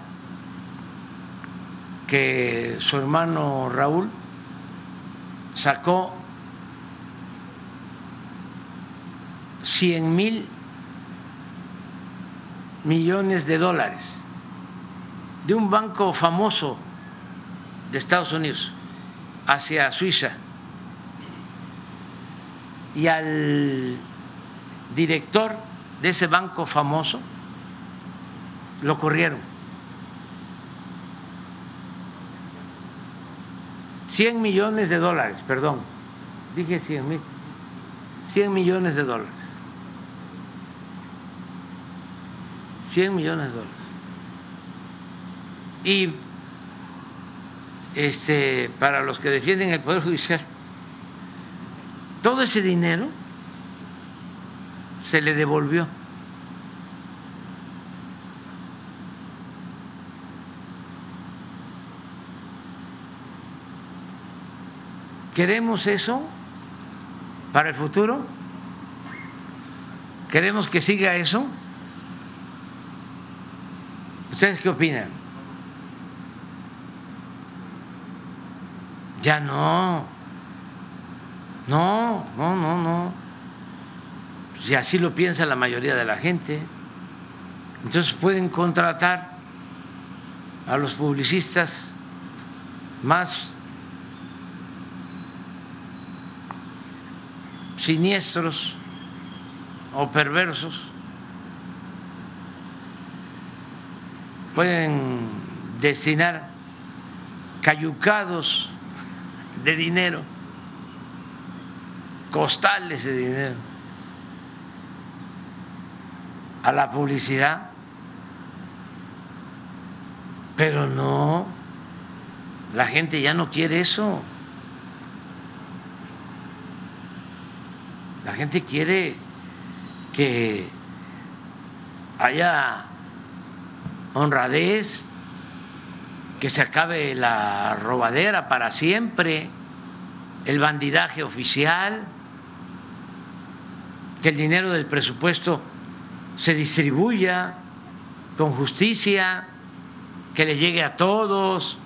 S1: que su hermano Raúl sacó 100 mil millones de dólares de un banco famoso de Estados Unidos hacia Suiza y al director de ese banco famoso lo corrieron. 100 millones de dólares, perdón, dije 100 mil, 100 millones de dólares. 100 millones de dólares. Y este, para los que defienden el Poder Judicial, todo ese dinero se le devolvió. ¿Queremos eso para el futuro? ¿Queremos que siga eso? ¿Ustedes qué opinan? Ya no. No, no, no, no. Si así lo piensa la mayoría de la gente, entonces pueden contratar a los publicistas más siniestros o perversos. Pueden destinar cayucados de dinero, costales de dinero, a la publicidad, pero no, la gente ya no quiere eso. La gente quiere que haya honradez, que se acabe la robadera para siempre, el bandidaje oficial, que el dinero del presupuesto se distribuya con justicia, que le llegue a todos.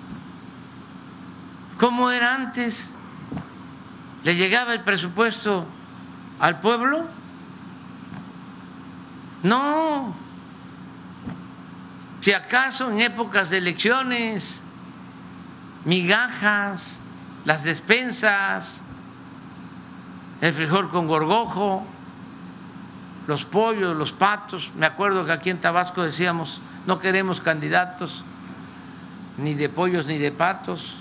S1: ¿Cómo era antes? ¿Le llegaba el presupuesto al pueblo? No, si acaso en épocas de elecciones, migajas, las despensas, el frijol con gorgojo, los pollos, los patos. Me acuerdo que aquí en Tabasco decíamos, no queremos candidatos ni de pollos ni de patos.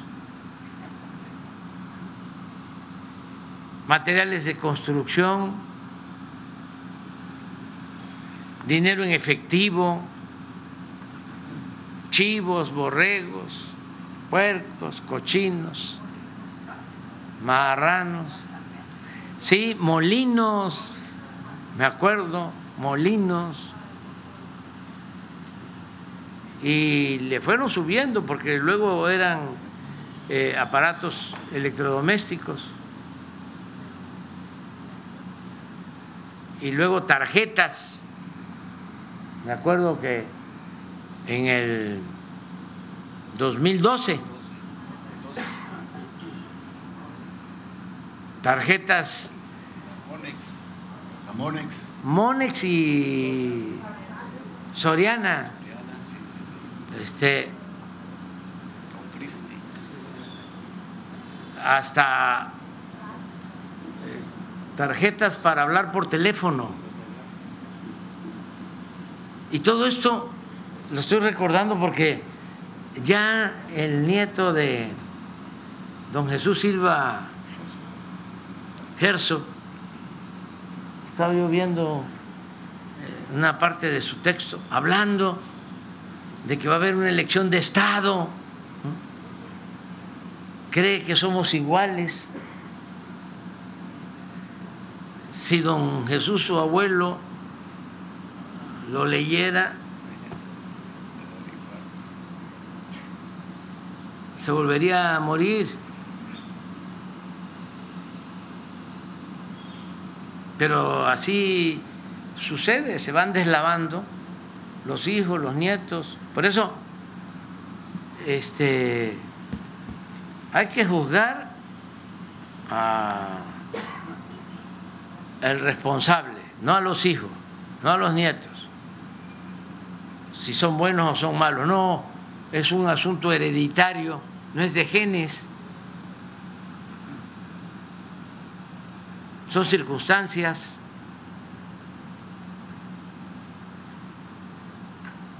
S1: Materiales de construcción, dinero en efectivo, chivos, borregos, puercos, cochinos, marranos, sí, molinos, me acuerdo, molinos, y le fueron subiendo porque luego eran eh, aparatos electrodomésticos y luego tarjetas. Me acuerdo que en el 2012. Tarjetas.
S10: Monex.
S1: Monex y Soriana. Este. Hasta eh, tarjetas para hablar por teléfono. Y todo esto lo estoy recordando porque ya el nieto de don Jesús Silva Gerso, estaba yo viendo eh, una parte de su texto, hablando de que va a haber una elección de Estado, cree que somos iguales. Si don Jesús, su abuelo, lo leyera, se volvería a morir. Pero así sucede, se van deslavando los hijos, los nietos. Por eso este, hay que juzgar al responsable, no a los hijos, no a los nietos, si son buenos o son malos. No, es un asunto hereditario no es de genes, son circunstancias.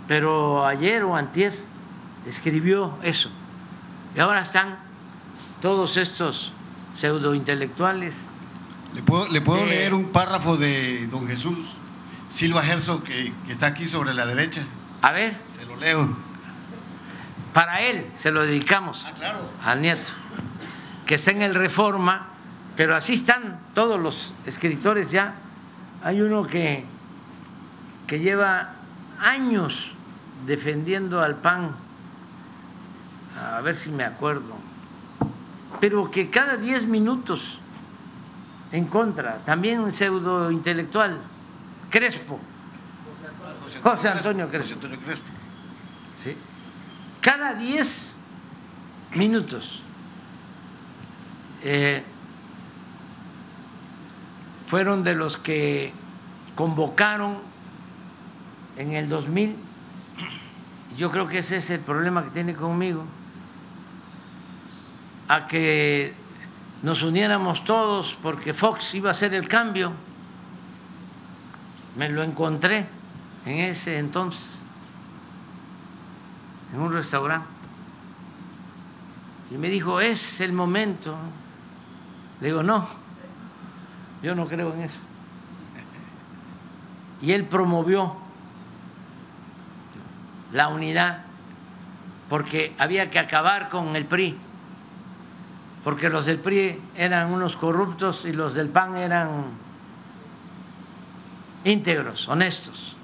S1: Pero ayer o antier escribió eso. Y ahora están todos estos pseudointelectuales.
S10: ¿Le puedo, le puedo leer un párrafo de don Jesús Silva Gerso que, que está aquí sobre la derecha?
S1: A ver.
S10: Se lo leo.
S1: Para él se lo dedicamos
S10: ah, claro.
S1: al nieto, que está en el Reforma Pero así están todos los escritores ya. Hay uno que, que lleva años defendiendo al PAN, a ver si me acuerdo, pero que cada diez minutos en contra, también un pseudo intelectual, Crespo, José Antonio Crespo.
S10: José Antonio Crespo.
S1: ¿sí? Cada diez minutos eh, fueron de los que convocaron en el 2000. Yo creo que ese es el problema que tiene conmigo, a que nos uniéramos todos porque Fox iba a hacer el cambio. Me lo encontré en ese entonces, en un restaurante. Y me dijo, es el momento. Le digo, no, yo no creo en eso. Y él promovió la unidad porque había que acabar con el PRI, porque los del PRI eran unos corruptos y los del PAN eran íntegros, honestos.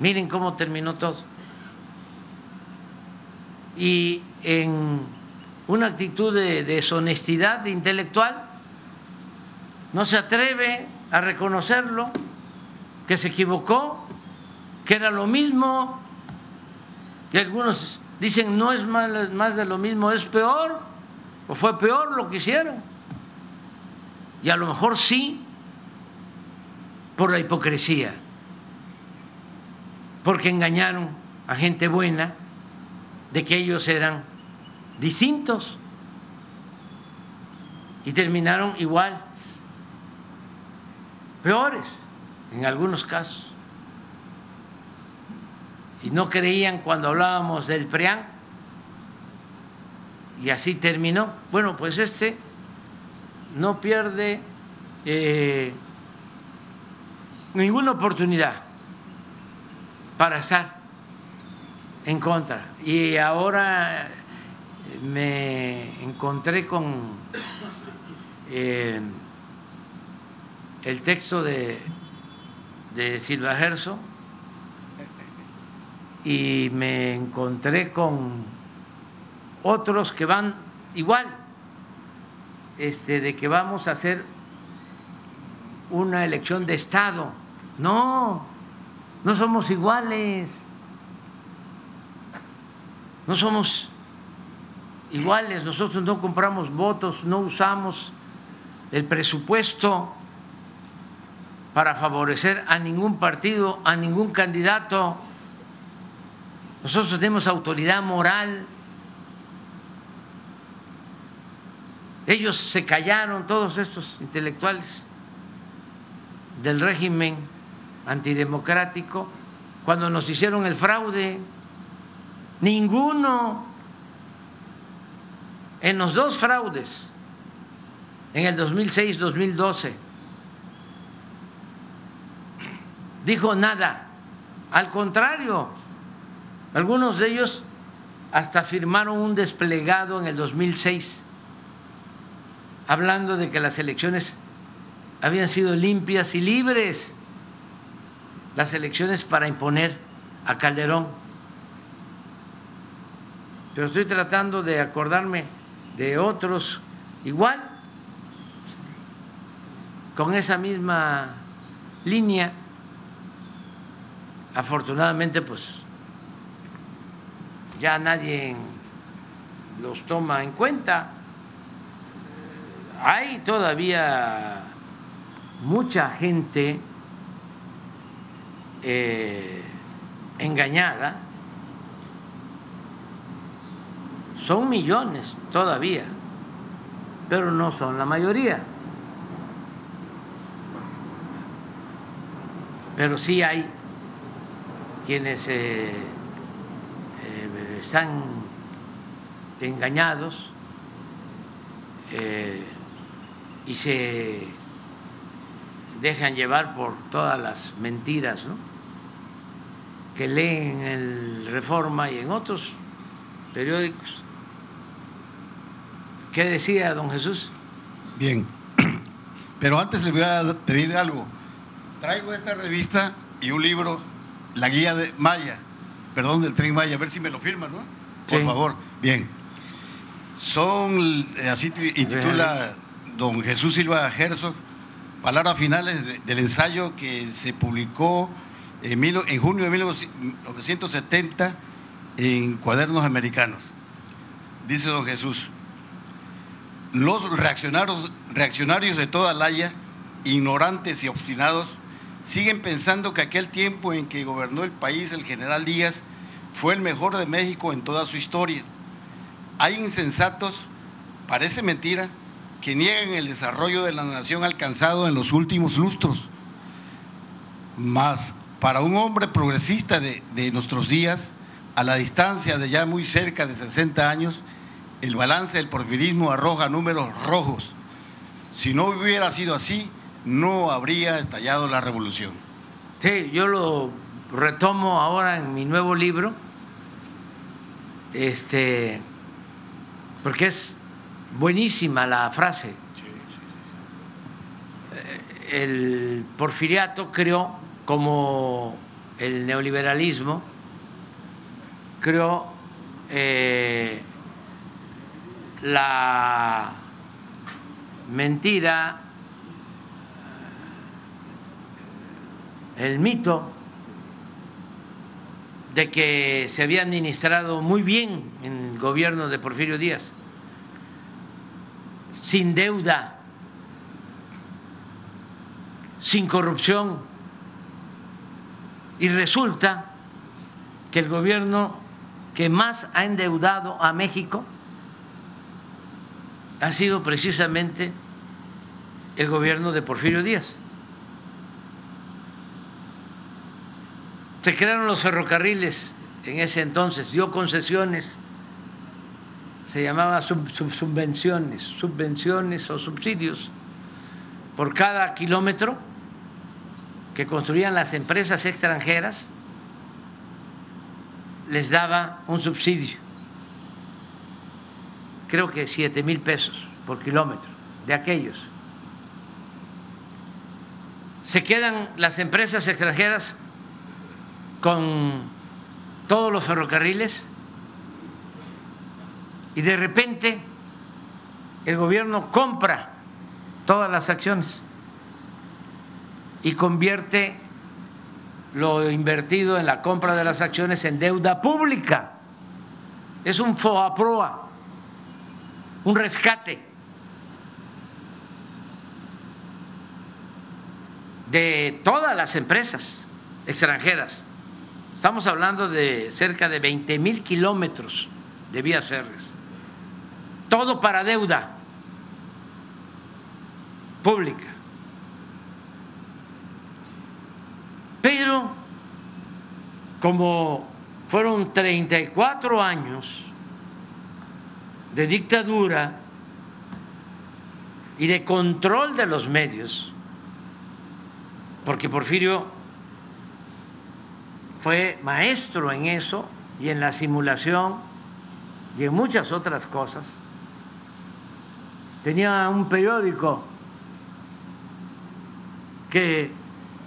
S1: Miren cómo terminó todo. Y en una actitud de deshonestidad intelectual, no se atreve a reconocerlo, que se equivocó, que era lo mismo, y algunos dicen no es más, más de lo mismo, es peor, o fue peor lo que hicieron. Y a lo mejor sí, por la hipocresía, porque engañaron a gente buena de que ellos eran distintos y terminaron igual, peores en algunos casos. Y no creían cuando hablábamos del PRIAN y así terminó. Bueno, pues este no pierde eh, ninguna oportunidad para estar en contra. Y ahora me encontré con eh, el texto de, de Silva Gerso y me encontré con otros que van igual, este, de que vamos a hacer una elección de Estado. No, no somos iguales. No somos iguales, nosotros no compramos votos, no usamos el presupuesto para favorecer a ningún partido, a ningún candidato. Nosotros tenemos autoridad moral. Ellos se callaron, todos estos intelectuales del régimen antidemocrático, cuando nos hicieron el fraude. Ninguno en los dos fraudes, en el 2006-2012, dijo nada. Al contrario, algunos de ellos hasta firmaron un desplegado en el 2006, hablando de que las elecciones habían sido limpias y libres, las elecciones para imponer a Calderón. Pero estoy tratando de acordarme de otros igual, con esa misma línea. Afortunadamente, pues ya nadie los toma en cuenta. Hay todavía mucha gente eh, engañada son millones todavía, pero no son la mayoría. Pero sí hay quienes eh, eh, están engañados eh, y se dejan llevar por todas las mentiras ¿no? que leen en Reforma y en otros periódicos. ¿Qué decía don Jesús?
S10: Bien. Pero antes le voy a pedir algo. Traigo esta revista y un libro, La Guía de Maya, perdón, del Tren Maya, a ver si me lo firman, ¿no? Por
S1: Sí.
S10: favor. Bien. Son, eh, así intitula don Jesús Silva Herzog, palabras finales de- del ensayo que se publicó en, mil- en junio de 1970 en Cuadernos Americanos. Dice don Jesús, los reaccionarios, reaccionarios de toda Laya, ignorantes y obstinados, siguen pensando que aquel tiempo en que gobernó el país el general Díaz fue el mejor de México en toda su historia. Hay insensatos, parece mentira, que niegan el desarrollo de la nación alcanzado en los últimos lustros. Mas para un hombre progresista de, de nuestros días, a la distancia de ya muy cerca de 60 años, el balance del porfirismo arroja números rojos. Si no hubiera sido así, no habría estallado la revolución.
S1: Sí, yo lo retomo ahora en mi nuevo libro, este, porque es buenísima la frase. Eh, El porfiriato creó, como el neoliberalismo, creó eh, la mentira, el mito de que se había administrado muy bien en el gobierno de Porfirio Díaz, sin deuda, sin corrupción, y resulta que el gobierno que más ha endeudado a México ha sido precisamente el gobierno de Porfirio Díaz. Se crearon los ferrocarriles en ese entonces, dio concesiones, se llamaba sub- sub- subvenciones, subvenciones o subsidios por cada kilómetro que construían las empresas extranjeras, les daba un subsidio, creo que siete mil pesos por kilómetro de aquellos. Se quedan las empresas extranjeras con todos los ferrocarriles y de repente el gobierno compra todas las acciones y convierte lo invertido en la compra de las acciones en deuda pública. Es un FOAPROA, un rescate de todas las empresas extranjeras. Estamos hablando de cerca de 20 mil kilómetros de vías férreas. Todo para deuda pública. Pero como fueron 34 años de dictadura y de control de los medios, porque Porfirio fue maestro en eso y en la simulación y en muchas otras cosas. Tenía un periódico que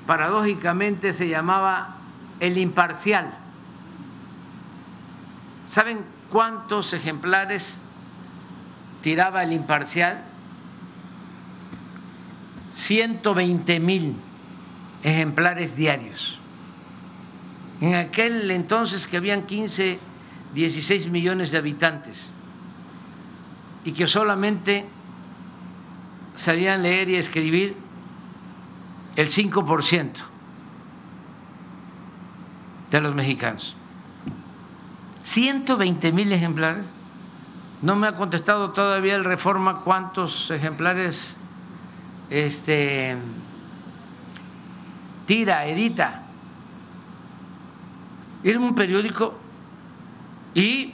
S1: paradójicamente se llamaba El Imparcial. ¿Saben cuántos ejemplares tiraba el Imparcial? 120 mil ejemplares diarios. En aquel entonces que habían 15, 16 millones de habitantes y que solamente sabían leer y escribir el 5% de los mexicanos. 120 mil ejemplares. No me ha contestado todavía el Reforma cuántos ejemplares este, tira, edita. Era un periódico y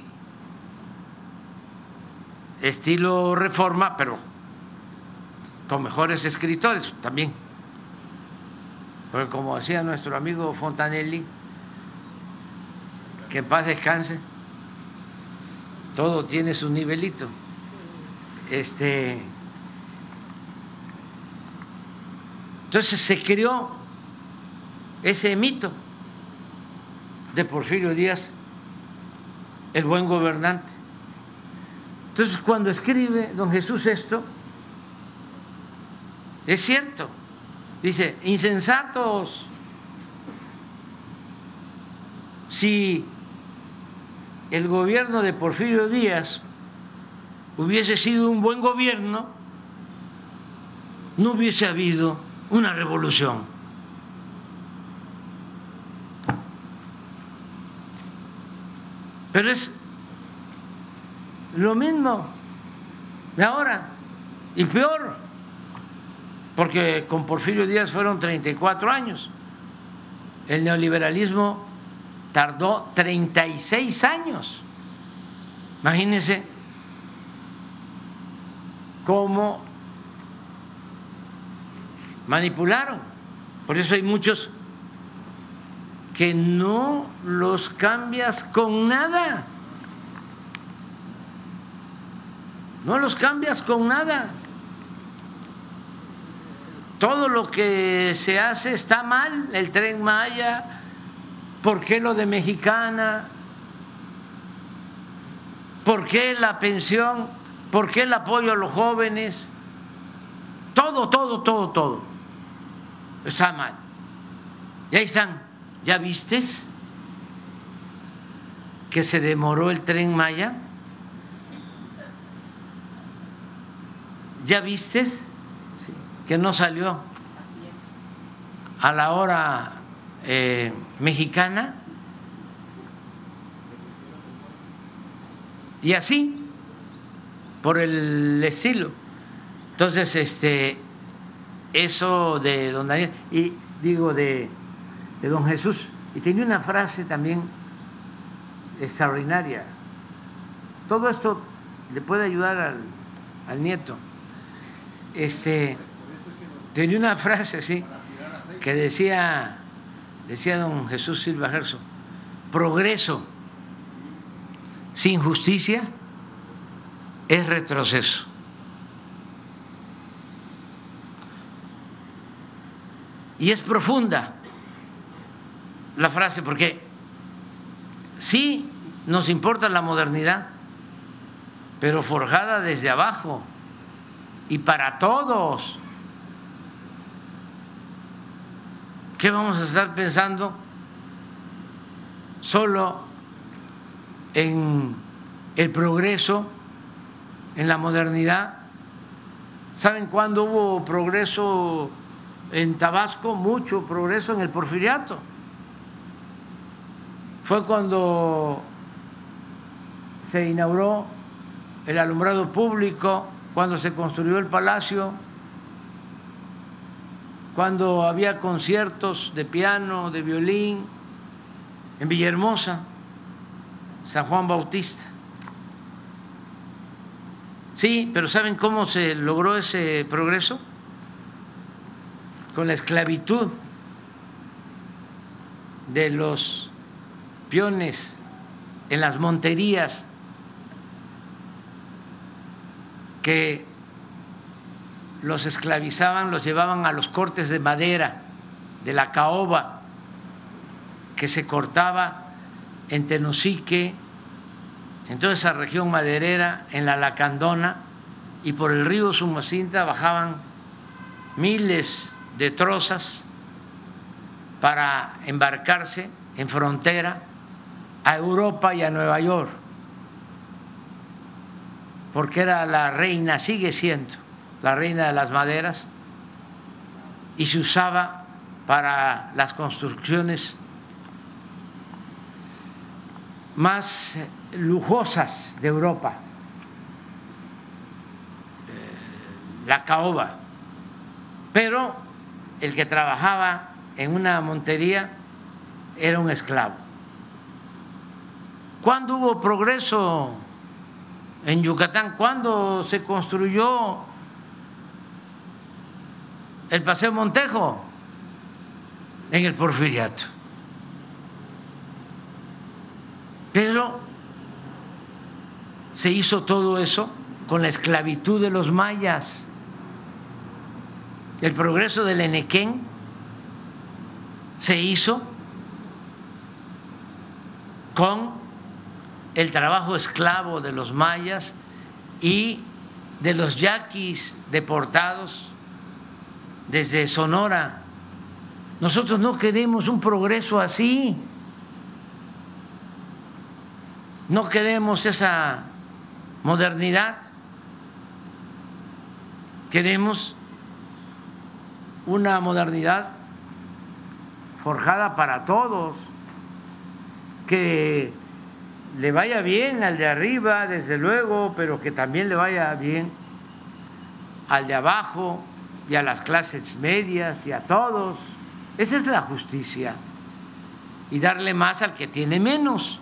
S1: estilo reforma, pero con mejores escritores también. Porque como decía nuestro amigo Fontanelli, que en paz descanse, todo tiene su nivelito. Este, Entonces se creó ese mito de Porfirio Díaz, el buen gobernante. Entonces cuando escribe don Jesús esto, es cierto, dice, insensatos, si el gobierno de Porfirio Díaz hubiese sido un buen gobierno, no hubiese habido una revolución. Pero es lo mismo de ahora y peor, porque con Porfirio Díaz fueron 34 años. El neoliberalismo tardó 36 años. Imagínense cómo manipularon. Por eso hay muchos que no los cambias con nada. No los cambias con nada. Todo lo que se hace está mal, el tren Maya, ¿por qué lo de mexicana? ¿Por qué la pensión? ¿Por qué el apoyo a los jóvenes? Todo, todo, todo, todo. Está mal. Y ahí están. ¿Ya vistes que se demoró el tren Maya? ¿Ya vistes que no salió a la hora eh, mexicana? Y así, por el estilo. Entonces, este, eso de don Daniel, y digo de, de don Jesús, y tenía una frase también extraordinaria. Todo esto le puede ayudar al, al nieto. Este, tenía una frase así que decía, decía don Jesús Silva Gerso, progreso sin justicia es retroceso. Y es profunda la frase porque sí nos importa la modernidad, pero forjada desde abajo y para todos. ¿Qué vamos a estar pensando solo en el progreso, en la modernidad? ¿Saben cuándo hubo progreso en Tabasco? Mucho progreso en el porfiriato. Fue cuando se inauguró el alumbrado público, cuando se construyó el palacio, cuando había conciertos de piano, de violín, en Villahermosa, San Juan Bautista. Sí, pero ¿saben cómo se logró ese progreso? Con la esclavitud de los peones en las monterías que los esclavizaban, los llevaban a los cortes de madera de la caoba que se cortaba en Tenosique, en toda esa región maderera, en la Lacandona y por el río Sumacinta bajaban miles de trozas para embarcarse en frontera a Europa y a Nueva York, porque era la reina, sigue siendo la reina de las maderas, y se usaba para las construcciones más lujosas de Europa, la caoba, pero el que trabajaba en una montería era un esclavo. ¿Cuándo hubo progreso en Yucatán? ¿Cuándo se construyó el Paseo Montejo? En el Porfiriato. Pero se hizo todo eso con la esclavitud de los mayas. El progreso del Enequén se hizo con el trabajo esclavo de los mayas y de los yaquis deportados desde Sonora. Nosotros no queremos un progreso así. No queremos esa modernidad. Queremos una modernidad forjada para todos, que le vaya bien al de arriba, desde luego, pero que también le vaya bien al de abajo y a las clases medias y a todos. Esa es la justicia. Y darle más al que tiene menos.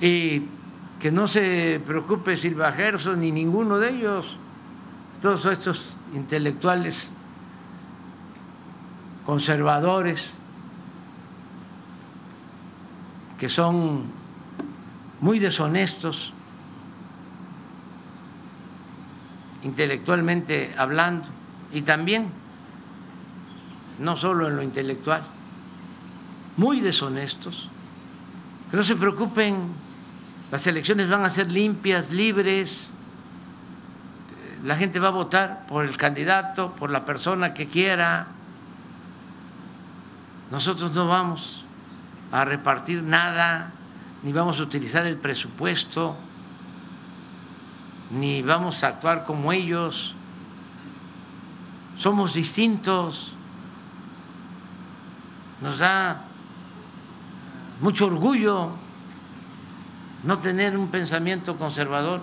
S1: Y que no se preocupe Silva Gerson ni ninguno de ellos, todos estos intelectuales conservadores que son muy deshonestos intelectualmente hablando y también no solo en lo intelectual, muy deshonestos. Que no se preocupen, las elecciones van a ser limpias, libres, la gente va a votar por el candidato, por la persona que quiera. Nosotros no vamos a repartir nada, ni vamos a utilizar el presupuesto, ni vamos a actuar como ellos. Somos distintos. Nos da mucho orgullo no tener un pensamiento conservador.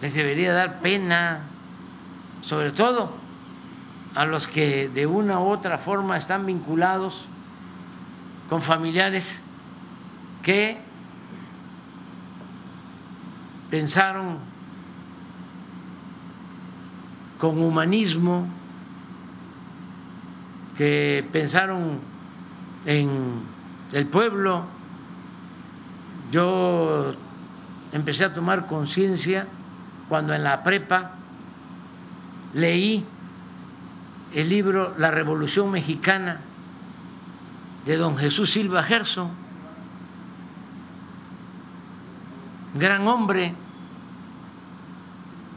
S1: Les debería dar pena, sobre todo a los que de una u otra forma están vinculados con familiares que pensaron con humanismo, que pensaron en el pueblo. Yo empecé a tomar conciencia cuando en la prepa leí el libro La Revolución Mexicana de don Jesús Silva Gerson, gran hombre,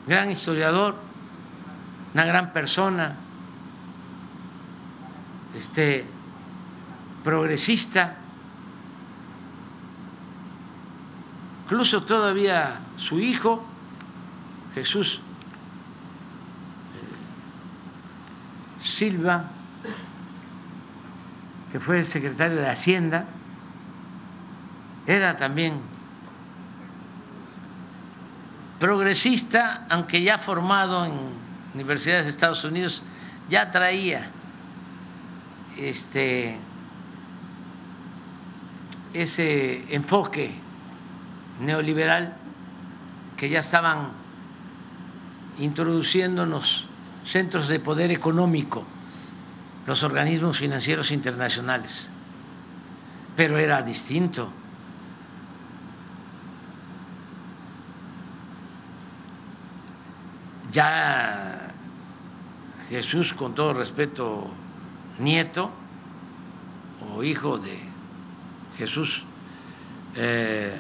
S1: gran historiador, una gran persona, este progresista, incluso todavía su hijo, Jesús eh, Silva, que fue secretario de Hacienda, era también progresista, aunque ya formado en universidades de Estados Unidos, ya traía este ese enfoque neoliberal que ya estaban introduciéndonos centros de poder económico los organismos financieros internacionales, pero era distinto. Ya Jesús, con todo respeto, nieto o hijo de Jesús, eh,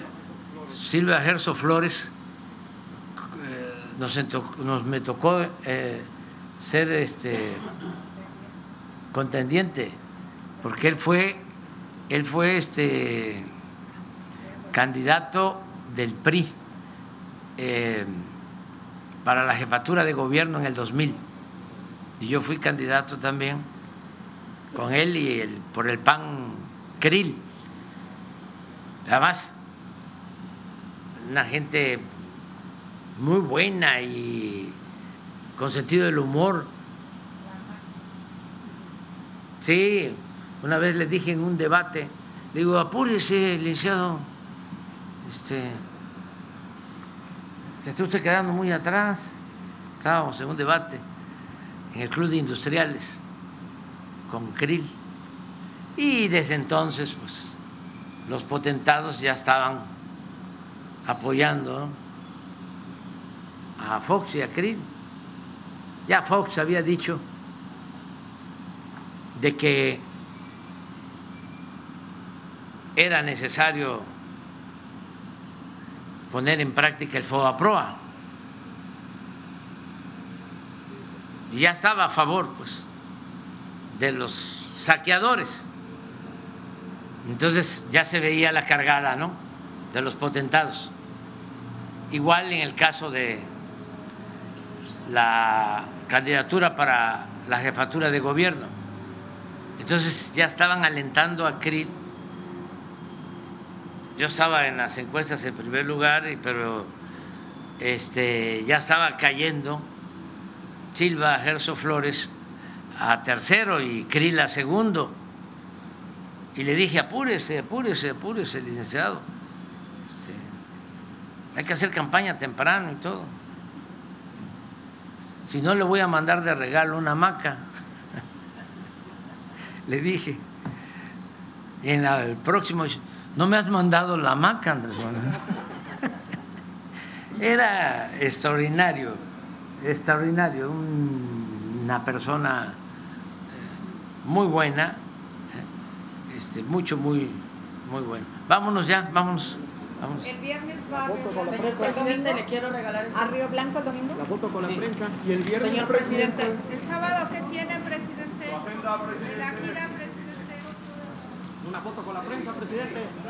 S1: Silvia Gerso Flores, eh, nos, me tocó eh, ser este contendiente, porque él fue, él fue este candidato del PRI eh, para la jefatura de gobierno en el 2000. Y yo fui candidato también con él y el, por el PAN Krill. Además, una gente muy buena y con sentido del humor Sí, una vez le dije en un debate, digo, apúrese, licenciado, este, se está usted quedando muy atrás. Estábamos en un debate en el Club de Industriales con Krill. Y desde entonces, pues, los potentados ya estaban apoyando a Fox y a Krill. Ya Fox había dicho de que era necesario poner en práctica el FODAPROA. Y ya estaba a favor, pues, de los saqueadores. Entonces ya se veía la cargada, ¿no? De los potentados. Igual en el caso de la candidatura para la jefatura de gobierno. Entonces ya estaban alentando a Krill. Yo estaba en las encuestas en primer lugar, pero este, ya estaba cayendo Silva Gerso Flores a tercero y Krill a segundo. Y le dije, apúrese, apúrese, apúrese, licenciado. Este, hay que hacer campaña temprano y todo. Si no, le voy a mandar de regalo una hamaca. Le dije. En la- el próximo, no me has mandado la hamaca, Andrés Manuel. Era extraordinario, extraordinario, un- una persona eh, muy buena, eh, este, mucho, muy, muy bueno. Vámonos ya, vámonos. vámonos.
S12: El viernes va a presidente,
S8: le quiero regalar
S12: a Río Blanco el domingo.
S11: La foto con la prensa. Y el viernes,
S12: Señor presidente.
S4: El sábado, ¿qué tiene, presidente? Presidente.
S11: Una foto con la prensa, presidente.